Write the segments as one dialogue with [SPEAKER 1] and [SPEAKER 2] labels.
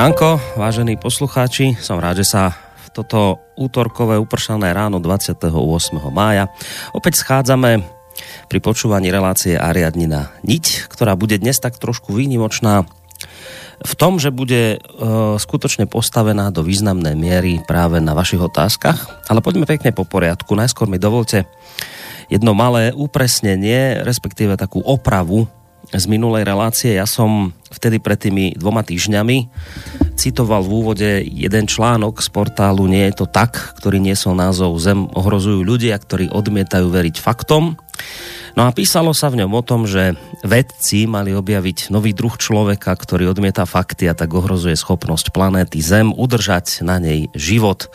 [SPEAKER 1] Ránko, vážení poslucháči. Som rád, že sa v toto útorkové upršané ráno 28. mája opäť schádzame pri počúvaní relácie Ariadnina Niť, ktorá bude dnes tak trošku výnimočná v tom, že bude e, skutočne postavená do významnej miery práve na vašich otázkach. Ale poďme pekne po poriadku. Najskôr mi dovolte jedno malé upresnenie, respektíve takú opravu z minulej relácie. Ja som vtedy pred tými dvoma týždňami citoval v úvode jeden článok z portálu Nie je to tak, ktorý niesol názov Zem ohrozujú ľudia, ktorí odmietajú veriť faktom. No a písalo sa v ňom o tom, že vedci mali objaviť nový druh človeka, ktorý odmieta fakty a tak ohrozuje schopnosť planéty Zem udržať na nej život.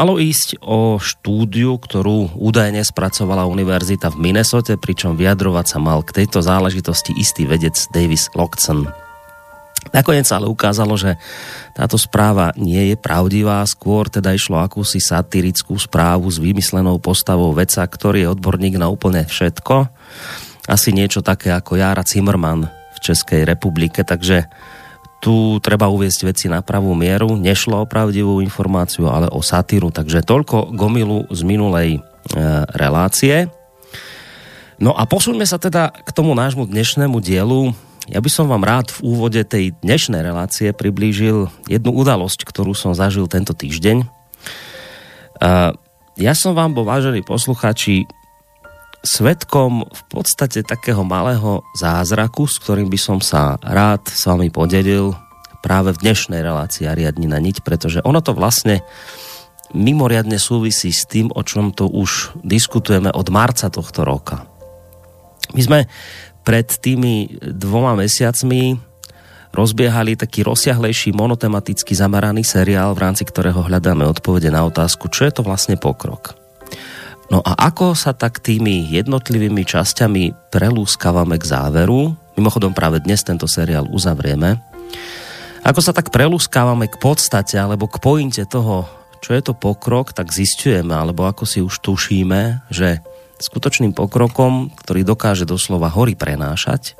[SPEAKER 1] Malo ísť o štúdiu, ktorú údajne spracovala univerzita v Minnesote, pričom vyjadrovať sa mal k tejto záležitosti istý vedec Davis Lockson. Nakoniec sa ale ukázalo, že táto správa nie je pravdivá, skôr teda išlo akúsi satirickú správu s vymyslenou postavou veca, ktorý je odborník na úplne všetko. Asi niečo také ako Jara Zimmerman v Českej republike, takže tu treba uviesť veci na pravú mieru. Nešlo o pravdivú informáciu, ale o satíru, takže toľko gomilu z minulej e, relácie. No a posuňme sa teda k tomu nášmu dnešnému dielu ja by som vám rád v úvode tej dnešnej relácie priblížil jednu udalosť, ktorú som zažil tento týždeň. Ja som vám, bo vážení posluchači, svetkom v podstate takého malého zázraku, s ktorým by som sa rád s vami podelil práve v dnešnej relácii Ariadni na niť, pretože ono to vlastne mimoriadne súvisí s tým, o čom to už diskutujeme od marca tohto roka. My sme pred tými dvoma mesiacmi rozbiehali taký rozsiahlejší monotematicky zameraný seriál, v rámci ktorého hľadáme odpovede na otázku, čo je to vlastne pokrok. No a ako sa tak tými jednotlivými časťami prelúskavame k záveru, mimochodom práve dnes tento seriál uzavrieme, ako sa tak prelúskávame k podstate alebo k pointe toho, čo je to pokrok, tak zistujeme, alebo ako si už tušíme, že skutočným pokrokom, ktorý dokáže doslova hory prenášať,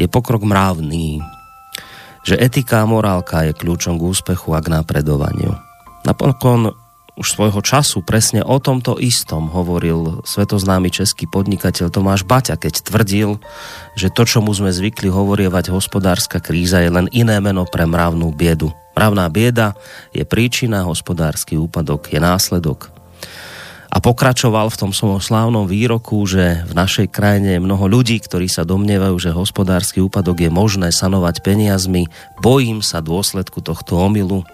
[SPEAKER 1] je pokrok mravný. Že etika a morálka je kľúčom k úspechu a k napredovaniu. Napokon už svojho času presne o tomto istom hovoril svetoznámy český podnikateľ Tomáš Baťa, keď tvrdil, že to, čo mu sme zvykli hovorievať hospodárska kríza, je len iné meno pre mravnú biedu. Mravná bieda je príčina, hospodársky úpadok je následok. A pokračoval v tom svojom slávnom výroku, že v našej krajine je mnoho ľudí, ktorí sa domnievajú, že hospodársky úpadok je možné sanovať peniazmi. Bojím sa dôsledku tohto omilu.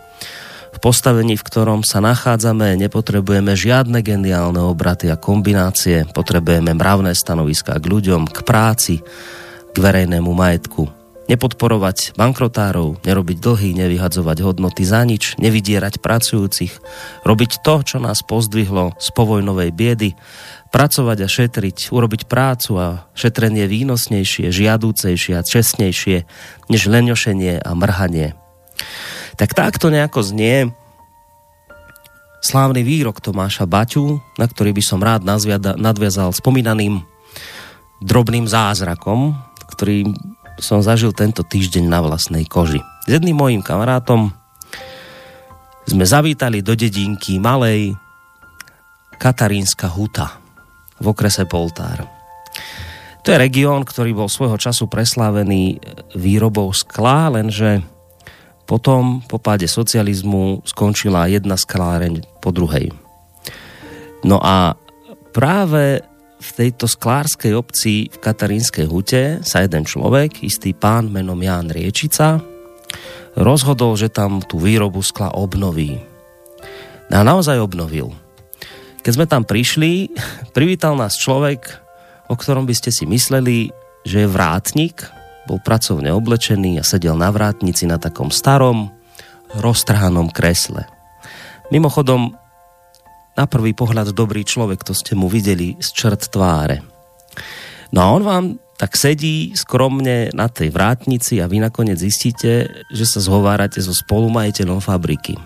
[SPEAKER 1] V postavení, v ktorom sa nachádzame, nepotrebujeme žiadne geniálne obraty a kombinácie. Potrebujeme mravné stanoviska k ľuďom, k práci, k verejnému majetku nepodporovať bankrotárov, nerobiť dlhy, nevyhadzovať hodnoty za nič, nevydierať pracujúcich, robiť to, čo nás pozdvihlo z povojnovej biedy, pracovať a šetriť, urobiť prácu a šetrenie výnosnejšie, žiadúcejšie a čestnejšie, než leňošenie a mrhanie. Tak takto nejako znie slávny výrok Tomáša Baťu, na ktorý by som rád nadviazal spomínaným drobným zázrakom, ktorý som zažil tento týždeň na vlastnej koži. S jedným mojím kamarátom sme zavítali do dedinky malej Katarínska huta v okrese Poltár. To je región, ktorý bol svojho času preslávený výrobou skla, lenže potom po páde socializmu skončila jedna skláreň po druhej. No a práve v tejto sklárskej obci v Katarínskej hute sa jeden človek, istý pán menom Ján Riečica, rozhodol, že tam tú výrobu skla obnoví. A naozaj obnovil. Keď sme tam prišli, privítal nás človek, o ktorom by ste si mysleli, že je vrátnik, bol pracovne oblečený a sedel na vrátnici na takom starom, roztrhanom kresle. Mimochodom, na prvý pohľad dobrý človek, to ste mu videli z črt tváre. No a on vám tak sedí skromne na tej vrátnici a vy nakoniec zistíte, že sa zhovárate so spolumajiteľom fabriky.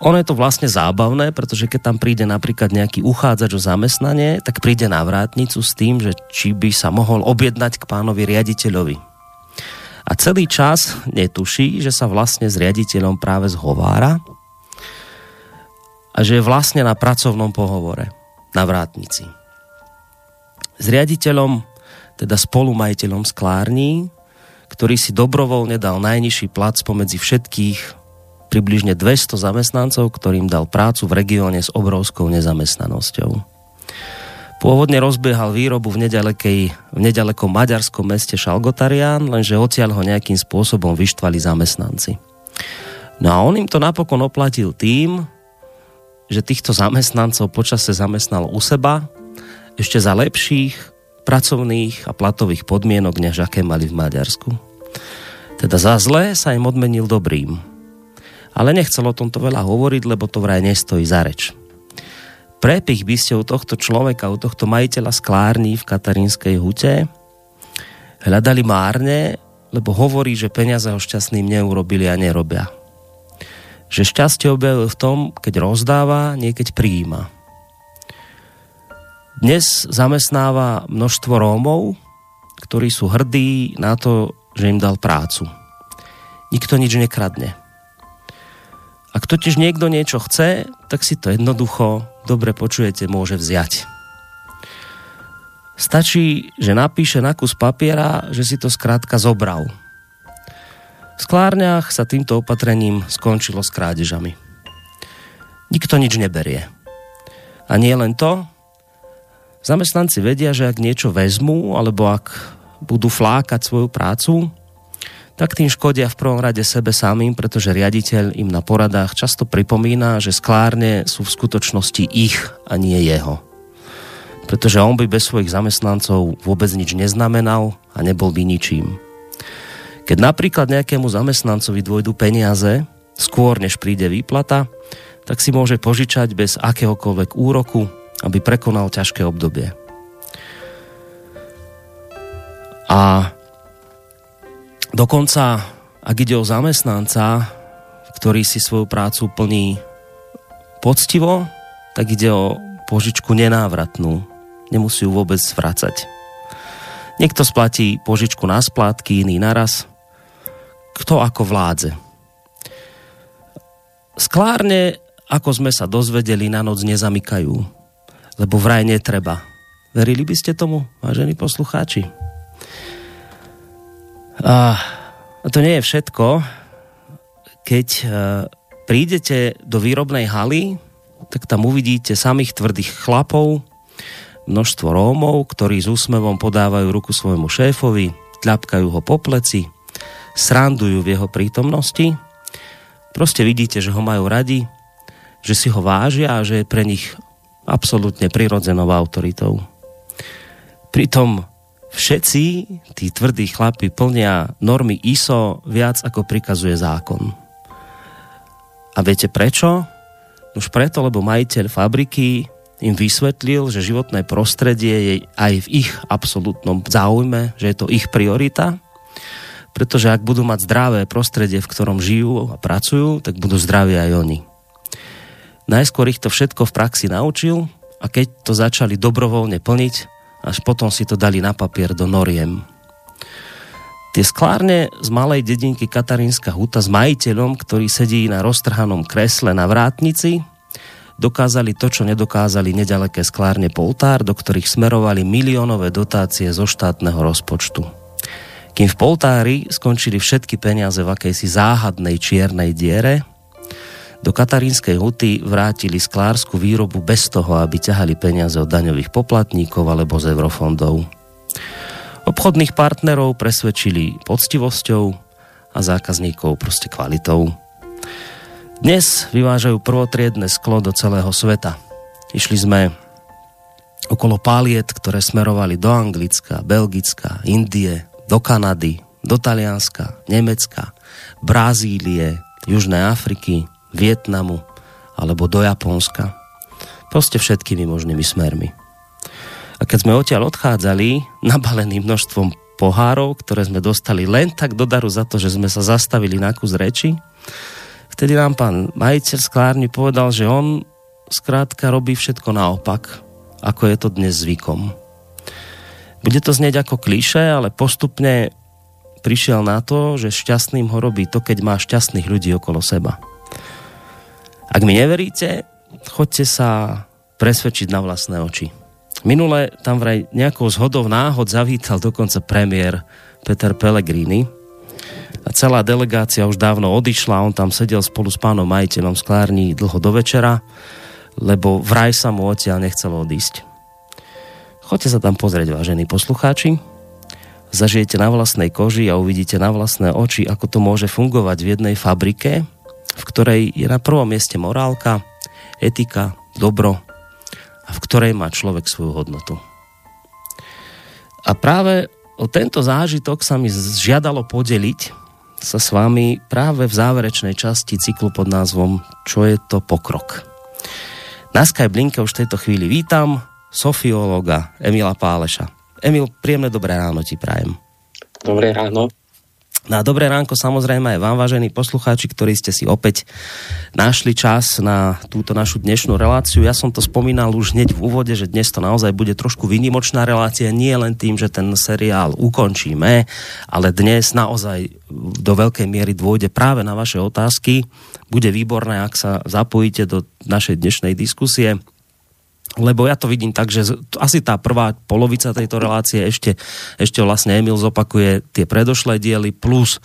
[SPEAKER 1] Ono je to vlastne zábavné, pretože keď tam príde napríklad nejaký uchádzač o zamestnanie, tak príde na vrátnicu s tým, že či by sa mohol objednať k pánovi riaditeľovi. A celý čas netuší, že sa vlastne s riaditeľom práve zhovára a že je vlastne na pracovnom pohovore na vrátnici. S riaditeľom, teda spolumajiteľom sklární, ktorý si dobrovoľne dal najnižší plat spomedzi všetkých približne 200 zamestnancov, ktorým dal prácu v regióne s obrovskou nezamestnanosťou. Pôvodne rozbiehal výrobu v, nedalekej, v nedalekom maďarskom meste Šalgotarian, lenže odtiaľ ho nejakým spôsobom vyštvali zamestnanci. No a on im to napokon oplatil tým, že týchto zamestnancov počase zamestnal u seba ešte za lepších pracovných a platových podmienok, než aké mali v Maďarsku. Teda za zlé sa im odmenil dobrým. Ale nechcel o tomto veľa hovoriť, lebo to vraj nestojí za reč. Prepich by ste u tohto človeka, u tohto majiteľa sklární v Katarínskej hute hľadali márne, lebo hovorí, že peniaze ho šťastným neurobili a nerobia že šťastie objavuje v tom, keď rozdáva, nie keď prijíma. Dnes zamestnáva množstvo Rómov, ktorí sú hrdí na to, že im dal prácu. Nikto nič nekradne. Ak totiž niekto niečo chce, tak si to jednoducho, dobre počujete, môže vziať. Stačí, že napíše na kus papiera, že si to skrátka zobral – v sklárniach sa týmto opatrením skončilo s krádežami. Nikto nič neberie. A nie len to, zamestnanci vedia, že ak niečo vezmú, alebo ak budú flákať svoju prácu, tak tým škodia v prvom rade sebe samým, pretože riaditeľ im na poradách často pripomína, že sklárne sú v skutočnosti ich a nie jeho. Pretože on by bez svojich zamestnancov vôbec nič neznamenal a nebol by ničím. Keď napríklad nejakému zamestnancovi dôjdu peniaze skôr, než príde výplata, tak si môže požičať bez akéhokoľvek úroku, aby prekonal ťažké obdobie. A dokonca, ak ide o zamestnanca, ktorý si svoju prácu plní poctivo, tak ide o požičku nenávratnú. Nemusí ju vôbec vracať. Niekto splatí požičku na splátky, iný naraz kto ako vládze. Sklárne, ako sme sa dozvedeli, na noc nezamykajú, lebo vraj netreba. Verili by ste tomu, vážení poslucháči? A to nie je všetko. Keď e, prídete do výrobnej haly tak tam uvidíte samých tvrdých chlapov, množstvo Rómov, ktorí s úsmevom podávajú ruku svojmu šéfovi, tľapkajú ho po pleci, srandujú v jeho prítomnosti. Proste vidíte, že ho majú radi, že si ho vážia a že je pre nich absolútne prirodzenou autoritou. Pritom všetci tí tvrdí chlapi plnia normy ISO viac ako prikazuje zákon. A viete prečo? Už preto, lebo majiteľ fabriky im vysvetlil, že životné prostredie je aj v ich absolútnom záujme, že je to ich priorita, pretože ak budú mať zdravé prostredie, v ktorom žijú a pracujú, tak budú zdraví aj oni. Najskôr ich to všetko v praxi naučil a keď to začali dobrovoľne plniť, až potom si to dali na papier do noriem. Tie sklárne z malej dedinky Katarínska Huta s majiteľom, ktorý sedí na roztrhanom kresle na vrátnici, dokázali to, čo nedokázali nedaleké sklárne Poltár, do ktorých smerovali miliónové dotácie zo štátneho rozpočtu. Kým v Poltári skončili všetky peniaze v akejsi záhadnej čiernej diere, do Katarínskej huty vrátili sklársku výrobu bez toho, aby ťahali peniaze od daňových poplatníkov alebo z eurofondov. Obchodných partnerov presvedčili poctivosťou a zákazníkov proste kvalitou. Dnes vyvážajú prvotriedne sklo do celého sveta. Išli sme okolo páliet, ktoré smerovali do Anglicka, Belgicka, Indie, do Kanady, do Talianska, Nemecka, Brazílie, Južnej Afriky, Vietnamu alebo do Japonska. Proste všetkými možnými smermi. A keď sme odtiaľ odchádzali, nabalený množstvom pohárov, ktoré sme dostali len tak do daru za to, že sme sa zastavili na kus reči, vtedy nám pán majiteľ sklárny povedal, že on skrátka robí všetko naopak, ako je to dnes zvykom. Bude to znieť ako kliše, ale postupne prišiel na to, že šťastným ho robí to, keď má šťastných ľudí okolo seba. Ak mi neveríte, choďte sa presvedčiť na vlastné oči. Minule tam vraj nejakou zhodou náhod zavítal dokonca premiér Peter Pellegrini, a celá delegácia už dávno odišla, on tam sedel spolu s pánom majiteľom sklární dlho do večera, lebo vraj sa mu odtiaľ nechcelo odísť. Choďte sa tam pozrieť, vážení poslucháči. Zažijete na vlastnej koži a uvidíte na vlastné oči, ako to môže fungovať v jednej fabrike, v ktorej je na prvom mieste morálka, etika, dobro a v ktorej má človek svoju hodnotu. A práve o tento zážitok sa mi žiadalo podeliť sa s vami práve v záverečnej časti cyklu pod názvom Čo je to pokrok. Na Skype linke už v tejto chvíli vítam sofiológa Emila Páleša. Emil, príjemné dobré ráno ti prajem.
[SPEAKER 2] Dobré ráno.
[SPEAKER 1] Na dobré ránko samozrejme aj vám, vážení poslucháči, ktorí ste si opäť našli čas na túto našu dnešnú reláciu. Ja som to spomínal už hneď v úvode, že dnes to naozaj bude trošku vynimočná relácia, nie len tým, že ten seriál ukončíme, ale dnes naozaj do veľkej miery dôjde práve na vaše otázky. Bude výborné, ak sa zapojíte do našej dnešnej diskusie lebo ja to vidím tak, že asi tá prvá polovica tejto relácie ešte, ešte vlastne Emil zopakuje tie predošlé diely plus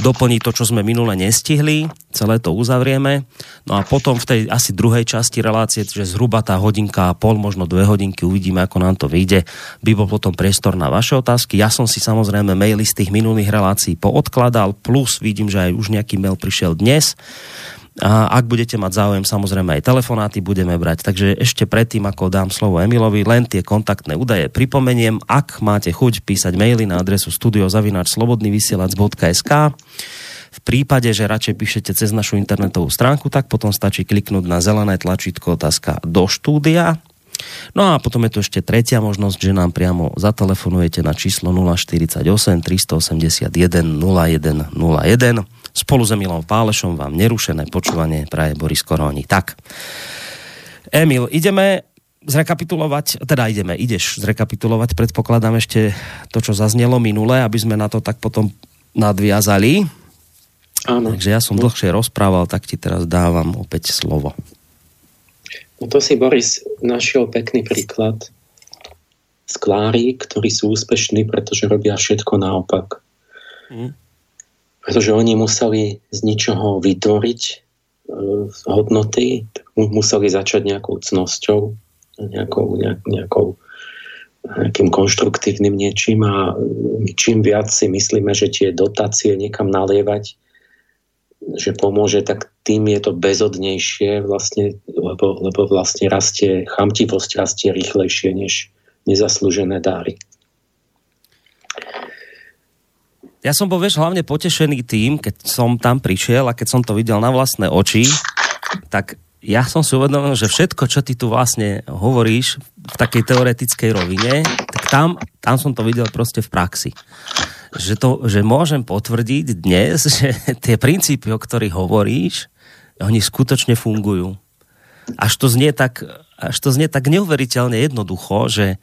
[SPEAKER 1] doplní to, čo sme minule nestihli, celé to uzavrieme. No a potom v tej asi druhej časti relácie, že zhruba tá hodinka a pol, možno dve hodinky, uvidíme, ako nám to vyjde, by bol potom priestor na vaše otázky. Ja som si samozrejme maily z tých minulých relácií poodkladal, plus vidím, že aj už nejaký mail prišiel dnes a ak budete mať záujem, samozrejme aj telefonáty budeme brať. Takže ešte predtým, ako dám slovo Emilovi, len tie kontaktné údaje pripomeniem. Ak máte chuť písať maily na adresu studiozavinačslobodnyvysielac.sk v prípade, že radšej píšete cez našu internetovú stránku, tak potom stačí kliknúť na zelené tlačítko otázka do štúdia. No a potom je tu ešte tretia možnosť, že nám priamo zatelefonujete na číslo 048 381 0101 Spolu s Emilom Pálešom vám nerušené počúvanie praje Boris Koróni. Tak, Emil, ideme zrekapitulovať, teda ideme, ideš zrekapitulovať, predpokladám ešte to, čo zaznelo minule, aby sme na to tak potom nadviazali. Áno. Takže ja som dlhšie rozprával, tak ti teraz dávam opäť slovo.
[SPEAKER 2] No to si Boris našiel pekný príklad. Sklári, ktorí sú úspešní, pretože robia všetko naopak. Mm pretože oni museli z ničoho vytvoriť hodnoty, tak museli začať nejakou cnosťou, nejakou, nejak, nejakou nejakým konštruktívnym niečím a čím viac si myslíme, že tie dotácie niekam nalievať, že pomôže, tak tým je to bezodnejšie vlastne, lebo, lebo vlastne rastie, chamtivosť rastie rýchlejšie než nezaslúžené dáry.
[SPEAKER 1] Ja som bol, vieš, hlavne potešený tým, keď som tam prišiel a keď som to videl na vlastné oči, tak ja som si uvedomil, že všetko, čo ty tu vlastne hovoríš v takej teoretickej rovine, tak tam, tam som to videl proste v praxi. Že, to, že môžem potvrdiť dnes, že tie princípy, o ktorých hovoríš, oni skutočne fungujú. Až to znie tak, až to znie tak neuveriteľne jednoducho, že,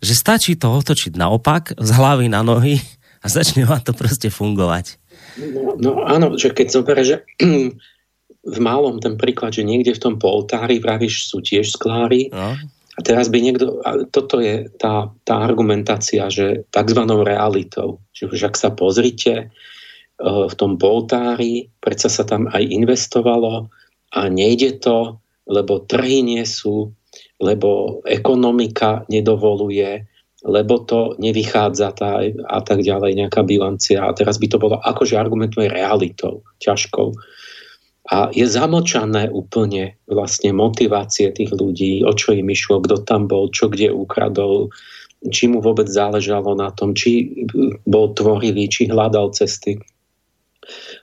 [SPEAKER 1] že stačí to otočiť naopak, z hlavy na nohy a začne vám to proste fungovať.
[SPEAKER 2] No, no áno, že keď zoberie, že v malom ten príklad, že niekde v tom poltári vravíš sú tiež sklári no. a teraz by niekto, a toto je tá, tá argumentácia, že tzv. realitou, že už ak sa pozrite e, v tom poltári, predsa sa tam aj investovalo a nejde to, lebo trhy nie sú, lebo ekonomika nedovoluje, lebo to nevychádza tá, a tak ďalej, nejaká bilancia. A teraz by to bolo akože argumentuje realitou, ťažkou. A je zamlčané úplne vlastne motivácie tých ľudí, o čo im išlo, kto tam bol, čo kde ukradol, či mu vôbec záležalo na tom, či bol tvorivý, či hľadal cesty.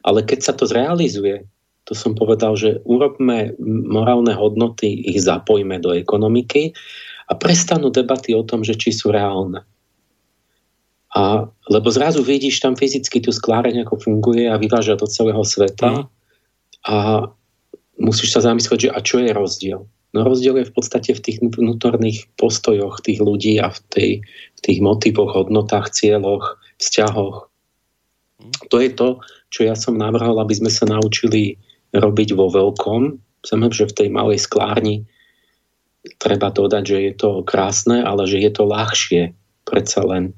[SPEAKER 2] Ale keď sa to zrealizuje, to som povedal, že urobme morálne hodnoty, ich zapojme do ekonomiky a prestanú debaty o tom, že či sú reálne. A, lebo zrazu vidíš tam fyzicky tú skláreň, ako funguje a vyváža do celého sveta mm. a musíš sa zamyslieť, že a čo je rozdiel? No rozdiel je v podstate v tých vnútorných postojoch tých ľudí a v, tej, v tých motivoch, hodnotách, cieľoch, vzťahoch. Mm. To je to, čo ja som navrhol, aby sme sa naučili robiť vo veľkom. Samozrejme, že v tej malej sklárni treba dodať, že je to krásne, ale že je to ľahšie predsa len.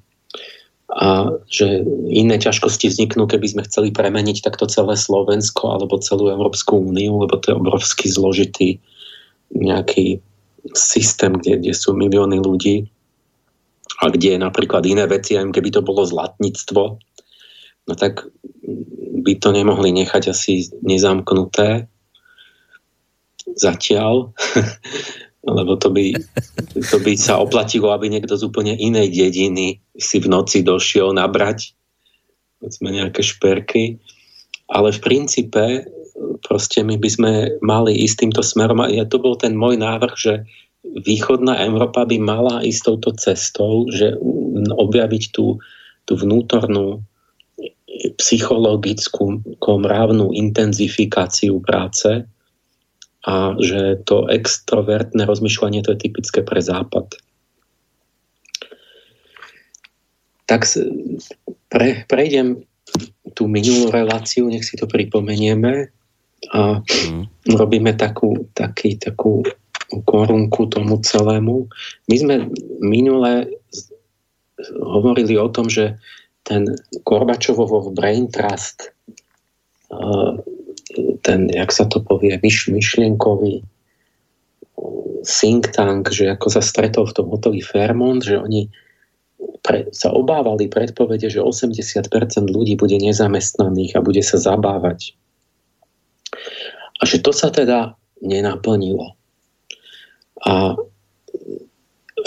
[SPEAKER 2] A že iné ťažkosti vzniknú, keby sme chceli premeniť takto celé Slovensko alebo celú Európsku úniu, lebo to je obrovský zložitý nejaký systém, kde, kde sú milióny ľudí a kde je napríklad iné veci, aj keby to bolo zlatníctvo, no tak by to nemohli nechať asi nezamknuté zatiaľ. lebo to by, to by sa oplatilo, aby niekto z úplne inej dediny si v noci došiel nabrať sme nejaké šperky. Ale v princípe proste my by sme mali ísť týmto smerom. A ja to bol ten môj návrh, že východná Európa by mala ísť touto cestou, že objaviť tú, tú vnútornú psychologickú, mravnú intenzifikáciu práce, a že to extrovertné rozmýšľanie to je typické pre západ. Tak pre, prejdem tú minulú reláciu, nech si to pripomenieme a mm. robíme takú, taký, takú korunku tomu celému. My sme minule hovorili o tom, že ten Korbačovov Brain Trust ten, jak sa to povie, myš, myšlienkový think tank, že ako sa stretol v tom hoteli Fairmont, že oni pre, sa obávali predpovede, že 80% ľudí bude nezamestnaných a bude sa zabávať. A že to sa teda nenaplnilo. A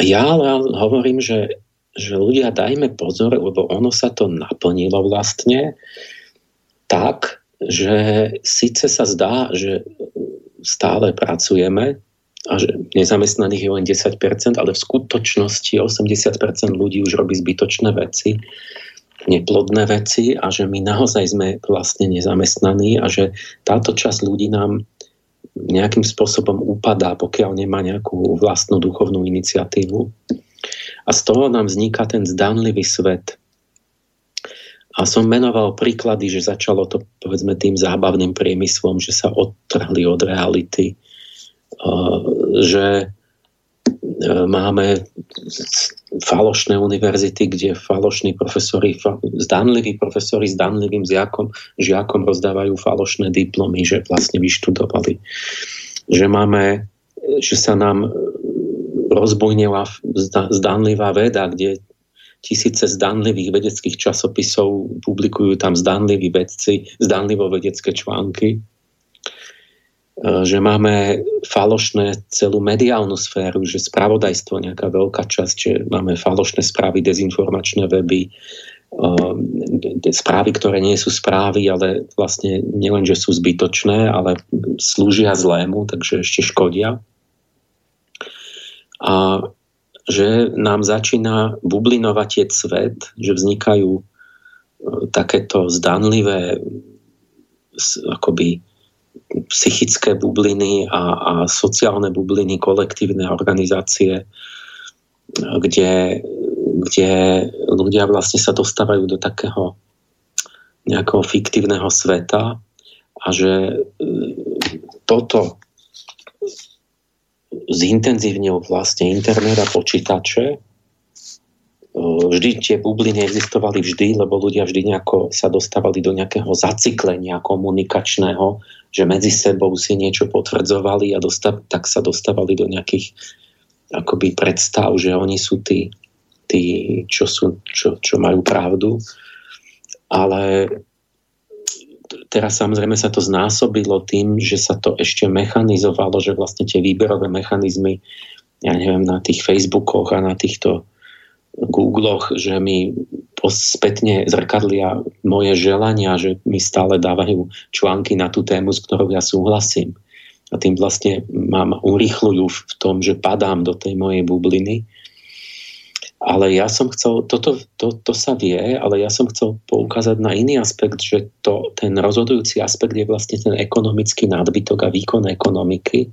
[SPEAKER 2] ja ale hovorím, že, že ľudia dajme pozor, lebo ono sa to naplnilo vlastne tak, že síce sa zdá, že stále pracujeme a že nezamestnaných je len 10%, ale v skutočnosti 80% ľudí už robí zbytočné veci, neplodné veci a že my naozaj sme vlastne nezamestnaní a že táto časť ľudí nám nejakým spôsobom upadá, pokiaľ nemá nejakú vlastnú duchovnú iniciatívu. A z toho nám vzniká ten zdanlivý svet, a som menoval príklady, že začalo to povedzme tým zábavným priemyslom, že sa odtrhli od reality, že máme falošné univerzity, kde falošní profesori, zdanliví profesori s danlivým žiakom, žiakom rozdávajú falošné diplomy, že vlastne vyštudovali. Že máme, že sa nám rozbujnila zdanlivá veda, kde tisíce zdanlivých vedeckých časopisov publikujú tam zdanliví vedci, zdanlivo vedecké články E, že máme falošné celú mediálnu sféru, že spravodajstvo nejaká veľká časť, že máme falošné správy, dezinformačné weby, e, správy, ktoré nie sú správy, ale vlastne nielen, že sú zbytočné, ale slúžia zlému, takže ešte škodia. A že nám začína bublinovať svet, že vznikajú e, takéto zdanlivé akoby psychické bubliny a, a sociálne bubliny, kolektívne organizácie, kde, kde ľudia vlastne sa dostávajú do takého nejakého fiktívneho sveta a že e, toto zintenzívnil vlastne internet a počítače vždy tie bubliny existovali vždy, lebo ľudia vždy nejako sa dostávali do nejakého zaciklenia komunikačného, že medzi sebou si niečo potvrdzovali a dostav, tak sa dostávali do nejakých akoby predstav, že oni sú tí, tí čo, sú, čo, čo majú pravdu. Ale teraz samozrejme sa to znásobilo tým, že sa to ešte mechanizovalo, že vlastne tie výberové mechanizmy, ja neviem, na tých Facebookoch a na týchto Googloch, že mi spätne zrkadlia moje želania, že mi stále dávajú články na tú tému, s ktorou ja súhlasím. A tým vlastne mám urýchľujú v tom, že padám do tej mojej bubliny. Ale ja som chcel, toto to, to sa vie, ale ja som chcel poukázať na iný aspekt, že to, ten rozhodujúci aspekt je vlastne ten ekonomický nadbytok a výkon ekonomiky.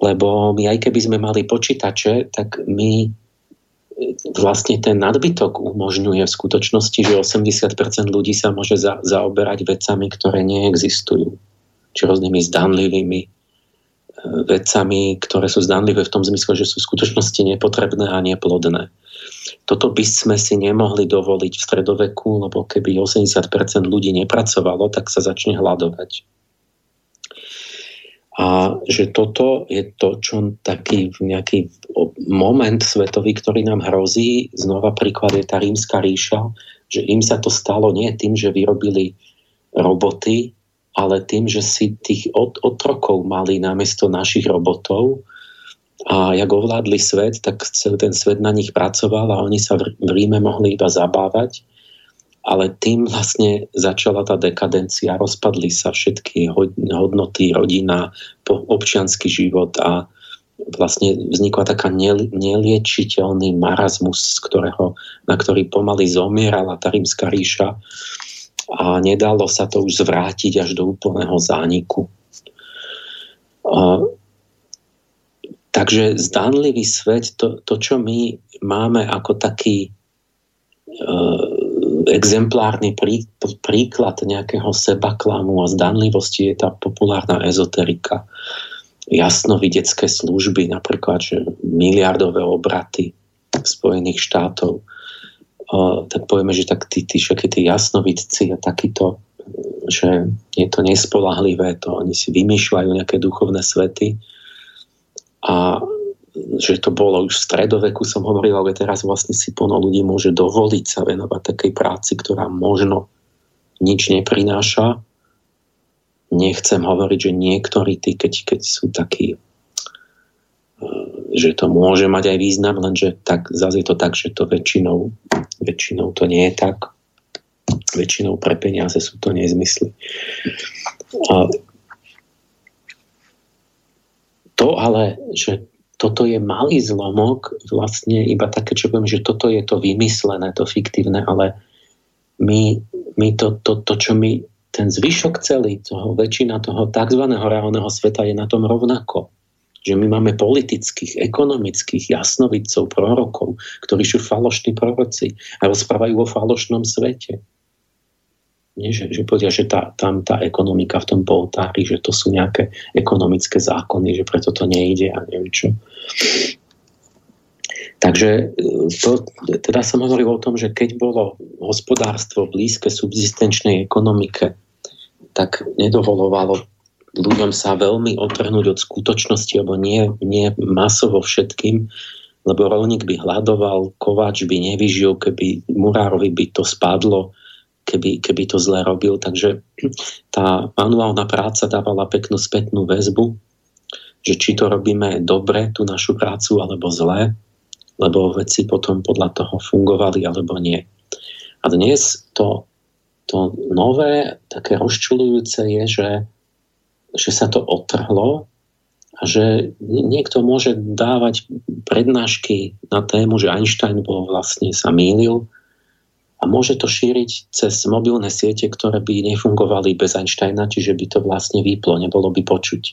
[SPEAKER 2] Lebo my aj keby sme mali počítače, tak my vlastne ten nadbytok umožňuje v skutočnosti, že 80% ľudí sa môže za, zaoberať vecami, ktoré neexistujú. Či rôznymi zdanlivými e, vecami, ktoré sú zdanlivé v tom zmysle, že sú v skutočnosti nepotrebné a neplodné. Toto by sme si nemohli dovoliť v stredoveku, lebo keby 80% ľudí nepracovalo, tak sa začne hľadovať. A že toto je to, čo taký nejaký moment svetový, ktorý nám hrozí. Znova príklad je tá rímska ríša, že im sa to stalo nie tým, že vyrobili roboty, ale tým, že si tých od, otrokov mali namiesto našich robotov a jak ovládli svet, tak celý ten svet na nich pracoval a oni sa v Ríme mohli iba zabávať. Ale tým vlastne začala tá dekadencia, rozpadli sa všetky hodnoty, rodina, občianský život a vlastne vznikla taká neliečiteľný marazmus, z ktorého, na ktorý pomaly zomierala tá rímska ríša a nedalo sa to už zvrátiť až do úplného zániku. A, takže zdánlivý svet, to, to, čo my máme ako taký e, exemplárny prí, príklad nejakého sebaklamu a zdanlivosti je tá populárna ezoterika. Jasnovidecké služby, napríklad, že miliardové obraty Spojených štátov. Tak povieme, že tak tí, tí všetky tí jasnovidci a takýto, že je to nespolahlivé, to oni si vymýšľajú nejaké duchovné svety a že to bolo už v stredoveku, som hovoril, ale teraz vlastne si plno ľudí môže dovoliť sa venovať takej práci, ktorá možno nič neprináša. Nechcem hovoriť, že niektorí tí, keď, keď sú takí, e, že to môže mať aj význam, lenže tak, zase je to tak, že to väčšinou, väčšinou to nie je tak. Väčšinou pre peniaze sú to nezmysly. A to ale, že toto je malý zlomok, vlastne iba také, čo poviem, že toto je to vymyslené, to fiktívne, ale my, my to, to, to, čo my, ten zvyšok celý, toho, väčšina toho tzv. reálneho sveta je na tom rovnako. Že my máme politických, ekonomických jasnovidcov, prorokov, ktorí sú falošní proroci a rozprávajú o falošnom svete. Nie, že, že povedia, že tá, tam tá ekonomika v tom poltári, že to sú nejaké ekonomické zákony, že preto to nejde a neviem čo. Takže e, to, teda som hovoril o tom, že keď bolo hospodárstvo blízke subzistenčnej ekonomike, tak nedovolovalo ľuďom sa veľmi otrhnúť od skutočnosti, alebo nie, nie masovo všetkým, lebo rolník by hľadoval, kováč by nevyžil, keby murárovi by to spadlo, keby, keby to zle robil. Takže tá manuálna práca dávala peknú spätnú väzbu, že či to robíme dobre, tú našu prácu, alebo zle lebo veci potom podľa toho fungovali alebo nie. A dnes to, to nové, také rozčulujúce je, že, že sa to otrhlo a že niekto môže dávať prednášky na tému, že Einstein bol vlastne sa mýlil a môže to šíriť cez mobilné siete, ktoré by nefungovali bez Einsteina, čiže by to vlastne vyplo, nebolo by počuť.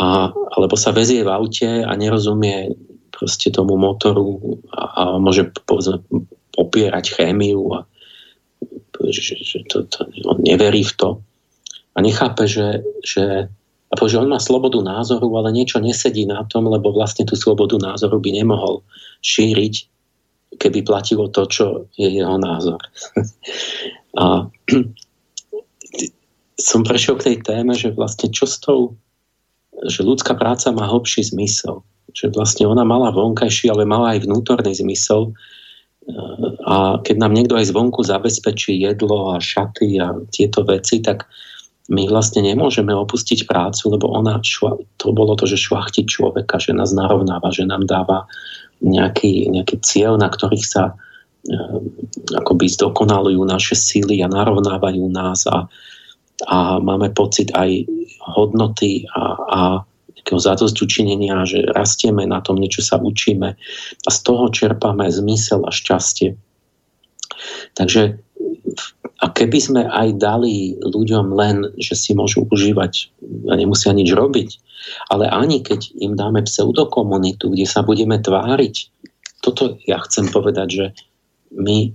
[SPEAKER 2] A, alebo sa vezie v aute a nerozumie proste tomu motoru a, a môže povedzme, popierať chémiu a že, že to, to, on neverí v to a nechápe, že, že a povie, že on má slobodu názoru, ale niečo nesedí na tom, lebo vlastne tú slobodu názoru by nemohol šíriť, keby platilo to, čo je jeho názor. a som prešiel k tej téme, že vlastne čo s tou, že ľudská práca má hlbší zmysel že vlastne ona mala vonkajší, ale mala aj vnútorný zmysel. A keď nám niekto aj zvonku zabezpečí jedlo a šaty a tieto veci, tak my vlastne nemôžeme opustiť prácu, lebo ona, to bolo to, že šlachtiť človeka, že nás narovnáva, že nám dáva nejaký, nejaký cieľ, na ktorých sa e, akoby zdokonalujú naše síly a narovnávajú nás a, a máme pocit aj hodnoty a, a takého zadosť učinenia, že rastieme na tom, niečo sa učíme a z toho čerpáme zmysel a šťastie. Takže a keby sme aj dali ľuďom len, že si môžu užívať a nemusia nič robiť, ale ani keď im dáme pseudokomunitu, kde sa budeme tváriť, toto ja chcem povedať, že my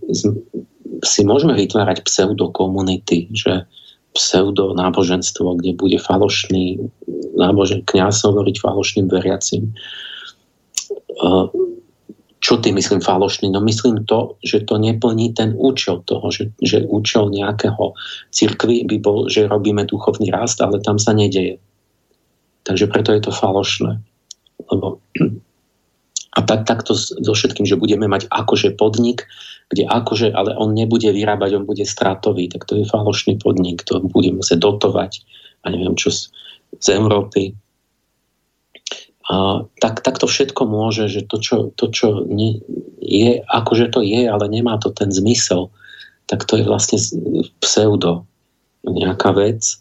[SPEAKER 2] si môžeme vytvárať pseudokomunity, že pseudo náboženstvo, kde bude falošný nábožen, kniaz hovoriť falošným veriacim. Čo ty myslím falošný? No myslím to, že to neplní ten účel toho, že, že účel nejakého cirkvy by bol, že robíme duchovný rast, ale tam sa nedeje. Takže preto je to falošné. Lebo a tak, takto so všetkým, že budeme mať akože podnik, kde akože, ale on nebude vyrábať, on bude stratový, tak to je falošný podnik, to bude musieť dotovať a neviem čo z, z Európy. A tak, tak to všetko môže, že to, čo, to, čo nie, je, akože to je, ale nemá to ten zmysel, tak to je vlastne pseudo nejaká vec.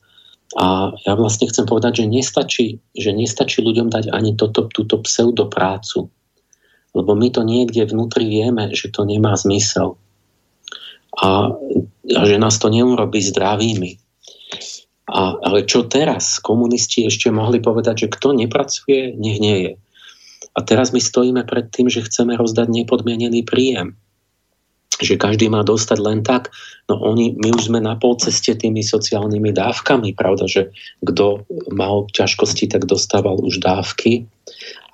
[SPEAKER 2] A ja vlastne chcem povedať, že nestačí, že nestačí ľuďom dať ani toto, túto pseudoprácu lebo my to niekde vnútri vieme, že to nemá zmysel. A, a že nás to neurobí zdravými. A, ale čo teraz? Komunisti ešte mohli povedať, že kto nepracuje, nech nie je. A teraz my stojíme pred tým, že chceme rozdať nepodmienený príjem. Že každý má dostať len tak. No oni, my už sme na pol ceste tými sociálnymi dávkami, pravda, že kto mal ťažkosti, tak dostával už dávky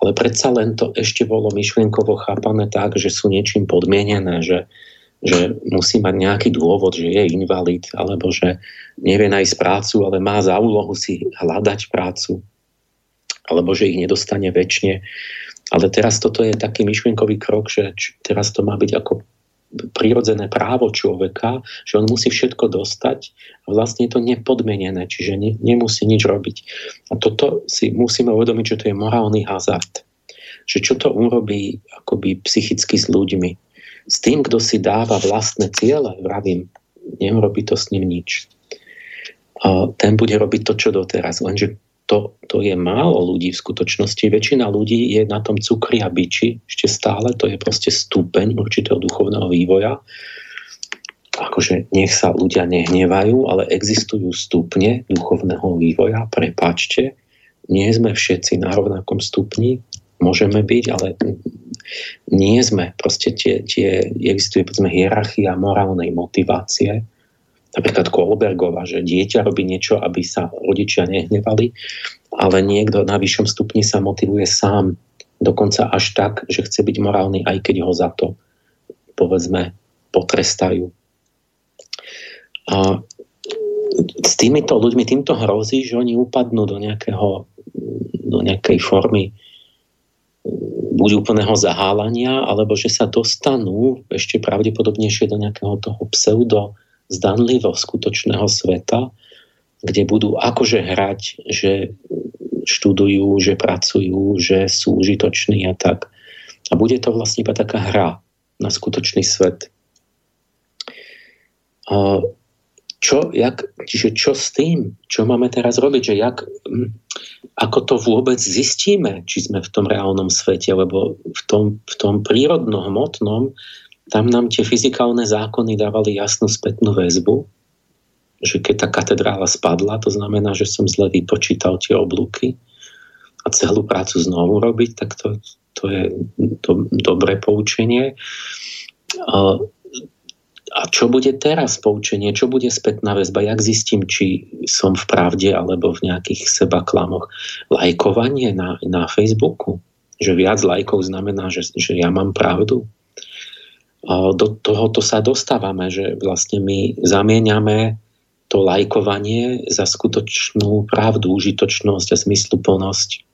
[SPEAKER 2] ale predsa len to ešte bolo myšlienkovo chápané tak, že sú niečím podmienené, že, že musí mať nejaký dôvod, že je invalid, alebo že nevie nájsť prácu, ale má za úlohu si hľadať prácu, alebo že ich nedostane väčšine. Ale teraz toto je taký myšlienkový krok, že teraz to má byť ako prirodzené právo človeka, že on musí všetko dostať a vlastne je to nepodmenené, čiže ne, nemusí nič robiť. A toto si musíme uvedomiť, že to je morálny hazard. Že čo to urobí akoby psychicky s ľuďmi. S tým, kto si dáva vlastné ciele, vravím, neurobí to s ním nič. Ten bude robiť to, čo doteraz. Lenže to, to je málo ľudí v skutočnosti. Väčšina ľudí je na tom cukri a biči ešte stále, to je proste stupeň určitého duchovného vývoja. Akože nech sa ľudia nehnevajú, ale existujú stupne duchovného vývoja, prepačte, nie sme všetci na rovnakom stupni, môžeme byť, ale nie sme. Proste tie, tie existuje povedzme hierarchia morálnej motivácie, napríklad Kohlbergova, že dieťa robí niečo, aby sa rodičia nehnevali, ale niekto na vyššom stupni sa motivuje sám, dokonca až tak, že chce byť morálny, aj keď ho za to, povedzme, potrestajú. A s týmito ľuďmi týmto hrozí, že oni upadnú do, nejakého, do nejakej formy buď úplného zahálania, alebo že sa dostanú ešte pravdepodobnejšie do nejakého toho pseudo zdanlivo skutočného sveta, kde budú akože hrať, že študujú, že pracujú, že sú užitoční a tak. A bude to vlastne iba taká hra na skutočný svet. Čo, jak, čiže čo s tým? Čo máme teraz robiť? Že jak, hm, ako to vôbec zistíme, či sme v tom reálnom svete, lebo v tom, v tom prírodno-hmotnom tam nám tie fyzikálne zákony dávali jasnú spätnú väzbu, že keď tá katedrála spadla, to znamená, že som zle vypočítal tie oblúky a celú prácu znovu robiť, tak to, to je do, dobré poučenie. A čo bude teraz poučenie? Čo bude spätná väzba? Jak zistím, či som v pravde alebo v nejakých seba klamoch? Lajkovanie na, na Facebooku? Že viac lajkov znamená, že, že ja mám pravdu? Do tohoto sa dostávame, že vlastne my zamieňame to lajkovanie za skutočnú pravdu, užitočnosť a zmysluplnosť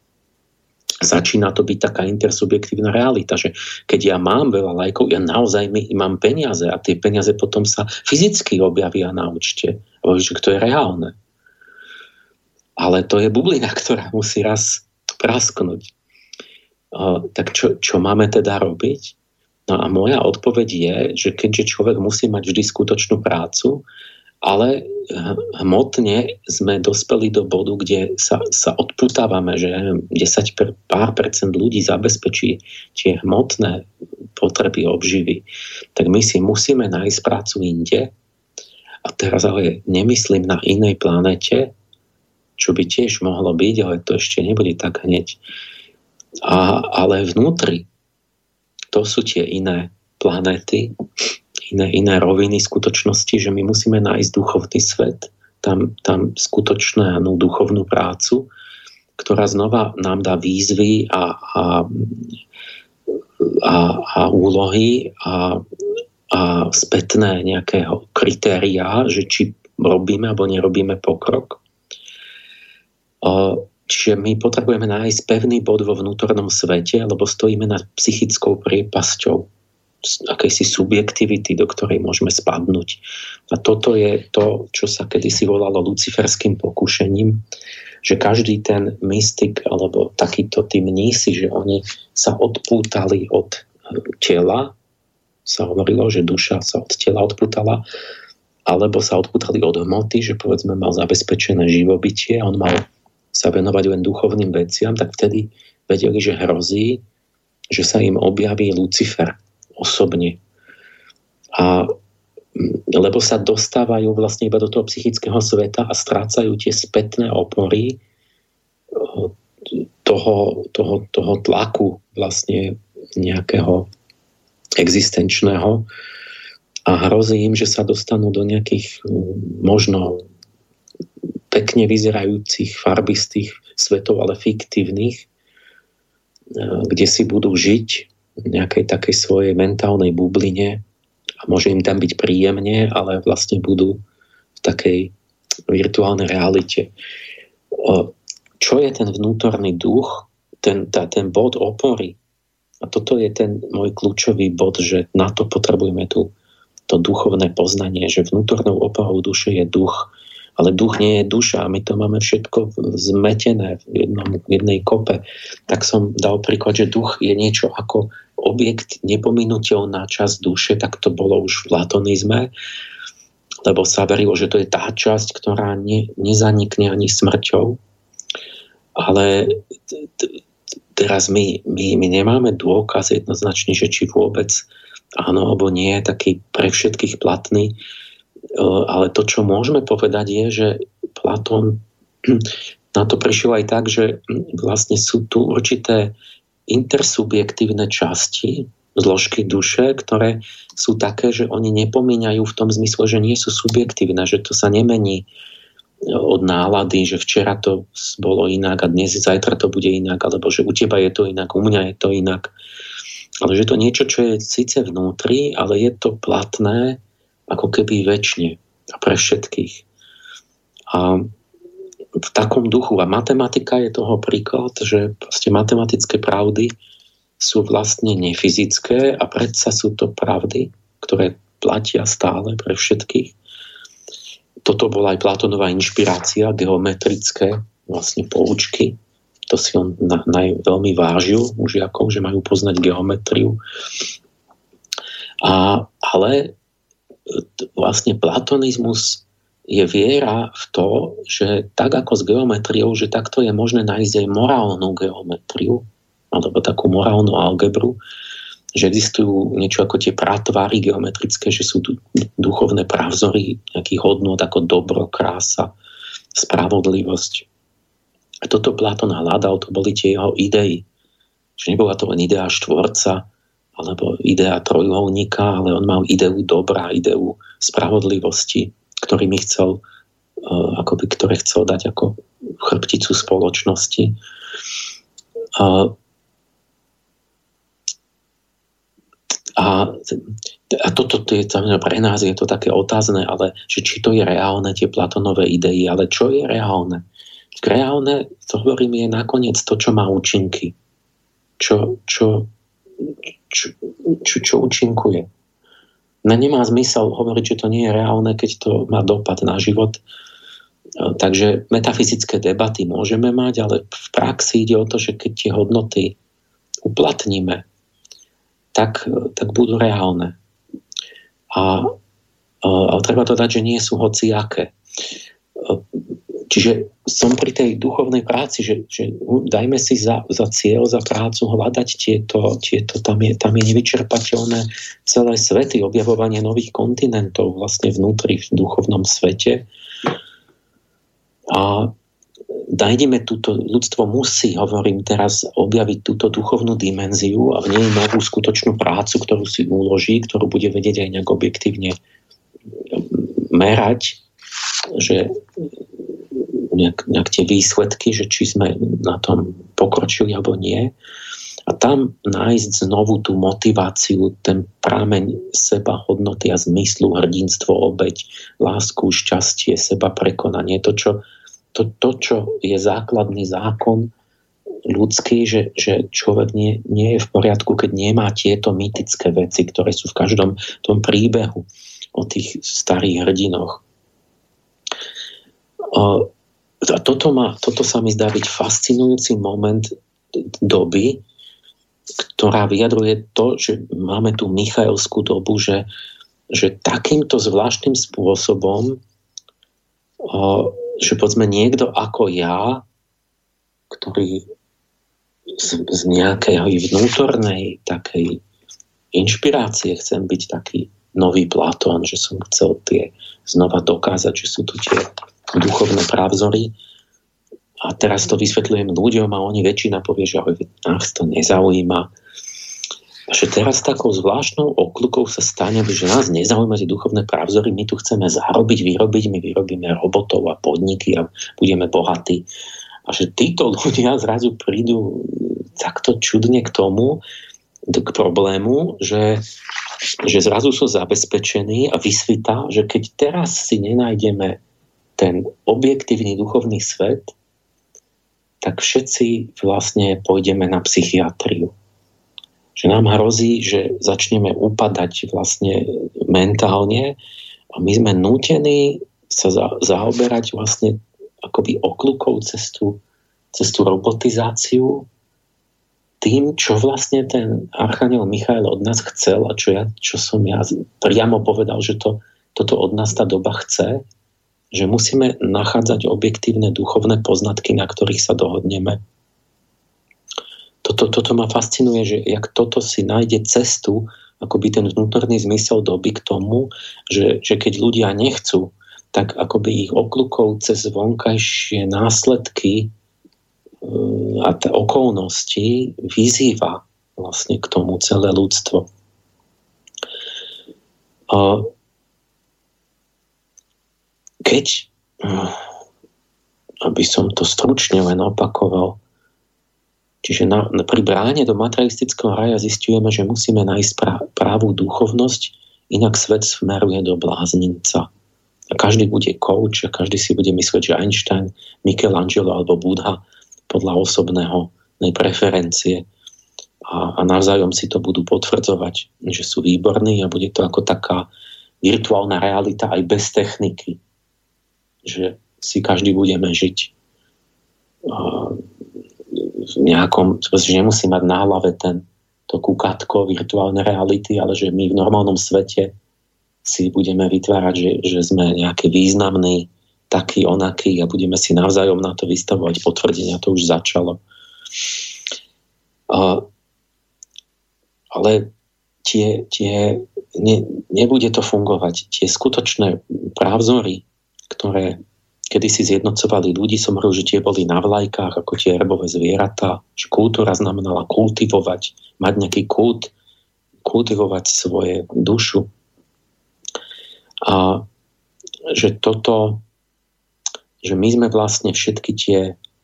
[SPEAKER 2] začína to byť taká intersubjektívna realita, že keď ja mám veľa lajkov, ja naozaj mám peniaze a tie peniaze potom sa fyzicky objavia na účte. že to je reálne. Ale to je bublina, ktorá musí raz prasknúť. Tak čo, čo máme teda robiť? No a moja odpoveď je, že keďže človek musí mať vždy skutočnú prácu, ale hmotne sme dospeli do bodu, kde sa, sa odputávame, že 10 pár percent ľudí zabezpečí tie hmotné potreby obživy, tak my si musíme nájsť prácu inde. A teraz ale nemyslím na inej planete, čo by tiež mohlo byť, ale to ešte nebude tak hneď. A, ale vnútri, to sú tie iné planéty, iné, iné roviny skutočnosti, že my musíme nájsť duchovný svet, tam, tam skutočnú duchovnú prácu, ktorá znova nám dá výzvy a, a, a, a úlohy a, a spätné nejaké kritériá, že či robíme alebo nerobíme pokrok. Čiže my potrebujeme nájsť pevný bod vo vnútornom svete, lebo stojíme nad psychickou priepasťou akejsi subjektivity, do ktorej môžeme spadnúť. A toto je to, čo sa kedysi volalo luciferským pokušením, že každý ten mystik alebo takýto tí mnísi, že oni sa odpútali od tela, sa hovorilo, že duša sa od tela odpútala, alebo sa odpútali od hmoty, že povedzme mal zabezpečené živobytie a on mal sa venovať len duchovným veciam, tak vtedy vedeli, že hrozí, že sa im objaví Lucifer, osobne. A mm, lebo sa dostávajú vlastne iba do toho psychického sveta a strácajú tie spätné opory eh, toho, toho, toho tlaku vlastne nejakého existenčného a hrozí im, že sa dostanú do nejakých možno pekne vyzerajúcich, farbistých svetov, ale fiktívnych, eh, kde si budú žiť nejakej takej svojej mentálnej bubline a môže im tam byť príjemne, ale vlastne budú v takej virtuálnej realite. Čo je ten vnútorný duch, ten, tá, ten bod opory? A toto je ten môj kľúčový bod, že na to potrebujeme tu to duchovné poznanie, že vnútornou oporou duše je duch, ale duch nie je duša a my to máme všetko zmetené v, jednom, v jednej kope. Tak som dal príklad, že duch je niečo ako objekt nepominuteľná časť duše, tak to bolo už v latonizme, lebo sa verilo, že to je tá časť, ktorá ne, nezanikne ani smrťou. Ale t- t- teraz my, my, my nemáme dôkaz jednoznačne, že či vôbec áno alebo nie taký pre všetkých platný ale to, čo môžeme povedať, je, že Platón na to prišiel aj tak, že vlastne sú tu určité intersubjektívne časti zložky duše, ktoré sú také, že oni nepomíňajú v tom zmysle, že nie sú subjektívne, že to sa nemení od nálady, že včera to bolo inak a dnes, zajtra to bude inak, alebo že u teba je to inak, u mňa je to inak. Ale že to niečo, čo je síce vnútri, ale je to platné ako keby väčšine a pre všetkých. A v takom duchu. A matematika je toho príklad, že proste matematické pravdy sú vlastne nefyzické a predsa sú to pravdy, ktoré platia stále pre všetkých toto bola aj Platonová inšpirácia, geometrické vlastne poučky. To si on na, na, veľmi vážil u žiakov, že majú poznať geometriu. A, ale vlastne platonizmus je viera v to, že tak ako s geometriou, že takto je možné nájsť aj morálnu geometriu, alebo takú morálnu algebru, že existujú niečo ako tie pratvary geometrické, že sú tu duchovné pravzory nejakých hodnot ako dobro, krása, spravodlivosť. A toto Platón hľadal, to boli tie jeho idei. Že nebola to len idea štvorca, alebo idea trojuholníka, ale on mal ideu dobra, ideu spravodlivosti, ktorými chcel, uh, akoby, ktoré chcel dať ako chrbticu spoločnosti. Uh, A, a toto to je pre nás je to také otázne, ale že či to je reálne, tie Platonové idei, ale čo je reálne? Reálne, to hovorím, je nakoniec to, čo má účinky. Čo, čo, čo, čo, čo účinkuje. No nemá zmysel hovoriť, že to nie je reálne, keď to má dopad na život. Takže metafyzické debaty môžeme mať, ale v praxi ide o to, že keď tie hodnoty uplatníme tak, tak budú reálne. A, ale treba to dať, že nie sú hociaké. Čiže som pri tej duchovnej práci, že, že dajme si za, za cieľ, za prácu hľadať tieto, tieto tam, je, tam je nevyčerpateľné celé svety, objavovanie nových kontinentov vlastne vnútri v duchovnom svete. A nájdeme túto, ľudstvo musí, hovorím teraz, objaviť túto duchovnú dimenziu a v nej novú skutočnú prácu, ktorú si uloží, ktorú bude vedieť aj nejak objektívne merať, že nejak, nejak tie výsledky, že či sme na tom pokročili alebo nie. A tam nájsť znovu tú motiváciu, ten prámeň seba, hodnoty a zmyslu, hrdinstvo, obeď, lásku, šťastie, seba prekonanie, to, čo to, to, čo je základný zákon ľudský, že, že človek nie, nie je v poriadku, keď nemá tieto mytické veci, ktoré sú v každom tom príbehu o tých starých hrdinoch. A toto, ma, toto sa mi zdá byť fascinujúci moment doby, ktorá vyjadruje to, že máme tu Michaelskú dobu, že, že takýmto zvláštnym spôsobom že povedzme niekto ako ja, ktorý z, z nejakej vnútornej takej inšpirácie chcem byť taký nový Platón, že som chcel tie znova dokázať, že sú tu tie duchovné právzory. A teraz to vysvetľujem ľuďom a oni väčšina povie, že nás to nezaujíma a že teraz takou zvláštnou okľukou sa stane, že nás nezaujíma tie duchovné pravzory, my tu chceme zarobiť, vyrobiť, my vyrobíme robotov a podniky a budeme bohatí. A že títo ľudia zrazu prídu takto čudne k tomu, k problému, že, že zrazu sú zabezpečení a vysvita, že keď teraz si nenájdeme ten objektívny duchovný svet, tak všetci vlastne pôjdeme na psychiatriu. Že nám hrozí, že začneme upadať vlastne mentálne a my sme nútení sa za, zaoberať vlastne akoby okľukou cestu, cestu robotizáciu tým, čo vlastne ten Archaniel Michael od nás chcel a čo, ja, čo som ja priamo povedal, že to, toto od nás tá doba chce, že musíme nachádzať objektívne duchovné poznatky, na ktorých sa dohodneme toto, toto ma fascinuje, že jak toto si nájde cestu, akoby ten vnútorný zmysel doby k tomu, že, že keď ľudia nechcú, tak akoby ich okľukov cez vonkajšie následky e, a t- okolnosti vyzýva vlastne k tomu celé ľudstvo. A keď, aby som to stručne len opakoval, čiže na, pri bráne do materialistického raja zistujeme, že musíme nájsť právú duchovnosť, inak svet smeruje do bláznica. A každý bude coach a každý si bude myslieť, že Einstein, Michelangelo alebo Budha podľa osobného preferencie a, a navzájom si to budú potvrdzovať, že sú výborní a bude to ako taká virtuálna realita aj bez techniky. Že si každý budeme žiť v nejakom, že nemusí mať na hlave ten, to kukatko virtuálnej reality, ale že my v normálnom svete si budeme vytvárať, že, že sme nejaký významný, taký, onaký a budeme si navzájom na to vystavovať potvrdenia. To už začalo. A, ale tie, tie, ne, nebude to fungovať. Tie skutočné právzory, ktoré kedy si zjednocovali ľudí, som hovoril, že tie boli na vlajkách ako tie herbové zvieratá, že kultúra znamenala kultivovať, mať nejaký kult, kultivovať svoje dušu. A že toto, že my sme vlastne všetky tie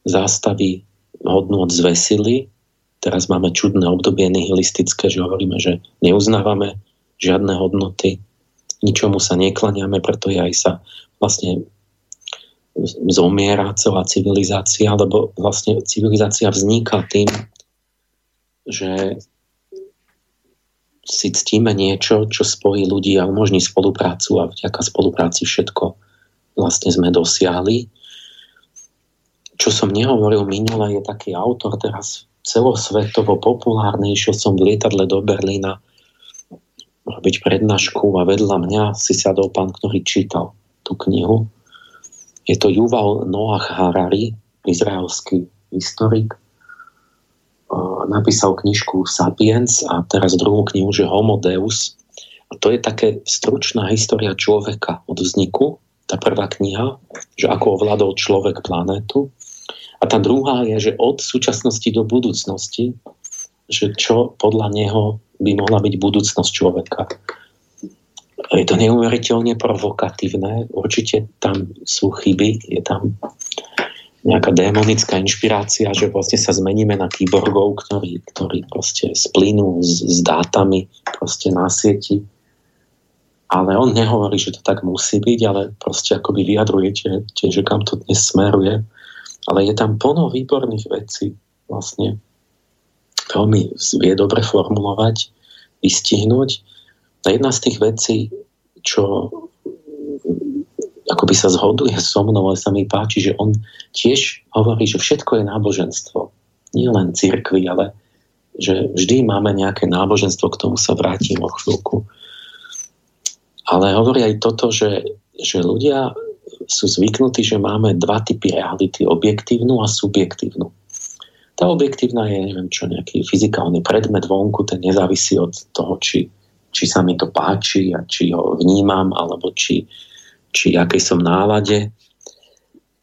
[SPEAKER 2] zástavy hodnot zvesili. Teraz máme čudné obdobie nihilistické, že hovoríme, že neuznávame žiadne hodnoty, ničomu sa neklaniame, preto aj sa vlastne zomiera celá civilizácia, lebo vlastne civilizácia vzniká tým, že si ctíme niečo, čo spojí ľudí a umožní spoluprácu a vďaka spolupráci všetko vlastne sme dosiahli čo som nehovoril minule, je taký autor teraz celosvetovo populárny. Som v lietadle do Berlína robiť prednášku a vedľa mňa si sadol pán, ktorý čítal tú knihu. Je to Yuval Noah Harari, izraelský historik. Napísal knižku Sapiens a teraz druhú knihu, že Homo Deus. A to je také stručná história človeka od vzniku, tá prvá kniha, že ako ovládol človek planétu a tá druhá je, že od súčasnosti do budúcnosti, že čo podľa neho by mohla byť budúcnosť človeka. Je to neuveriteľne provokatívne, určite tam sú chyby, je tam nejaká démonická inšpirácia, že vlastne sa zmeníme na kyborgov, ktorí, ktorí proste splínu s, s dátami proste na sieti. Ale on nehovorí, že to tak musí byť, ale proste akoby vyjadrujete, že kam to dnes smeruje. Ale je tam plno výborných vecí. Vlastne veľmi vie dobre formulovať, vystihnúť. A jedna z tých vecí, čo akoby sa zhoduje so mnou, ale sa mi páči, že on tiež hovorí, že všetko je náboženstvo. Nie len církvy, ale že vždy máme nejaké náboženstvo, k tomu sa vrátim o chvíľku. Ale hovorí aj toto, že, že ľudia sú zvyknutí, že máme dva typy reality, objektívnu a subjektívnu. Tá objektívna je, neviem čo, nejaký fyzikálny predmet vonku, ten nezávisí od toho, či, či sa mi to páči a či ho vnímam, alebo či, či akej som nálade.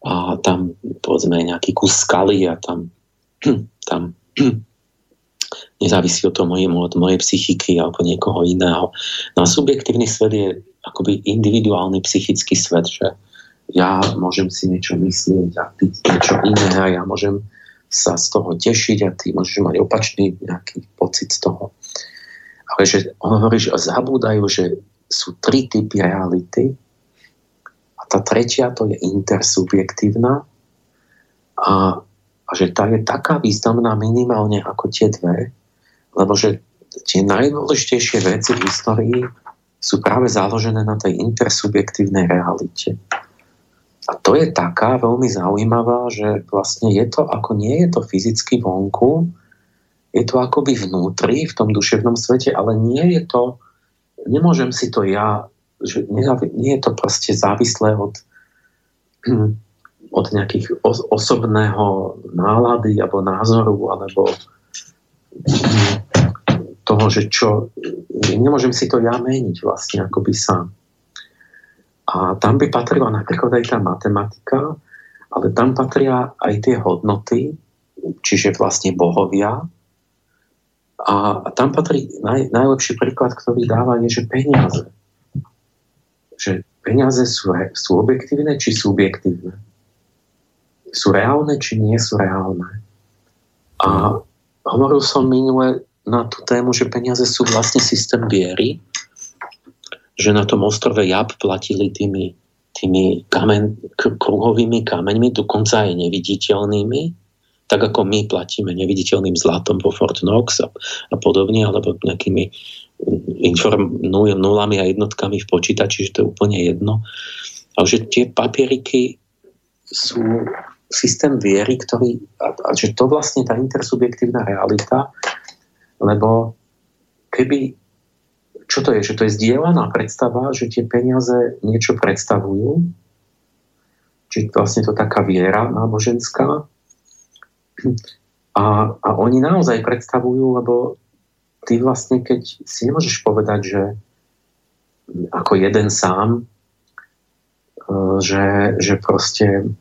[SPEAKER 2] A tam, povedzme, nejaký kus skaly a tam, tam nezávisí od toho od mojej psychiky alebo niekoho iného. No subjektívny svet je akoby individuálny psychický svet, že ja môžem si niečo myslieť a ty niečo iné a ja môžem sa z toho tešiť a ty môžeš mať opačný nejaký pocit z toho. Ale že on hovorí, že zabúdajú, že sú tri typy reality a tá tretia to je intersubjektívna a, a že tá je taká významná minimálne ako tie dve, lebo že tie najdôležitejšie veci v histórii sú práve založené na tej intersubjektívnej realite. A to je taká veľmi zaujímavá, že vlastne je to, ako nie je to fyzicky vonku, je to akoby vnútri, v tom duševnom svete, ale nie je to, nemôžem si to ja, že nie, je to proste závislé od, od nejakých os- osobného nálady alebo názoru, alebo toho, že čo, nemôžem si to ja meniť vlastne akoby sám. A tam by patrila napríklad aj tá matematika, ale tam patria aj tie hodnoty, čiže vlastne bohovia, A, tam patrí naj, najlepší príklad, ktorý dáva, je, že peniaze. Že peniaze sú, sú objektívne či subjektívne. Sú reálne či nie sú reálne. A hovoril som minule na tú tému, že peniaze sú vlastne systém viery, že na tom ostrove Jab platili tými, tými kameň, kruhovými kameňmi, dokonca aj neviditeľnými, tak ako my platíme neviditeľným zlatom po Fort Knox a, a podobne, alebo nejakými inform, nulami a jednotkami v počítači, že to je úplne jedno. A že tie papieriky sú systém viery, ktorý, a, a že to vlastne tá intersubjektívna realita, lebo keby, čo to je, že to je zdieľaná predstava, že tie peniaze niečo predstavujú, či vlastne to taká viera náboženská, a, a oni naozaj predstavujú, lebo ty vlastne, keď si nemôžeš povedať, že ako jeden sám, e, že, že proste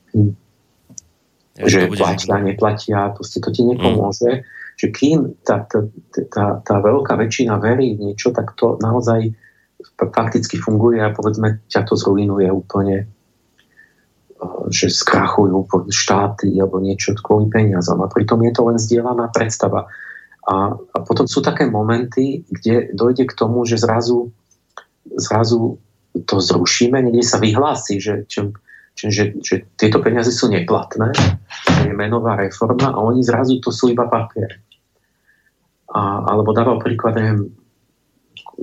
[SPEAKER 2] ja, že platia, neplatia, proste to ti nepomôže. Mm. Že kým tá, tá, tá, tá veľká väčšina verí v niečo, tak to naozaj fakticky funguje a povedzme ťa to zrujnuje úplne že skrachujú štáty alebo niečo kvôli peniazom. A pritom je to len zdieľaná predstava. A, a potom sú také momenty, kde dojde k tomu, že zrazu, zrazu to zrušíme, niekde sa vyhlási, že, že, že, že tieto peniaze sú neplatné, že je menová reforma a oni zrazu to sú iba papier. A, alebo dával príklad, neviem,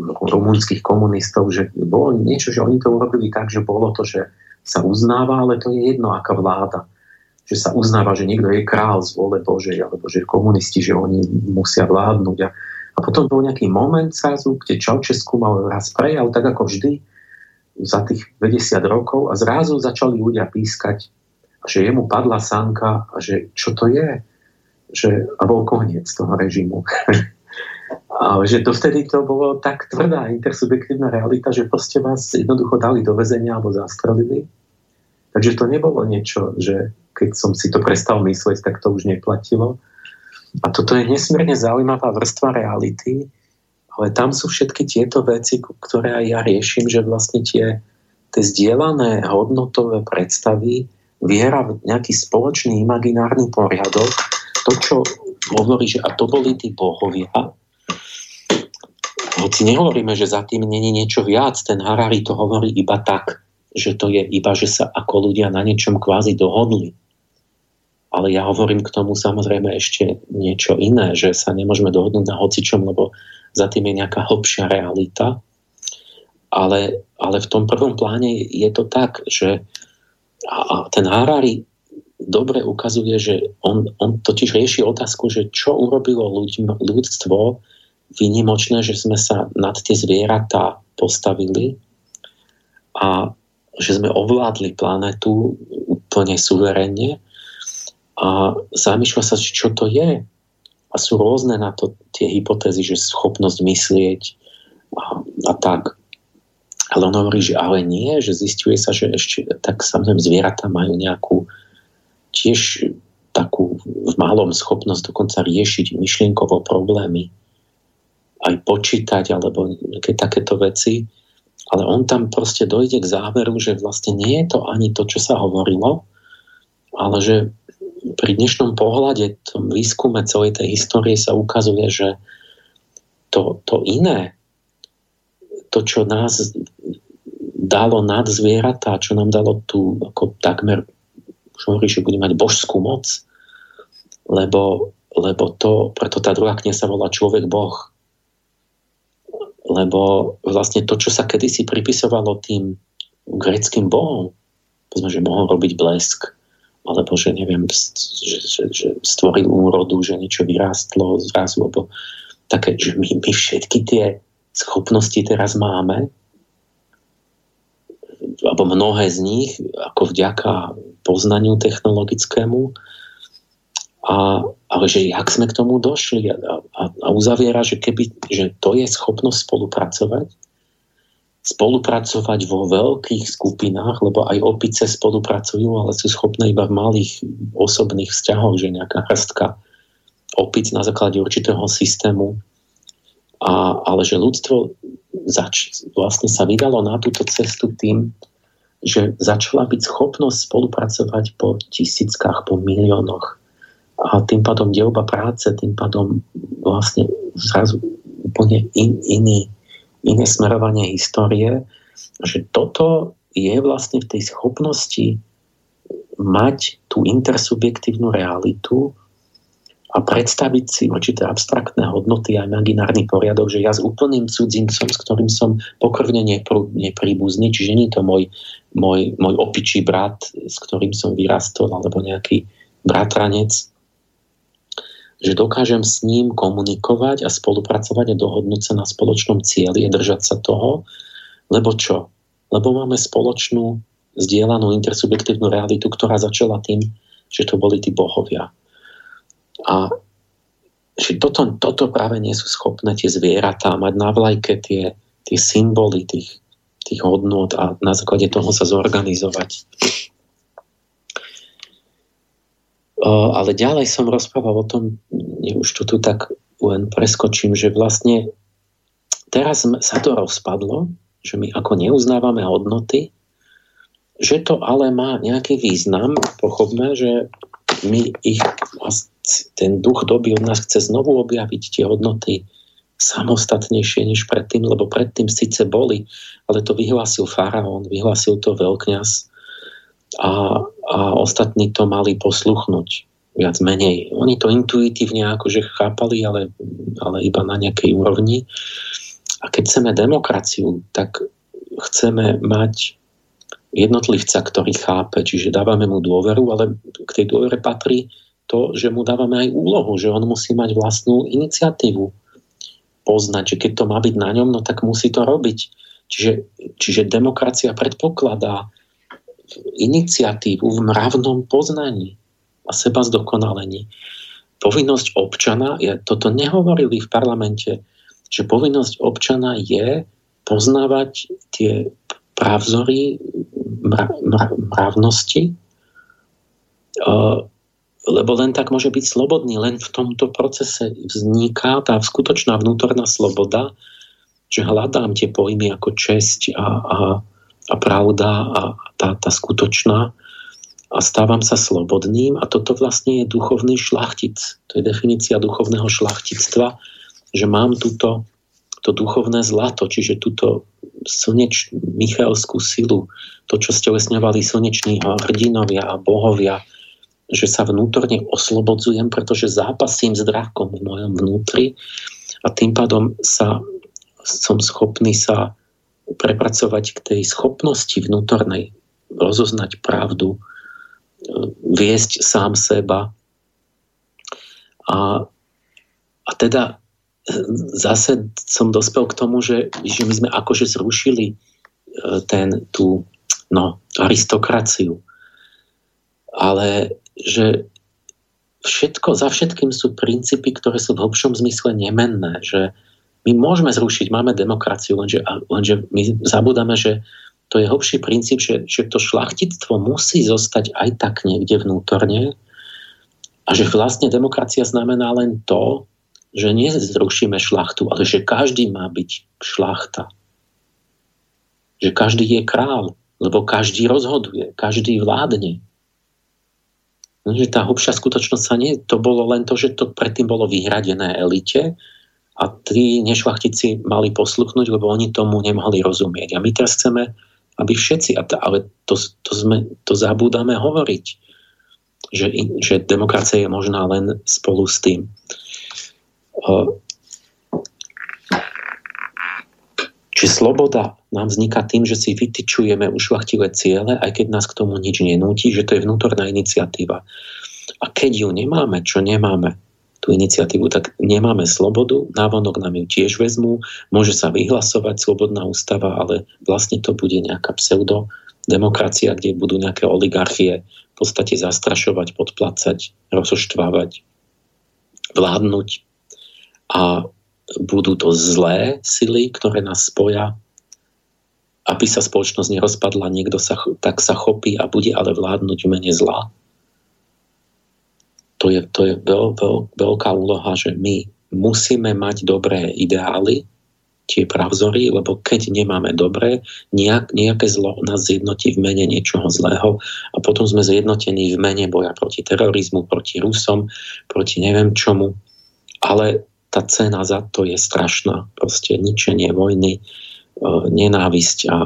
[SPEAKER 2] rumunských komunistov, že bolo niečo, že oni to urobili tak, že bolo to, že sa uznáva, ale to je jedno, aká vláda. Že sa uznáva, že niekto je král z vole Božej, alebo že komunisti, že oni musia vládnuť. A, a potom bol nejaký moment zrazu, kde Čaučesku mal raz prejav, tak ako vždy, za tých 50 rokov a zrazu začali ľudia pískať, že jemu padla sánka a že čo to je? Že, a bol koniec toho režimu. a že dovtedy to bolo tak tvrdá intersubjektívna realita, že proste vás jednoducho dali do väzenia alebo zastrelili Takže to nebolo niečo, že keď som si to prestal mysleť, tak to už neplatilo. A toto je nesmierne zaujímavá vrstva reality, ale tam sú všetky tieto veci, ktoré aj ja riešim, že vlastne tie, tie zdieľané hodnotové predstavy, viera v nejaký spoločný imaginárny poriadok, to, čo hovorí, že a to boli tí bohovia, hoci nehovoríme, že za tým není niečo viac, ten Harari to hovorí iba tak, že to je iba, že sa ako ľudia na niečom kvázi dohodli. Ale ja hovorím k tomu samozrejme ešte niečo iné, že sa nemôžeme dohodnúť na hocičom, lebo za tým je nejaká hlbšia realita. Ale, ale v tom prvom pláne je to tak, že a ten Harari dobre ukazuje, že on, on totiž rieši otázku, že čo urobilo ľuď, ľudstvo výnimočné, že sme sa nad tie zvieratá postavili a že sme ovládli planetu úplne suverenne a zamýšľa sa, čo to je. A sú rôzne na to tie hypotézy, že schopnosť myslieť a, a tak. Ale on hovorí, že ale nie, že zistuje sa, že ešte tak samozrejme zvieratá majú nejakú tiež takú v malom schopnosť dokonca riešiť myšlienkovo problémy, aj počítať alebo nejaké takéto veci ale on tam proste dojde k záveru, že vlastne nie je to ani to, čo sa hovorilo, ale že pri dnešnom pohľade, tom výskume celej tej histórie sa ukazuje, že to, to iné, to, čo nás dalo nad zvieratá, čo nám dalo tú ako takmer, už hovorí, že bude mať božskú moc, lebo, lebo to, preto tá druhá kniha sa volá Človek Boh, lebo vlastne to, čo sa kedysi pripisovalo tým greckým bohom, povedzme, že mohol robiť blesk, alebo že neviem, že, že, že stvoril úrodu, že niečo vyrástlo zrazu, alebo také, že my, my všetky tie schopnosti teraz máme, alebo mnohé z nich, ako vďaka poznaniu technologickému, a, ale že jak sme k tomu došli a, a, a uzaviera, že, keby, že to je schopnosť spolupracovať, spolupracovať vo veľkých skupinách, lebo aj opice spolupracujú, ale sú schopné iba v malých osobných vzťahoch, že nejaká hrstka opic na základe určitého systému, a, ale že ľudstvo zač- vlastne sa vydalo na túto cestu tým, že začala byť schopnosť spolupracovať po tisíckach, po miliónoch. A tým pádom deoba práce, tým pádom vlastne zrazu úplne in, iný, iné smerovanie histórie, že toto je vlastne v tej schopnosti mať tú intersubjektívnu realitu a predstaviť si určité abstraktné hodnoty a imaginárny poriadok, že ja s úplným cudzincom, s ktorým som pokrvne nepr- nepríbuzný, čiže nie je to môj, môj, môj opičí brat, s ktorým som vyrastol, alebo nejaký bratranec, že dokážem s ním komunikovať a spolupracovať a dohodnúť sa na spoločnom cieli a držať sa toho, lebo čo? Lebo máme spoločnú zdieľanú intersubjektívnu realitu, ktorá začala tým, že to boli tí bohovia. A že toto, toto práve nie sú schopné tie zvieratá mať na vlajke tie, tie symboly tých, tých hodnot a na základe toho sa zorganizovať. Ale ďalej som rozprával o tom, už to tu tak len preskočím, že vlastne teraz sa to rozpadlo, že my ako neuznávame hodnoty, že to ale má nejaký význam, pochopme, že my ich ten duch doby od nás chce znovu objaviť tie hodnoty samostatnejšie než predtým, lebo predtým síce boli, ale to vyhlásil faraón, vyhlásil to veľkňaz a, a ostatní to mali posluchnúť viac menej. Oni to intuitívne akože chápali, ale, ale iba na nejakej úrovni. A keď chceme demokraciu, tak chceme mať jednotlivca, ktorý chápe, čiže dávame mu dôveru, ale k tej dôvere patrí to, že mu dávame aj úlohu, že on musí mať vlastnú iniciatívu. Poznať, že keď to má byť na ňom, no tak musí to robiť. Čiže, čiže demokracia predpokladá iniciatívu v mravnom poznaní a seba zdokonalení. Povinnosť občana, ja toto nehovorili v parlamente, že povinnosť občana je poznávať tie právzory mravnosti, lebo len tak môže byť slobodný. Len v tomto procese vzniká tá skutočná vnútorná sloboda, že hľadám tie pojmy ako česť a, a, a pravda a tá, tá skutočná a stávam sa slobodným a toto vlastne je duchovný šlachtic. To je definícia duchovného šlachtictva, že mám túto to duchovné zlato, čiže túto slneč, Michalskú silu, to, čo stelesňovali slneční hrdinovia a bohovia, že sa vnútorne oslobodzujem, pretože zápasím s drakom v mojom vnútri a tým pádom sa, som schopný sa prepracovať k tej schopnosti vnútornej rozoznať pravdu, viesť sám seba. A, a teda zase som dospel k tomu, že, že my sme akože zrušili e, ten, tú no, aristokraciu. Ale že všetko, za všetkým sú princípy, ktoré sú v hlbšom zmysle nemenné, že my môžeme zrušiť, máme demokraciu, lenže, lenže my zabudáme, že to je hlbší princíp, že, že to šlachtictvo musí zostať aj tak niekde vnútorne a že vlastne demokracia znamená len to, že nie zrušíme šlachtu, ale že každý má byť šlachta. Že každý je král, lebo každý rozhoduje, každý vládne. No, že tá hlbšia skutočnosť sa nie, to bolo len to, že to predtým bolo vyhradené elite a tí nešlachtici mali posluchnúť, lebo oni tomu nemohli rozumieť. A my teraz chceme, aby všetci, ale to, to, sme, to zabúdame hovoriť, že, že demokracia je možná len spolu s tým. Čiže sloboda nám vzniká tým, že si vytyčujeme ušlachtilé ciele, aj keď nás k tomu nič nenúti, že to je vnútorná iniciatíva. A keď ju nemáme, čo nemáme, tú iniciatívu, tak nemáme slobodu, návonok nám ju tiež vezmú, môže sa vyhlasovať slobodná ústava, ale vlastne to bude nejaká pseudo demokracia, kde budú nejaké oligarchie v podstate zastrašovať, podplácať, rozoštvávať, vládnuť a budú to zlé sily, ktoré nás spoja, aby sa spoločnosť nerozpadla, niekto sa, tak sa chopí a bude ale vládnuť v mene zla. To je, to je veľ, veľ, veľká úloha, že my musíme mať dobré ideály, tie pravzory, lebo keď nemáme dobré, nejak, nejaké zlo nás zjednotí v mene niečoho zlého a potom sme zjednotení v mene boja proti terorizmu, proti Rusom, proti neviem čomu. Ale tá cena za to je strašná. Proste ničenie vojny, e, nenávisť a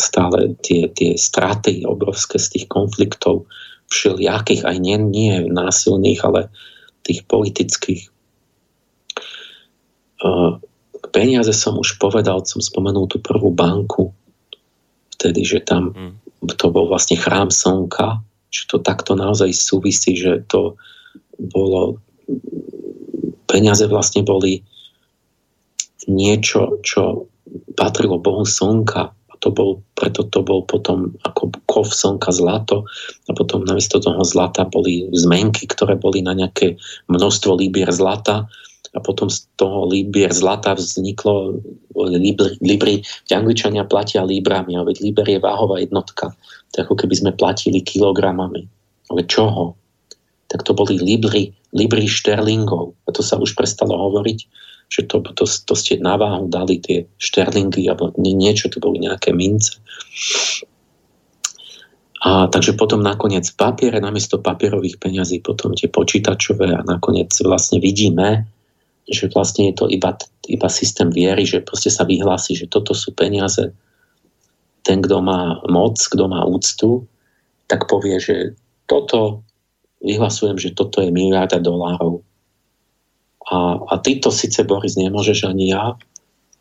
[SPEAKER 2] stále tie, tie straty obrovské z tých konfliktov všelijakých, aj nie, nie násilných, ale tých politických. E, peniaze som už povedal, som spomenul tú prvú banku, vtedy, že tam mm. to bol vlastne chrám slnka, že to takto naozaj súvisí, že to bolo peniaze vlastne boli niečo, čo patrilo Bohu slnka to bol, preto to bol potom ako kov slnka zlato a potom namiesto toho zlata boli zmenky, ktoré boli na nejaké množstvo líbier zlata a potom z toho libier zlata vzniklo libri, libri kde Angličania platia líbrami, ale liber je váhová jednotka. To ako keby sme platili kilogramami. Ale čoho? Tak to boli libry, libry šterlingov. A to sa už prestalo hovoriť, že to, to, to ste na váhu dali tie šterlingy, alebo niečo, to boli nejaké mince. A takže potom nakoniec papiere, namiesto papierových peňazí, potom tie počítačové a nakoniec vlastne vidíme, že vlastne je to iba, iba systém viery, že proste sa vyhlási, že toto sú peniaze. Ten, kto má moc, kto má úctu, tak povie, že toto, vyhlasujem, že toto je miliarda dolárov. A, a ty to síce, Boris, nemôžeš ani ja,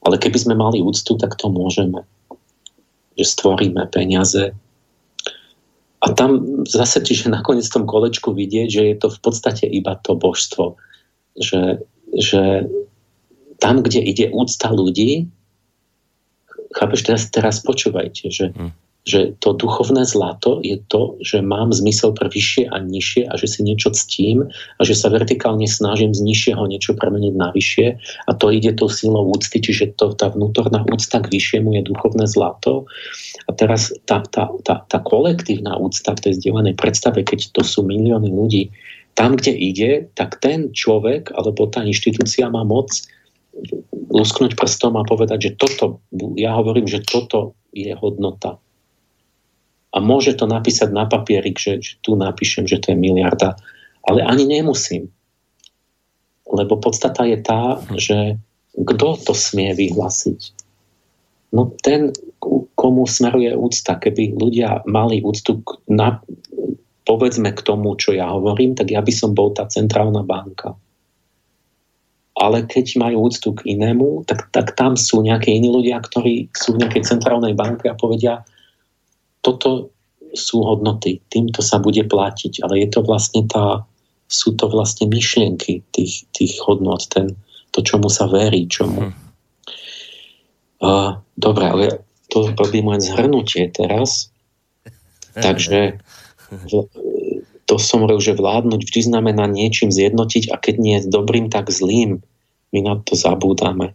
[SPEAKER 2] ale keby sme mali úctu, tak to môžeme. Že stvoríme peniaze. A tam zase, čiže nakoniec v tom kolečku vidieť, že je to v podstate iba to božstvo. Že že tam, kde ide úcta ľudí, chápeš, teraz, teraz počúvajte, že, hmm. Že to duchovné zlato je to, že mám zmysel pre vyššie a nižšie a že si niečo ctím a že sa vertikálne snažím z nižšieho niečo premeniť na vyššie a to ide tou silou úcty, čiže to, tá vnútorná úcta k vyššiemu je duchovné zlato a teraz tá, tá, tá, tá kolektívna úcta v tej zdieľanej predstave, keď to sú milióny ľudí, tam, kde ide, tak ten človek alebo tá inštitúcia má moc lusknúť prstom a povedať, že toto, ja hovorím, že toto je hodnota. A môže to napísať na papierik, že, že tu napíšem, že to je miliarda. Ale ani nemusím. Lebo podstata je tá, že kto to smie vyhlasiť? No ten, komu smeruje úcta. Keby ľudia mali úctu na, povedzme k tomu, čo ja hovorím, tak ja by som bol tá centrálna banka. Ale keď majú úctu k inému, tak, tak tam sú nejaké iní ľudia, ktorí sú v nejakej centrálnej banke a povedia, toto sú hodnoty, týmto sa bude platiť, ale je to vlastne tá, sú to vlastne myšlienky tých, tých hodnot, ten, to, čomu sa verí, čomu. Uh, dobre, ale to robím len zhrnutie teraz. Takže to som hovoril, že vládnuť vždy znamená niečím zjednotiť a keď nie je dobrým, tak zlým. My na to zabúdame.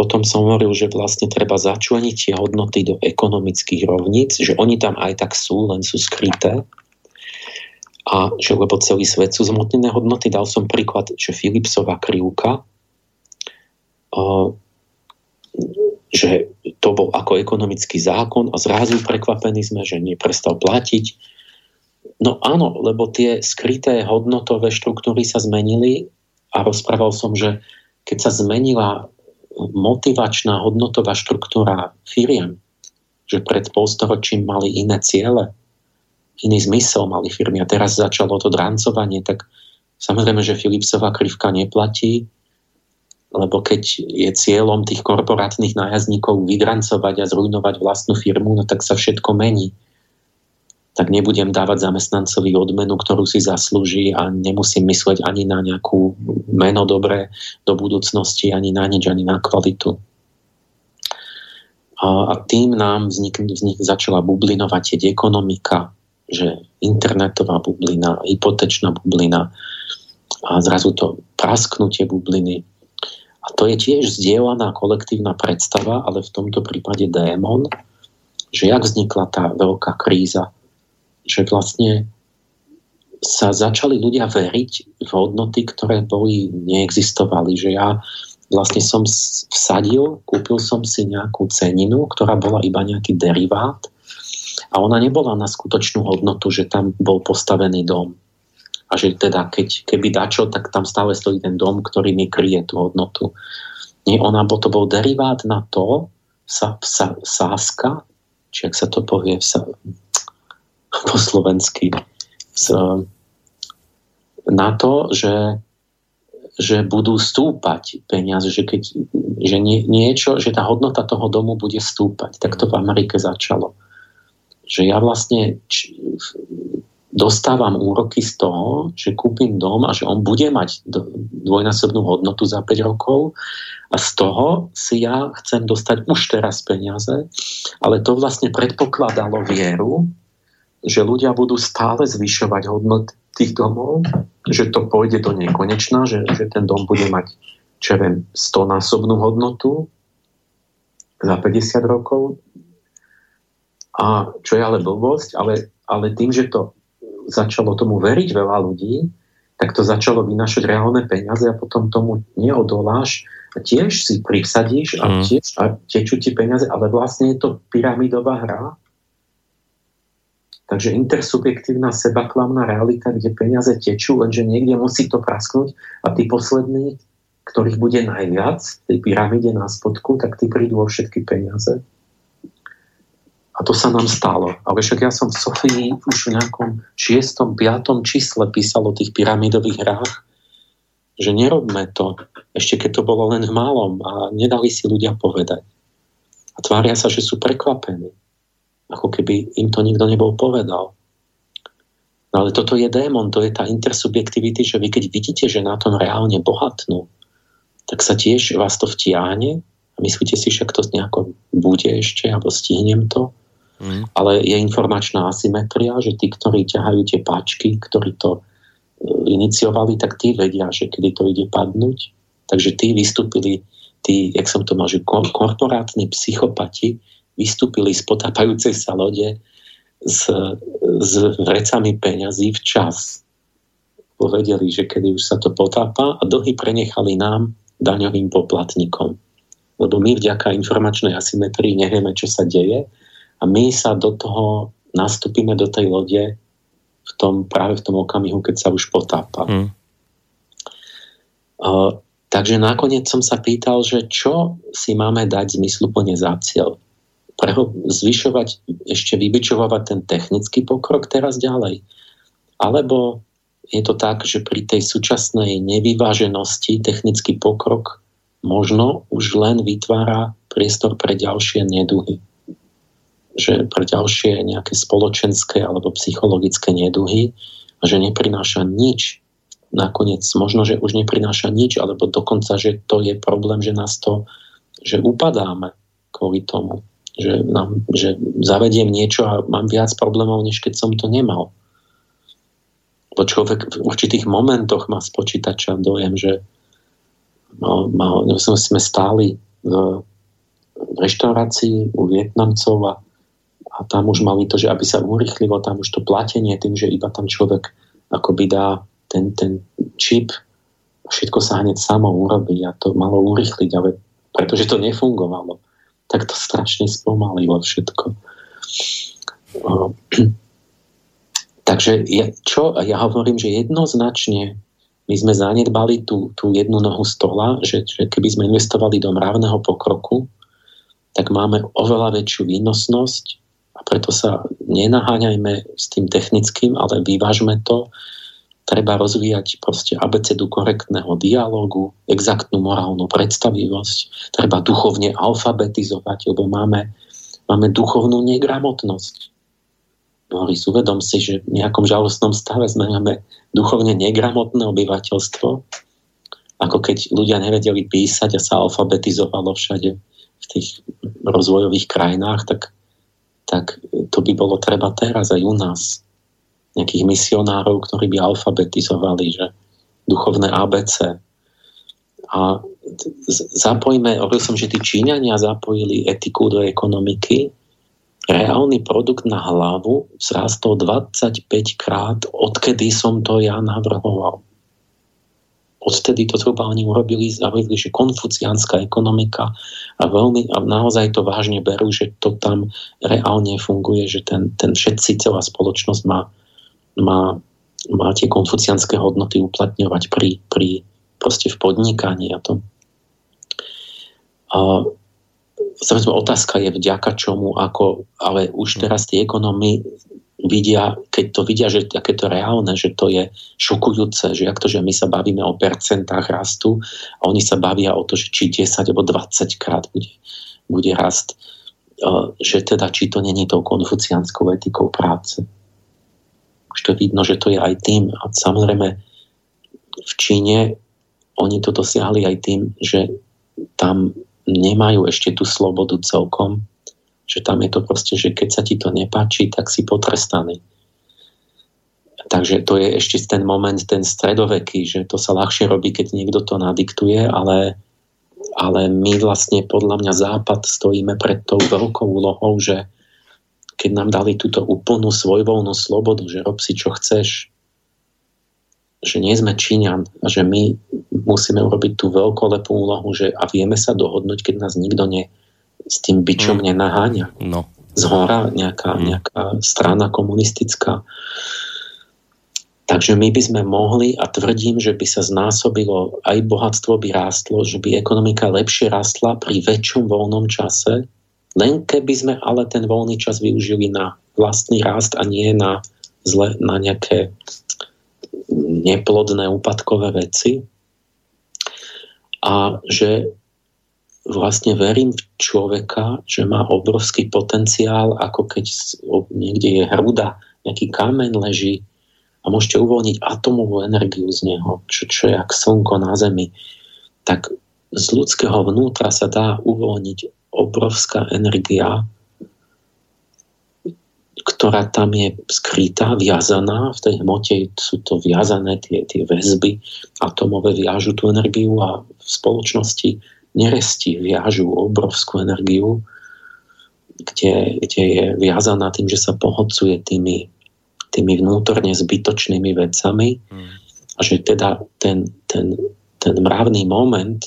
[SPEAKER 2] Potom som hovoril, že vlastne treba začleniť tie hodnoty do ekonomických rovníc, že oni tam aj tak sú, len sú skryté. A že lebo celý svet sú zmotnené hodnoty, dal som príklad, že Philipsová krivka, že to bol ako ekonomický zákon a zrazu prekvapení sme, že neprestal platiť. No áno, lebo tie skryté hodnotové štruktúry sa zmenili a rozprával som, že keď sa zmenila motivačná hodnotová štruktúra firiem, že pred polstoročím mali iné ciele, iný zmysel mali firmy a teraz začalo to drancovanie, tak samozrejme, že Philipsová krivka neplatí, lebo keď je cieľom tých korporátnych nájazdníkov vydrancovať a zrujnovať vlastnú firmu, no tak sa všetko mení. Tak nebudem dávať zamestnancovi odmenu, ktorú si zaslúži a nemusím mysleť ani na nejakú meno dobré do budúcnosti, ani na nič, ani na kvalitu. A, a tým nám vznik, vznik, začala bublinovať tieť ekonomika, že internetová bublina, hypotečná bublina a zrazu to prasknutie bubliny a to je tiež zdieľaná kolektívna predstava, ale v tomto prípade démon, že jak vznikla tá veľká kríza, že vlastne sa začali ľudia veriť v hodnoty, ktoré boli, neexistovali. Že ja vlastne som vsadil, kúpil som si nejakú ceninu, ktorá bola iba nejaký derivát a ona nebola na skutočnú hodnotu, že tam bol postavený dom. A že teda keď, keby dačo, tak tam stále stojí ten dom, ktorý mi kryje tú hodnotu. Nie, ona, bo to bol derivát na to, sa, sa, sáska, či ak sa to povie sa, po slovensky, na to, že, že budú stúpať peniaze, že, keď, že nie, niečo, že tá hodnota toho domu bude stúpať. Tak to v Amerike začalo. Že ja vlastne či, dostávam úroky z toho, že kúpim dom a že on bude mať dvojnásobnú hodnotu za 5 rokov a z toho si ja chcem dostať už teraz peniaze, ale to vlastne predpokladalo vieru, že ľudia budú stále zvyšovať hodnoty tých domov, že to pôjde do nekonečna, že, že ten dom bude mať, čo viem, 100 násobnú hodnotu za 50 rokov. A čo je ale blbosť, ale, ale tým, že to začalo tomu veriť veľa ľudí, tak to začalo vynašať reálne peniaze a potom tomu neodoláš a tiež si prisadíš a mm. tiež a tečú ti peniaze, ale vlastne je to pyramidová hra. Takže intersubjektívna sebaklamná realita, kde peniaze tečú, lenže niekde musí to prasknúť a tí poslední, ktorých bude najviac v tej pyramide na spodku, tak tí prídu o všetky peniaze. A to sa nám stalo. Ale však ja som v Sofii už v nejakom 6. 5. čísle písal o tých pyramidových hrách, že nerobme to, ešte keď to bolo len v malom a nedali si ľudia povedať. A tvária sa, že sú prekvapení. Ako keby im to nikto nebol povedal. No ale toto je démon, to je tá intersubjektivity, že vy keď vidíte, že na tom reálne bohatnú, tak sa tiež vás to vtiahne a myslíte si, že to nejako bude ešte, alebo stihnem to. Mm. Ale je informačná asymetria, že tí, ktorí ťahajú tie páčky, ktorí to e, iniciovali, tak tí vedia, že kedy to ide padnúť. Takže tí vystúpili, tí, jak som to mal, že korporátni psychopati vystúpili z potápajúcej sa lode s, s vrecami peňazí včas. Povedeli, že kedy už sa to potápa a dlhy prenechali nám, daňovým poplatníkom. Lebo my vďaka informačnej asymetrii nevieme, čo sa deje a my sa do toho nastúpime do tej lode v tom, práve v tom okamihu, keď sa už potápa. Mm. Uh, takže nakoniec som sa pýtal, že čo si máme dať zmysluplne za cieľ. Preho zvyšovať, ešte vybičovať ten technický pokrok teraz ďalej. Alebo je to tak, že pri tej súčasnej nevyváženosti technický pokrok možno už len vytvára priestor pre ďalšie neduhy že pre ďalšie nejaké spoločenské alebo psychologické neduhy a že neprináša nič. Nakoniec možno, že už neprináša nič, alebo dokonca, že to je problém, že nás to, že upadáme kvôli tomu. Že, nám, že zavediem niečo a mám viac problémov, než keď som to nemal. Bo človek v určitých momentoch má z počítača dojem, že no, má, sme stáli v reštaurácii u Vietnamcov a a tam už mali to, že aby sa urychlilo tam už to platenie tým, že iba tam človek akoby dá ten, ten čip všetko sa hneď samo urobí a to malo urychliť, ale pretože to nefungovalo, tak to strašne spomalilo všetko. Takže ja, čo ja hovorím, že jednoznačne my sme zanedbali tú, tú jednu nohu stola, že, že keby sme investovali do mravného pokroku, tak máme oveľa väčšiu výnosnosť a preto sa nenaháňajme s tým technickým, ale vyvážme to. Treba rozvíjať proste abecedu korektného dialogu, exaktnú morálnu predstavivosť. Treba duchovne alfabetizovať, lebo máme, máme duchovnú negramotnosť. Boris, uvedom si, že v nejakom žalostnom stave sme máme duchovne negramotné obyvateľstvo, ako keď ľudia nevedeli písať a sa alfabetizovalo všade v tých rozvojových krajinách, tak tak to by bolo treba teraz aj u nás. Nejakých misionárov, ktorí by alfabetizovali, že duchovné ABC. A zapojme, hovoril som, že tí Číňania zapojili etiku do ekonomiky. reálny produkt na hlavu vzrástol 25 krát, odkedy som to ja navrhoval. Odtedy to zhruba oni urobili, zavili, že konfuciánska ekonomika a veľmi a naozaj to vážne berú, že to tam reálne funguje, že ten, ten všetci, celá spoločnosť má, má, má tie konfuciánske hodnoty uplatňovať pri, pri proste v podnikaní a to. A, samozrejme otázka je vďaka čomu, ako, ale už teraz tie ekonomy vidia, keď to vidia, že také to reálne, že to je šokujúce, že jak to, že my sa bavíme o percentách rastu a oni sa bavia o to, že či 10 alebo 20 krát bude, bude rast, že teda či to není tou konfuciánskou etikou práce. Už to vidno, že to je aj tým. A samozrejme v Číne oni to dosiahli aj tým, že tam nemajú ešte tú slobodu celkom, že tam je to proste, že keď sa ti to nepáči, tak si potrestaný. Takže to je ešte ten moment, ten stredoveký, že to sa ľahšie robí, keď niekto to nadiktuje, ale, ale my vlastne podľa mňa Západ stojíme pred tou veľkou úlohou, že keď nám dali túto úplnú svojvoľnú slobodu, že rob si čo chceš, že nie sme Číňan a že my musíme urobiť tú veľkolepú úlohu, že a vieme sa dohodnúť, keď nás nikto ne, s tým byčom mm. nenaháňa.
[SPEAKER 1] No.
[SPEAKER 2] Z hora nejaká, mm. nejaká strana komunistická. Takže my by sme mohli, a tvrdím, že by sa znásobilo, aj bohatstvo by rástlo, že by ekonomika lepšie rastla pri väčšom voľnom čase, len keby sme ale ten voľný čas využili na vlastný rast a nie na, zle, na nejaké neplodné úpadkové veci. A že vlastne verím v človeka, že má obrovský potenciál, ako keď niekde je hruda, nejaký kameň leží a môžete uvoľniť atomovú energiu z neho, čo, čo je jak slnko na Zemi, tak z ľudského vnútra sa dá uvoľniť obrovská energia, ktorá tam je skrytá, viazaná, v tej hmote sú to viazané tie, tie väzby. Atomové, viažu tú energiu a v spoločnosti neresti viažu obrovskú energiu, kde, kde je viazaná tým, že sa pohodcuje tými, tými vnútorne zbytočnými vecami. Mm. a že teda ten, ten, ten mravný moment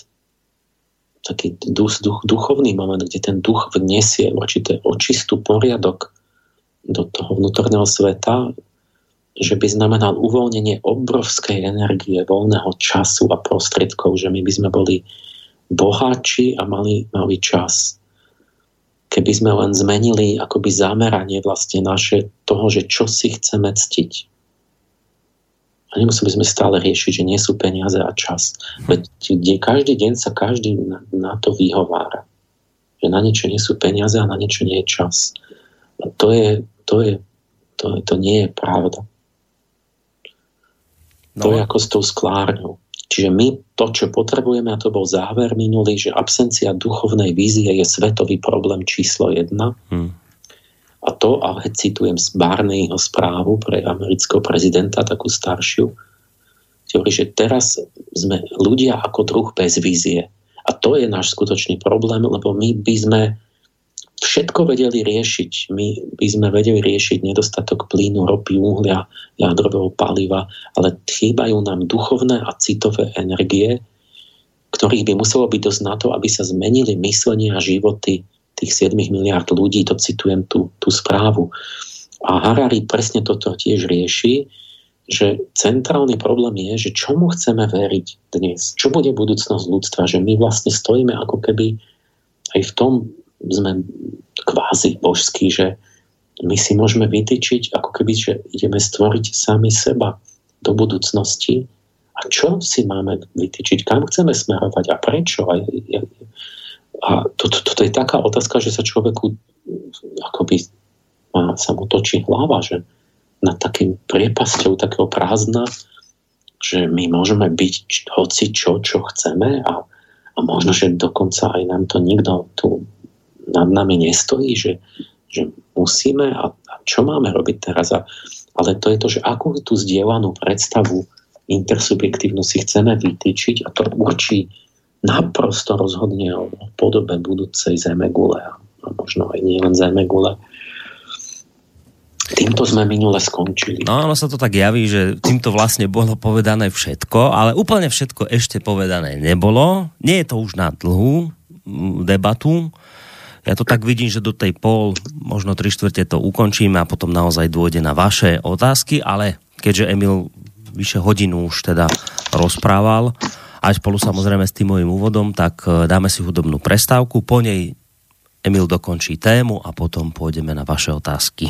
[SPEAKER 2] taký duch, duch, duchovný moment, kde ten duch vnesie určité očistú poriadok do toho vnútorného sveta, že by znamenal uvoľnenie obrovskej energie, voľného času a prostriedkov, že my by sme boli boháči a mali, mali čas. Keby sme len zmenili akoby zameranie vlastne naše toho, že čo si chceme ctiť. A nemuseli sme stále riešiť, že nie sú peniaze a čas. Veď kde každý deň sa každý na, na to vyhovára. Že na niečo nie sú peniaze a na niečo nie je čas. A to je to, je, to, to nie je pravda. No. To je ako s tou sklárňou. Čiže my to, čo potrebujeme, a to bol záver minulý, že absencia duchovnej vízie je svetový problém číslo jedna. Hmm. A to, a citujem z Barneyho správu pre amerického prezidenta, takú staršiu, hovorí, že teraz sme ľudia ako druh bez vízie. A to je náš skutočný problém, lebo my by sme všetko vedeli riešiť. My by sme vedeli riešiť nedostatok plynu, ropy, uhlia, jadrového paliva, ale chýbajú nám duchovné a citové energie, ktorých by muselo byť dosť na to, aby sa zmenili myslenie a životy tých 7 miliard ľudí, to citujem tú, tú správu. A Harari presne toto tiež rieši, že centrálny problém je, že čomu chceme veriť dnes, čo bude budúcnosť ľudstva, že my vlastne stojíme ako keby aj v tom sme kvázi božskí, že my si môžeme vytýčiť, ako keby, že ideme stvoriť sami seba do budúcnosti. A čo si máme vytýčiť, kam chceme smerovať? A prečo. A, a toto to, to je taká otázka, že sa človeku akoby má, sa mu točí hlava, že nad takým priepasťou takého prázdna, že my môžeme byť hoci čo, čo chceme a, a možno, že dokonca aj nám to nikto tu nad nami nestojí, že, že musíme a, a čo máme robiť teraz. A, ale to je to, že akú tú zdieľanú predstavu intersubjektívnu si chceme vytýčiť a to určí naprosto rozhodne o podobe budúcej Zemegule a možno aj nie len Zemegule. týmto sme minule skončili.
[SPEAKER 1] No, ono sa to tak javí, že týmto vlastne bolo povedané všetko, ale úplne všetko ešte povedané nebolo. Nie je to už na dlhú debatu. Ja to tak vidím, že do tej pol, možno tri štvrte to ukončíme a potom naozaj dôjde na vaše otázky, ale keďže Emil vyše hodinu už teda rozprával, aj spolu samozrejme s tým mojím úvodom, tak e, dáme si hudobnú prestávku, po nej Emil dokončí tému a potom pôjdeme na vaše otázky.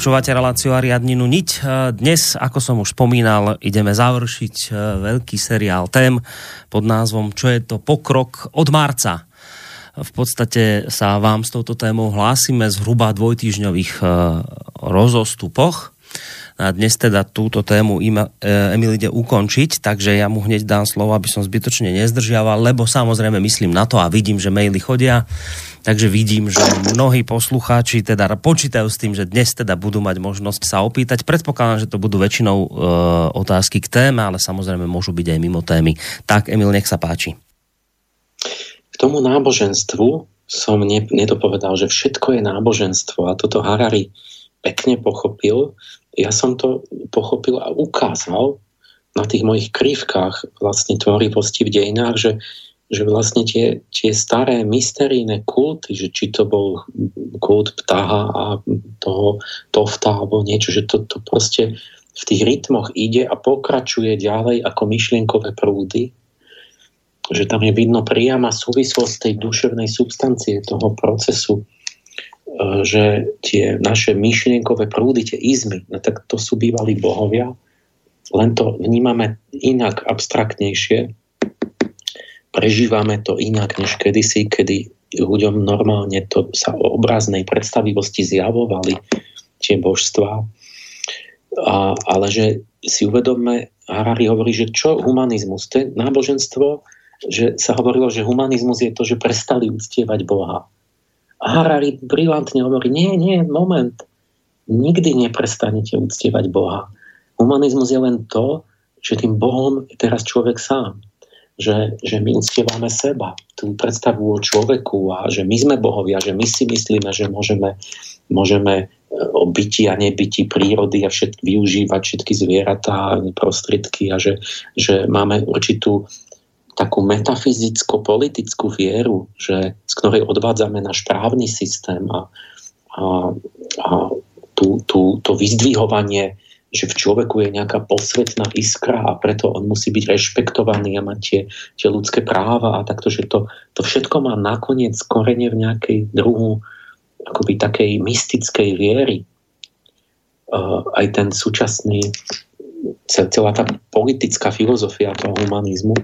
[SPEAKER 1] Počúvate reláciu Ariadninu Niť. E, dnes, ako som už spomínal, ideme završiť e, veľký seriál tém pod názvom Čo je to pokrok od marca. V podstate sa vám s touto témou hlásime zhruba dvojtýžňových e, rozostupoch. A dnes teda túto tému Emil ide ukončiť, takže ja mu hneď dám slovo, aby som zbytočne nezdržiaval, lebo samozrejme myslím na to a vidím, že maily chodia Takže vidím, že mnohí poslucháči teda počítajú s tým, že dnes teda budú mať možnosť sa opýtať. Predpokladám, že to budú väčšinou e, otázky k téme, ale samozrejme môžu byť aj mimo témy. Tak, Emil, nech sa páči.
[SPEAKER 2] K tomu náboženstvu som ne, nedopovedal, že všetko je náboženstvo a toto Harari pekne pochopil. Ja som to pochopil a ukázal na tých mojich krivkách vlastne tvorivosti v dejinách, že že vlastne tie, tie staré mysterijné kulty, že či to bol kult ptaha a toho tofta alebo niečo, že to, to proste v tých rytmoch ide a pokračuje ďalej ako myšlienkové prúdy, že tam je vidno priama súvislosť tej duševnej substancie toho procesu, e, že tie naše myšlienkové prúdy, tie izmy, no tak to sú bývalí bohovia, len to vnímame inak, abstraktnejšie prežívame to inak než kedysi, kedy ľuďom normálne to sa o obraznej predstavivosti zjavovali tie božstva. A, ale že si uvedomme, Harari hovorí, že čo humanizmus? To je náboženstvo, že sa hovorilo, že humanizmus je to, že prestali uctievať Boha. A Harari brilantne hovorí, nie, nie, moment. Nikdy neprestanete uctievať Boha. Humanizmus je len to, že tým Bohom je teraz človek sám že, že my uctievame seba, tú predstavu o človeku a že my sme bohovia, že my si myslíme, že môžeme, môžeme e, o byti a nebyti prírody a všetky, využívať všetky zvieratá, prostriedky a že, že máme určitú takú metafyzicko-politickú vieru, že, z ktorej odvádzame náš právny systém a, a, a tú, tú, to vyzdvihovanie že v človeku je nejaká posvetná iskra a preto on musí byť rešpektovaný a mať tie, tie ľudské práva a takto, že to, to všetko má nakoniec korene v nejakej druhu akoby takej mystickej viery. Uh, aj ten súčasný celá tá politická filozofia toho humanizmu.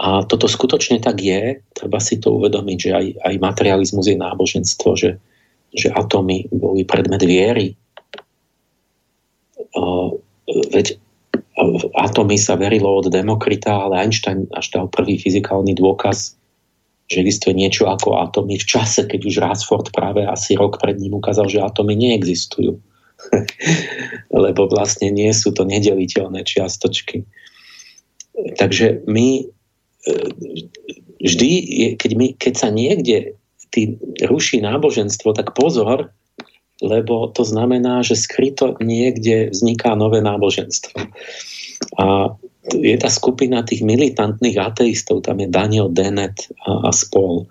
[SPEAKER 2] A toto skutočne tak je, treba si to uvedomiť, že aj, aj materializmus je náboženstvo, že, že atómy boli predmet viery. Veď v atómy sa verilo od Demokrita, ale Einstein až dal prvý fyzikálny dôkaz, že existuje niečo ako atómy v čase, keď už Rásford práve asi rok pred ním ukázal, že atómy neexistujú. Lebo vlastne nie sú to nedeliteľné čiastočky. Takže my e, vždy, keď, my, keď sa niekde tý, ruší náboženstvo, tak pozor, lebo to znamená, že skryto niekde vzniká nové náboženstvo. A je tá skupina tých militantných ateistov, tam je Daniel Dennett a, a spol.